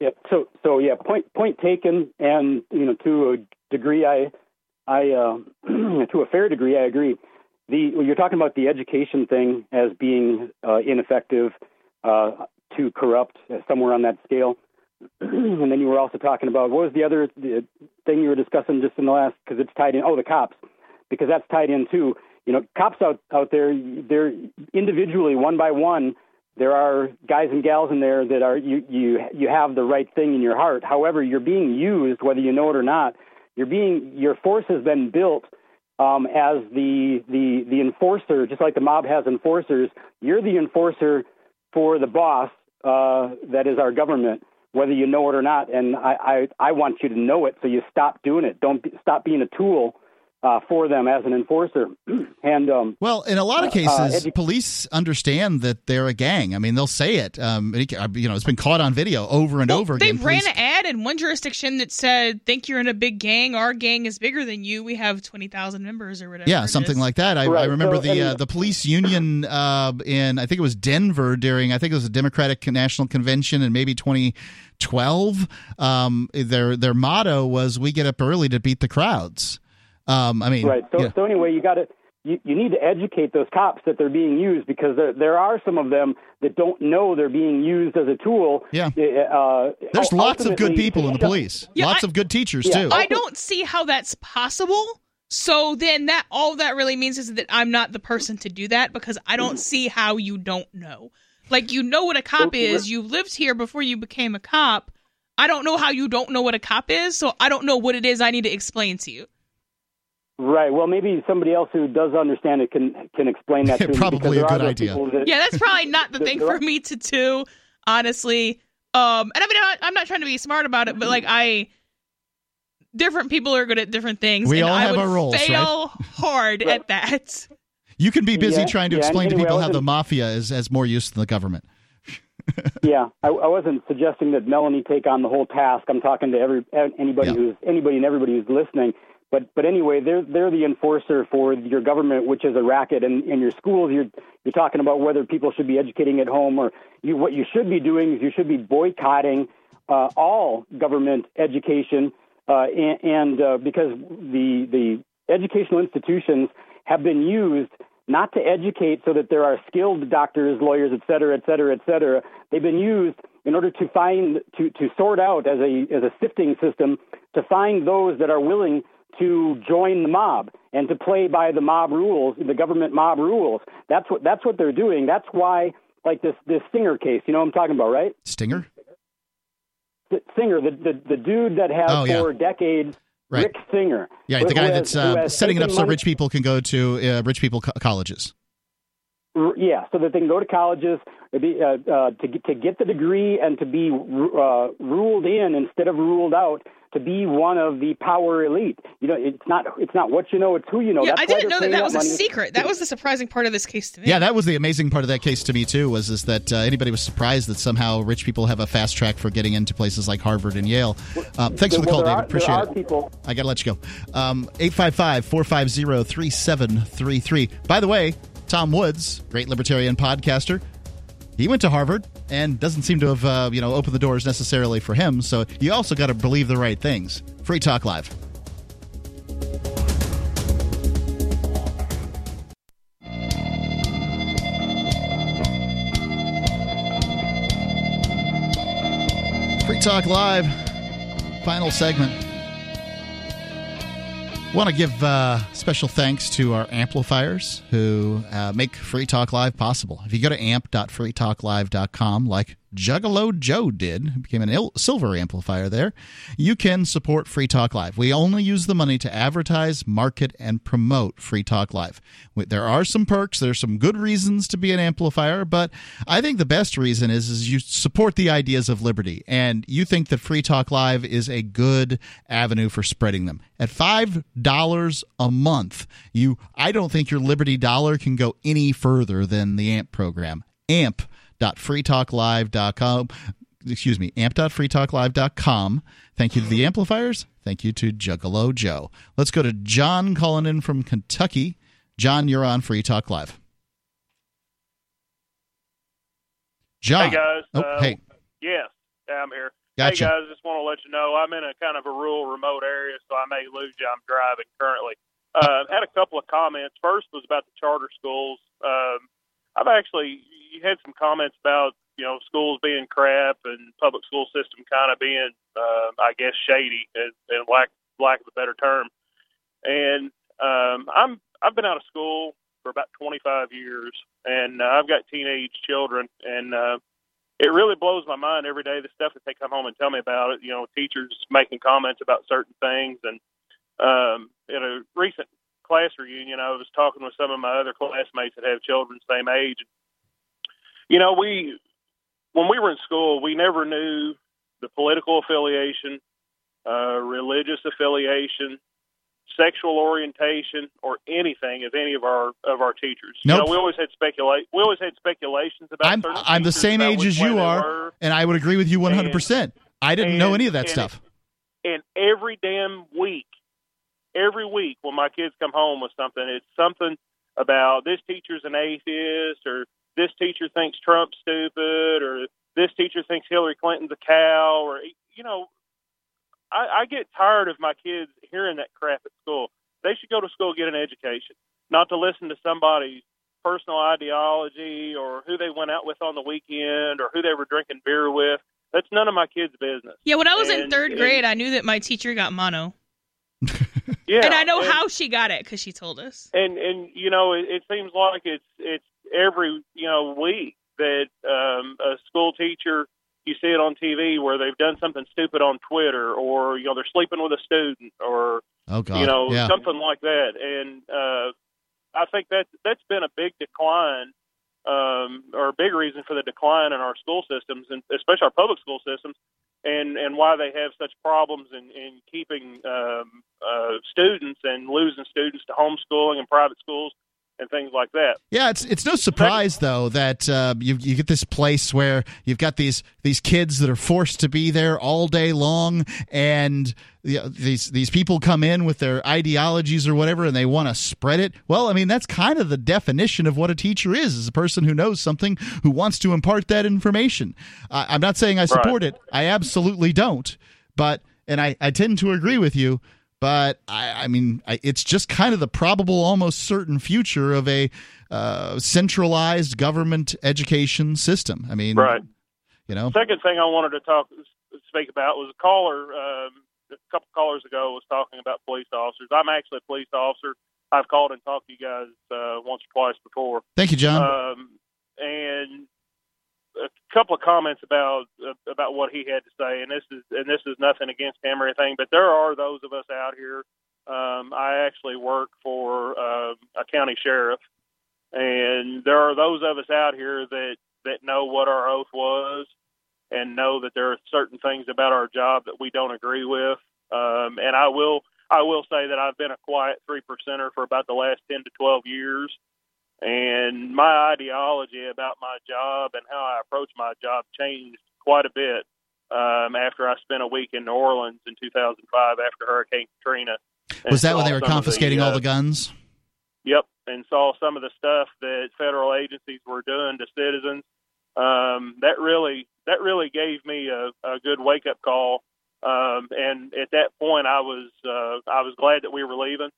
[SPEAKER 18] Yeah. So so yeah. Point point taken. And you know, to a degree, I I uh, to a fair degree, I agree. The well, you're talking about the education thing as being uh, ineffective uh, to corrupt uh, somewhere on that scale. and then you were also talking about what was the other the thing you were discussing just in the last because it's tied in. Oh, the cops, because that's tied in too. You know, cops out out there, they're individually, one by one. There are guys and gals in there that are you you you have the right thing in your heart. However, you're being used, whether you know it or not. You're being your force has been built um, as the the the enforcer, just like the mob has enforcers. You're the enforcer for the boss, uh, that is our government, whether you know it or not. And I, I, I want you to know it, so you stop doing it. Don't be, stop being a tool uh, for them as an enforcer. and um,
[SPEAKER 1] Well, in a lot of
[SPEAKER 18] uh,
[SPEAKER 1] cases,
[SPEAKER 18] edu-
[SPEAKER 1] police understand that they're a gang. I mean, they'll say it. Um, it- you know, it's been caught on video over and over again.
[SPEAKER 2] They
[SPEAKER 1] again.
[SPEAKER 2] ran
[SPEAKER 1] Police-
[SPEAKER 2] an ad in one jurisdiction that said, "Think you're in a big gang? Our gang is bigger than you. We have twenty thousand members or whatever."
[SPEAKER 1] Yeah, something like that. I, I remember
[SPEAKER 18] so,
[SPEAKER 1] the
[SPEAKER 18] and-
[SPEAKER 1] uh, the police union uh, in I think it was Denver during I think it was a Democratic National Convention in maybe 2012. Um, their their motto was "We get up early to beat the crowds." Um, I mean,
[SPEAKER 18] right. So,
[SPEAKER 1] yeah.
[SPEAKER 18] so anyway, you got to you, you need to educate those cops that they're being used because there there are some of them that don't know they're being used as a tool.
[SPEAKER 1] Yeah.
[SPEAKER 18] Uh,
[SPEAKER 1] there's lots of good people in the police.
[SPEAKER 2] Yeah,
[SPEAKER 1] lots
[SPEAKER 2] I-
[SPEAKER 1] of good teachers
[SPEAKER 18] Yeah,
[SPEAKER 1] too.
[SPEAKER 2] I don't see how that's possible. So then that all that really means is that I'm not the person to do that because I don't see how you don't know. Like you know what a cop is. You lived here before you became a cop. I don't know how you don't know what a cop is, so I don't know what it is I need to explain to you.
[SPEAKER 18] Right. Well, maybe somebody else who does understand it can can explain that to me.
[SPEAKER 1] Probably
[SPEAKER 18] because
[SPEAKER 1] a
[SPEAKER 18] there
[SPEAKER 1] good idea.
[SPEAKER 18] that-
[SPEAKER 2] Yeah, that's probably not the thing for me to do, honestly. Um, and I mean, I'm not, I'm not trying to be smart about it, but like I, different people are good at different things.
[SPEAKER 1] We
[SPEAKER 2] and
[SPEAKER 1] all
[SPEAKER 2] I
[SPEAKER 1] have
[SPEAKER 2] would
[SPEAKER 1] our roles, right?
[SPEAKER 2] fail hard at that.
[SPEAKER 1] You can be busy
[SPEAKER 18] Yeah,
[SPEAKER 1] trying to
[SPEAKER 18] yeah,
[SPEAKER 1] explain to people how the mafia is has more use than the government.
[SPEAKER 18] yeah, I, I wasn't suggesting that Melanie take on the whole task. I'm talking to every anybody
[SPEAKER 1] Yeah.
[SPEAKER 18] who's anybody and everybody who's listening. But but anyway, they're they're the enforcer for your government, which is a racket. And in your schools, you're you're talking about whether people should be educating at home or you. What you should be doing is you should be boycotting uh, all government education, uh, and, and uh, because the the educational institutions have been used not to educate so that there are skilled doctors, lawyers, et cetera, et cetera, et cetera. They've been used in order to find to to sort out as a as a sifting system to find those that are willing to join the mob and to play by the mob rules, the government mob rules. That's what that's what they're doing. That's why like this this Singer case, you know what I'm talking about, right?
[SPEAKER 1] Stinger.
[SPEAKER 18] The Singer, the the, the dude that has
[SPEAKER 1] Oh, yeah.
[SPEAKER 18] for decades
[SPEAKER 1] Right.
[SPEAKER 18] Rick Singer.
[SPEAKER 1] Yeah, the guy that's uh, setting it up so
[SPEAKER 18] money-
[SPEAKER 1] rich people can go to uh, rich people co- colleges.
[SPEAKER 18] Yeah, so that they can go to colleges, be, uh, uh, to get, to get the degree and to be uh, ruled in instead of ruled out to be one of the power elite. You know, it's not it's not what you know, it's who you know.
[SPEAKER 2] yeah,
[SPEAKER 18] That's
[SPEAKER 2] I didn't know
[SPEAKER 18] they're
[SPEAKER 2] that
[SPEAKER 18] paying
[SPEAKER 2] that was a
[SPEAKER 18] money.
[SPEAKER 2] secret. That was the surprising part of this case to me.
[SPEAKER 1] Yeah, that was the amazing part of that case to me too. Was is that uh, anybody was surprised that somehow rich people have a fast track for getting into places like Harvard and Yale. Uh, thanks for the call,
[SPEAKER 18] there
[SPEAKER 1] David.
[SPEAKER 18] are-
[SPEAKER 1] Appreciate
[SPEAKER 18] there
[SPEAKER 1] it.
[SPEAKER 18] people.
[SPEAKER 1] I gotta let you go. Um, 855-450-3733. By the way, Tom Woods, great libertarian podcaster, he went to Harvard and doesn't seem to have uh, you know opened the doors necessarily for him. So you also got to believe the right things. Free Talk Live. Free Talk Live, final segment. Want to give uh, special thanks to our amplifiers who uh, make Free Talk Live possible. If you go to amp.freetalklive.com, like Juggalo Joe did, became an il- silver amplifier there, you can support Free Talk Live. We only use the money to advertise, market, and promote Free Talk Live. There are some perks, there's some good reasons to be an amplifier, but I think the best reason is, is you support the ideas of liberty and you think that Free Talk Live is a good avenue for spreading them. At $5 a month, you I don't think your Liberty dollar can go any further than the AMP program. amp.freetalklive.com excuse me, amp.freetalklive.com. Thank you to the amplifiers. Thank you to Juggalo Joe. Let's go to John calling in from Kentucky. John, you're on Free Talk Live. John.
[SPEAKER 19] Hey guys.
[SPEAKER 1] Oh,
[SPEAKER 19] uh,
[SPEAKER 1] hey.
[SPEAKER 19] Yes, I'm here.
[SPEAKER 1] Gotcha.
[SPEAKER 19] Hey guys, just want to let you know I'm in a kind of a rural, remote area, so I may lose you. I'm driving currently. Uh, had a couple of comments. First was about the charter schools. Um, I've actually you had some comments about you know schools being crap and public school system kind of being, uh, I guess, shady, and, and lack lack of a better term. And um, I'm I've been out of school for about 25 years, and uh, I've got teenage children, and uh, it really blows my mind every day the stuff that they come home and tell me about it. You know, teachers making comments about certain things, and um, at a recent class reunion, I was talking with some of my other classmates that have children same age. You know, we when we were in school, we never knew the political affiliation, uh, religious affiliation, sexual orientation, or anything of any of our of our teachers. You
[SPEAKER 1] Nope.
[SPEAKER 19] know, we always had speculate. We always had speculations about.
[SPEAKER 1] I'm I'm the same age as you are,
[SPEAKER 19] were.
[SPEAKER 1] and I would agree with you 100%. I didn't know any of that
[SPEAKER 19] and
[SPEAKER 1] stuff.
[SPEAKER 19] and every damn week, every week when my kids come home with something, it's something about this teacher's an atheist, or this teacher thinks Trump's stupid, or this teacher thinks Hillary Clinton's a cow, or you know, I, I get tired of my kids hearing that crap at school. They should go to school get an education, not to listen to somebody's personal ideology or who they went out with on the weekend or who they were drinking beer with. That's none of my kids' business.
[SPEAKER 2] Yeah, when I was in
[SPEAKER 19] And-
[SPEAKER 2] third
[SPEAKER 19] and-
[SPEAKER 2] grade, I knew that my teacher got mono.
[SPEAKER 19] Yeah,
[SPEAKER 2] and I know
[SPEAKER 19] and-
[SPEAKER 2] how she got it because she told us.
[SPEAKER 19] and and you know it, it seems like it's it's every you know week that um, a school teacher you see it on TV where they've done something stupid on Twitter or you know they're sleeping with a student or
[SPEAKER 1] Oh God.
[SPEAKER 19] you know
[SPEAKER 1] yeah.
[SPEAKER 19] something like that and uh, I think that that's been a big decline um, or a big reason for the decline in our school systems and especially our public school systems and and why they have such problems in in keeping um, uh, students and losing students to homeschooling and private schools and things like that.
[SPEAKER 1] Yeah, it's it's no surprise though that uh, you you get this place where you've got these these kids that are forced to be there all day long, and you know, these these people come in with their ideologies or whatever, and they want to spread it. Well, I mean that's kind of the definition of what a teacher is: is a person who knows something who wants to impart that information. I I'm not saying I support it; I absolutely don't. But and I I tend to agree with you but I, I mean, I, it's just kind of the probable, almost certain future of a uh, centralized government education system. I mean,
[SPEAKER 19] Right.
[SPEAKER 1] You know,
[SPEAKER 19] Second thing I wanted to talk speak about was a caller um, a couple callers ago was talking about police officers. I'm actually a police officer. I've called and talked to you guys uh, once or twice before.
[SPEAKER 1] Thank you, John.
[SPEAKER 19] Um, and a couple of comments about about what he had to say, and this is and this is nothing against him or anything, but there are those of us out here. Um, I actually work for uh, a county sheriff, and there are those of us out here that that know what our oath was, and know that there are certain things about our job that we don't agree with. Um, and I will I will say that I've been a quiet three percenter for about the last ten to twelve years. And my ideology about my job and how I approach my job changed quite a bit um, after I spent a week in New Orleans in 2005 after Hurricane Katrina.
[SPEAKER 1] Was that when they were confiscating all
[SPEAKER 19] uh,
[SPEAKER 1] the guns?
[SPEAKER 19] Yep, and saw some of the stuff that federal agencies were doing to citizens. Um, that really that really gave me a, a good wake up call. Um, and at that point, I was uh, I was glad that we were leaving.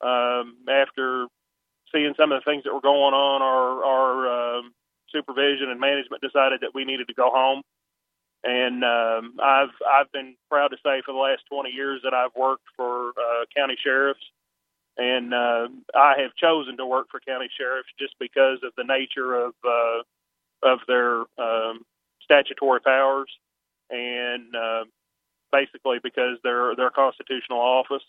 [SPEAKER 19] Um, after seeing some of the things that were going on, our our um, supervision and management decided that we needed to go home. And um, I've I've been proud to say for the last 20 years that I've worked for uh, county sheriffs, and uh, I have chosen to work for county sheriffs just because of the nature of uh, of their um, statutory powers, and uh, basically because they're they're constitutional office,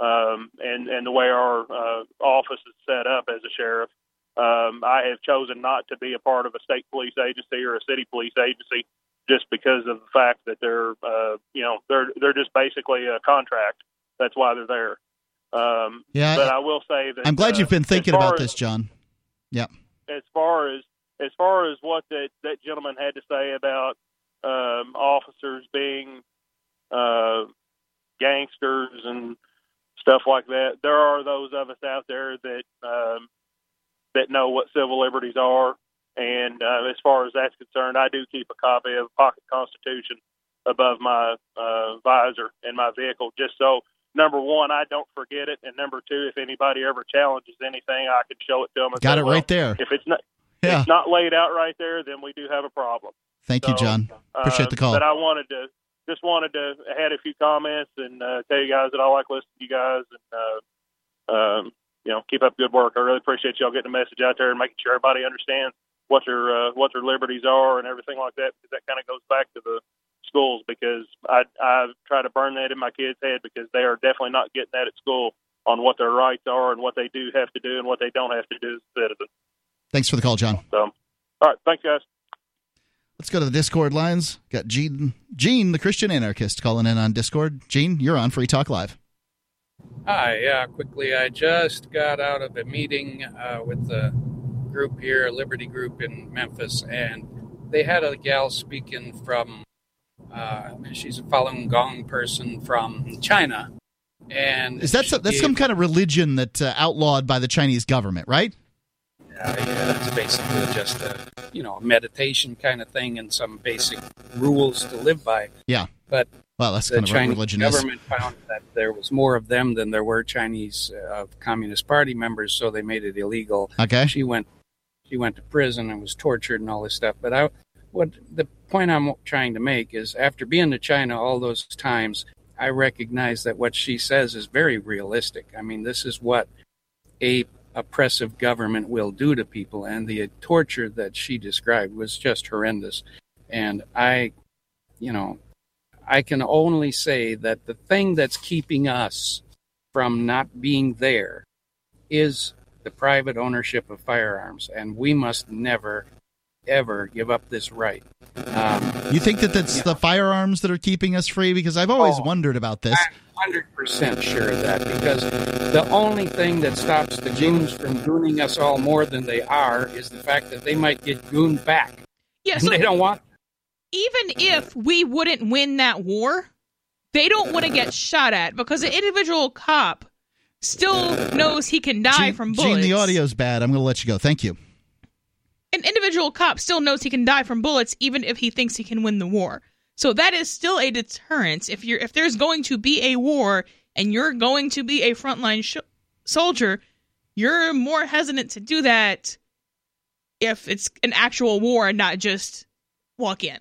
[SPEAKER 19] um, and and the way our uh, office is set up as a sheriff. Um, I have chosen not to be a part of a state police agency or a city police agency just because of the fact that they're, uh, you know, they're they're just basically a contract. That's why they're there. Um,
[SPEAKER 1] Yeah,
[SPEAKER 19] but I will say that
[SPEAKER 1] I'm glad
[SPEAKER 19] uh,
[SPEAKER 1] you've been thinking about
[SPEAKER 19] as-
[SPEAKER 1] this, John. Yep.
[SPEAKER 19] as far as as far as what that that gentleman had to say about um, officers being uh, gangsters and stuff like that, there are those of us out there that um, that know what civil liberties are. And uh, as far as that's concerned, I do keep a copy of Pocket Constitution above my uh, visor in my vehicle, just so number one, I don't forget it, and number two, if anybody ever challenges anything, I can show it to them.
[SPEAKER 1] Got
[SPEAKER 19] say,
[SPEAKER 1] it
[SPEAKER 19] well,
[SPEAKER 1] right there.
[SPEAKER 19] If it's not,
[SPEAKER 1] Yeah.
[SPEAKER 19] it's not laid out right there, then we do have a problem.
[SPEAKER 1] Thank you, John. Appreciate
[SPEAKER 19] uh,
[SPEAKER 1] the call.
[SPEAKER 19] But I wanted to just wanted to had a few comments and uh, tell you guys that I like listening to you guys and uh, um, you know keep up good work. I really appreciate y'all getting the message out there and making sure everybody understands what their uh, what their liberties are and everything like that because that kind of goes back to the schools because I I try to burn that in my kids' head because they are definitely not getting that at school on what their rights are and what they do have to do and what they don't have to do as a citizen.
[SPEAKER 1] Thanks for the call, John.
[SPEAKER 19] So, all right, thanks guys.
[SPEAKER 1] Let's go to the Discord lines. Got Gene, Gene, the Christian anarchist, calling in on Discord. Gene, you're on Free Talk Live.
[SPEAKER 20] Hi, yeah, quickly. I just got out of a meeting uh, with the group here, a Liberty Group in Memphis, and they had a gal speaking from, uh, she's a Falun Gong person from China. And
[SPEAKER 1] Is that some, that's
[SPEAKER 20] gave-
[SPEAKER 1] some kind of religion that uh, outlawed by the Chinese government, right?
[SPEAKER 20] Uh, yeah, that's basically just a you know meditation kind of thing and some basic rules to live by.
[SPEAKER 1] Yeah.
[SPEAKER 20] But
[SPEAKER 1] Well, that's
[SPEAKER 20] the
[SPEAKER 1] kind of
[SPEAKER 20] Chinese
[SPEAKER 1] religion is.
[SPEAKER 20] government found that there was more of them than there were Chinese uh, Communist Party members, so they made it illegal.
[SPEAKER 1] Okay.
[SPEAKER 20] She went she went to prison and was tortured and all this stuff. But I what the point I'm trying to make is after being to China all those times, I recognize that what she says is very realistic. I mean, this is what a oppressive government will do to people and the torture that she described was just horrendous. And i you know i can only say that the thing that's keeping us from not being there is the private ownership of firearms and we must never ever give up this right um,
[SPEAKER 1] You think that that's the firearms that are keeping us free? Because I've always
[SPEAKER 20] Oh.
[SPEAKER 1] wondered about this.
[SPEAKER 20] hundred percent sure of that because the only thing that stops the goons from gooning us all more than they are is the fact that they might get gooned back.
[SPEAKER 2] Yeah, so
[SPEAKER 20] they don't want.
[SPEAKER 2] even if we wouldn't win that war, they don't want to get shot at because an individual cop still knows he can die
[SPEAKER 1] Gene,
[SPEAKER 2] from
[SPEAKER 1] Gene,
[SPEAKER 2] bullets.
[SPEAKER 1] the audio's bad. I'm going to let you go. Thank you.
[SPEAKER 2] An individual cop still knows he can die from bullets even if he thinks he can win the war. So that is still a deterrent. If you're if there's going to be a war and you're going to be a frontline sh- soldier, you're more hesitant to do that if it's an actual war and not just walk in.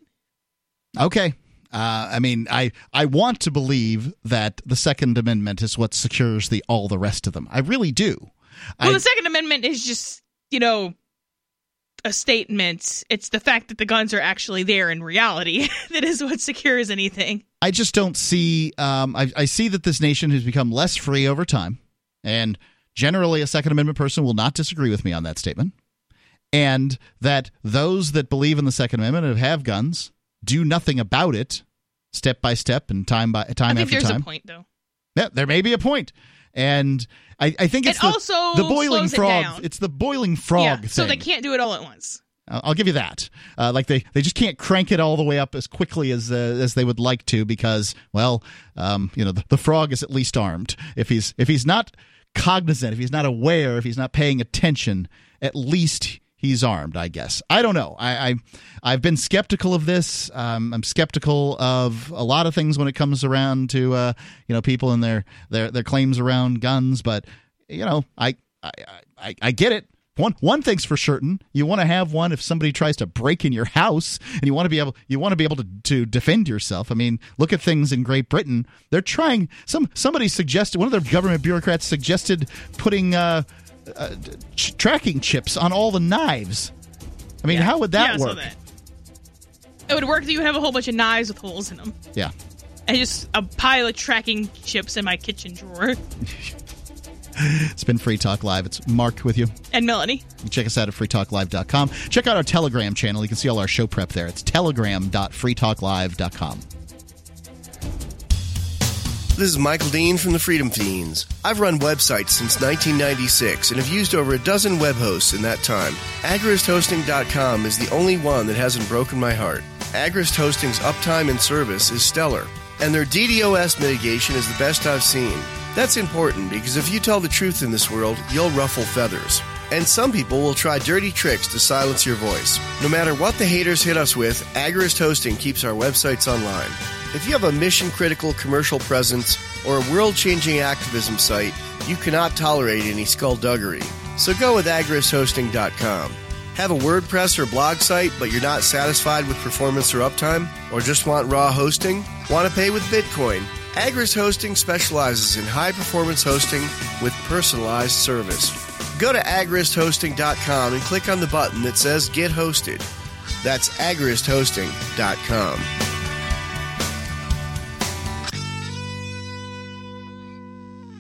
[SPEAKER 1] Okay. Uh, I mean, I I want to believe that the Second Amendment is what secures the all the rest of them. I really do.
[SPEAKER 2] Well,
[SPEAKER 1] I,
[SPEAKER 2] the Second Amendment is just, you know, a statement. It's the fact that the guns are actually there in reality that is what secures anything.
[SPEAKER 1] I just don't see. Um, I, I see that this nation has become less free over time, and generally, a Second Amendment person will not disagree with me on that statement. And that those that believe in the Second Amendment and have guns do nothing about it, step by step and time by time
[SPEAKER 2] I think
[SPEAKER 1] after
[SPEAKER 2] there's
[SPEAKER 1] time.
[SPEAKER 2] a point though.
[SPEAKER 1] Yeah, there may be a. And I, I think it's
[SPEAKER 2] It
[SPEAKER 1] the,
[SPEAKER 2] also
[SPEAKER 1] the boiling
[SPEAKER 2] it
[SPEAKER 1] frog.
[SPEAKER 2] down.
[SPEAKER 1] It's the boiling frog
[SPEAKER 2] yeah,
[SPEAKER 1] thing.
[SPEAKER 2] so they can't do it all at once.
[SPEAKER 1] I'll I'll give you that. Uh, like they, they just can't crank it all the way up as quickly as uh, as they would like to because, well, um, you know, the, the frog is at least armed. If he's if he's not cognizant, if he's not aware, if he's not paying attention, at least he's armed. I guess. I don't know. I, I I've been skeptical of this. Um, I'm skeptical of a lot of things when it comes around to uh, you know people and their their their claims around guns. But you know, I I I, I get it. One one thing's for certain: you want to have one if somebody tries to break in your house, and you want to be able you want to be able to, to defend yourself. I mean, look at things in Great Britain; they're trying. Some somebody suggested one of their government bureaucrats suggested putting uh, uh, ch- tracking chips on all the knives. I mean, how would that
[SPEAKER 2] yeah,
[SPEAKER 1] work?
[SPEAKER 2] that. It would work that you would have a whole bunch of knives with holes in them.
[SPEAKER 1] Yeah.
[SPEAKER 2] And just a pile of tracking chips in my kitchen drawer.
[SPEAKER 1] It's been Free Talk Live. It's Mark with you.
[SPEAKER 2] And Melanie.
[SPEAKER 1] You can check us out at freetalklive.com. Check out our Telegram channel. You can see all our show prep there. It's telegram.freetalklive.com.
[SPEAKER 21] This is Michael Dean from the Freedom Feens. I've run websites since 1996 and have used over a dozen web hosts in that time. AgristHosting.com is the only one that hasn't broken my heart. Agrist Hosting's uptime and service is stellar, and their DDoS mitigation is the best I've seen. That's important because if you tell the truth in this world, you'll ruffle feathers. And some people will try dirty tricks to silence your voice. No matter what the haters hit us with, Agrist Hosting keeps our websites online. If you have a mission critical commercial presence or a world changing activism site, you cannot tolerate any skullduggery. So go with agristhosting.com. Have a WordPress or blog site, but you're not satisfied with performance or uptime? Or just want raw hosting? Want to pay with Bitcoin? Agrist Hosting specializes in high performance hosting with personalized service. Go to agristhosting.com and click on the button that says Get Hosted. That's agristhosting.com.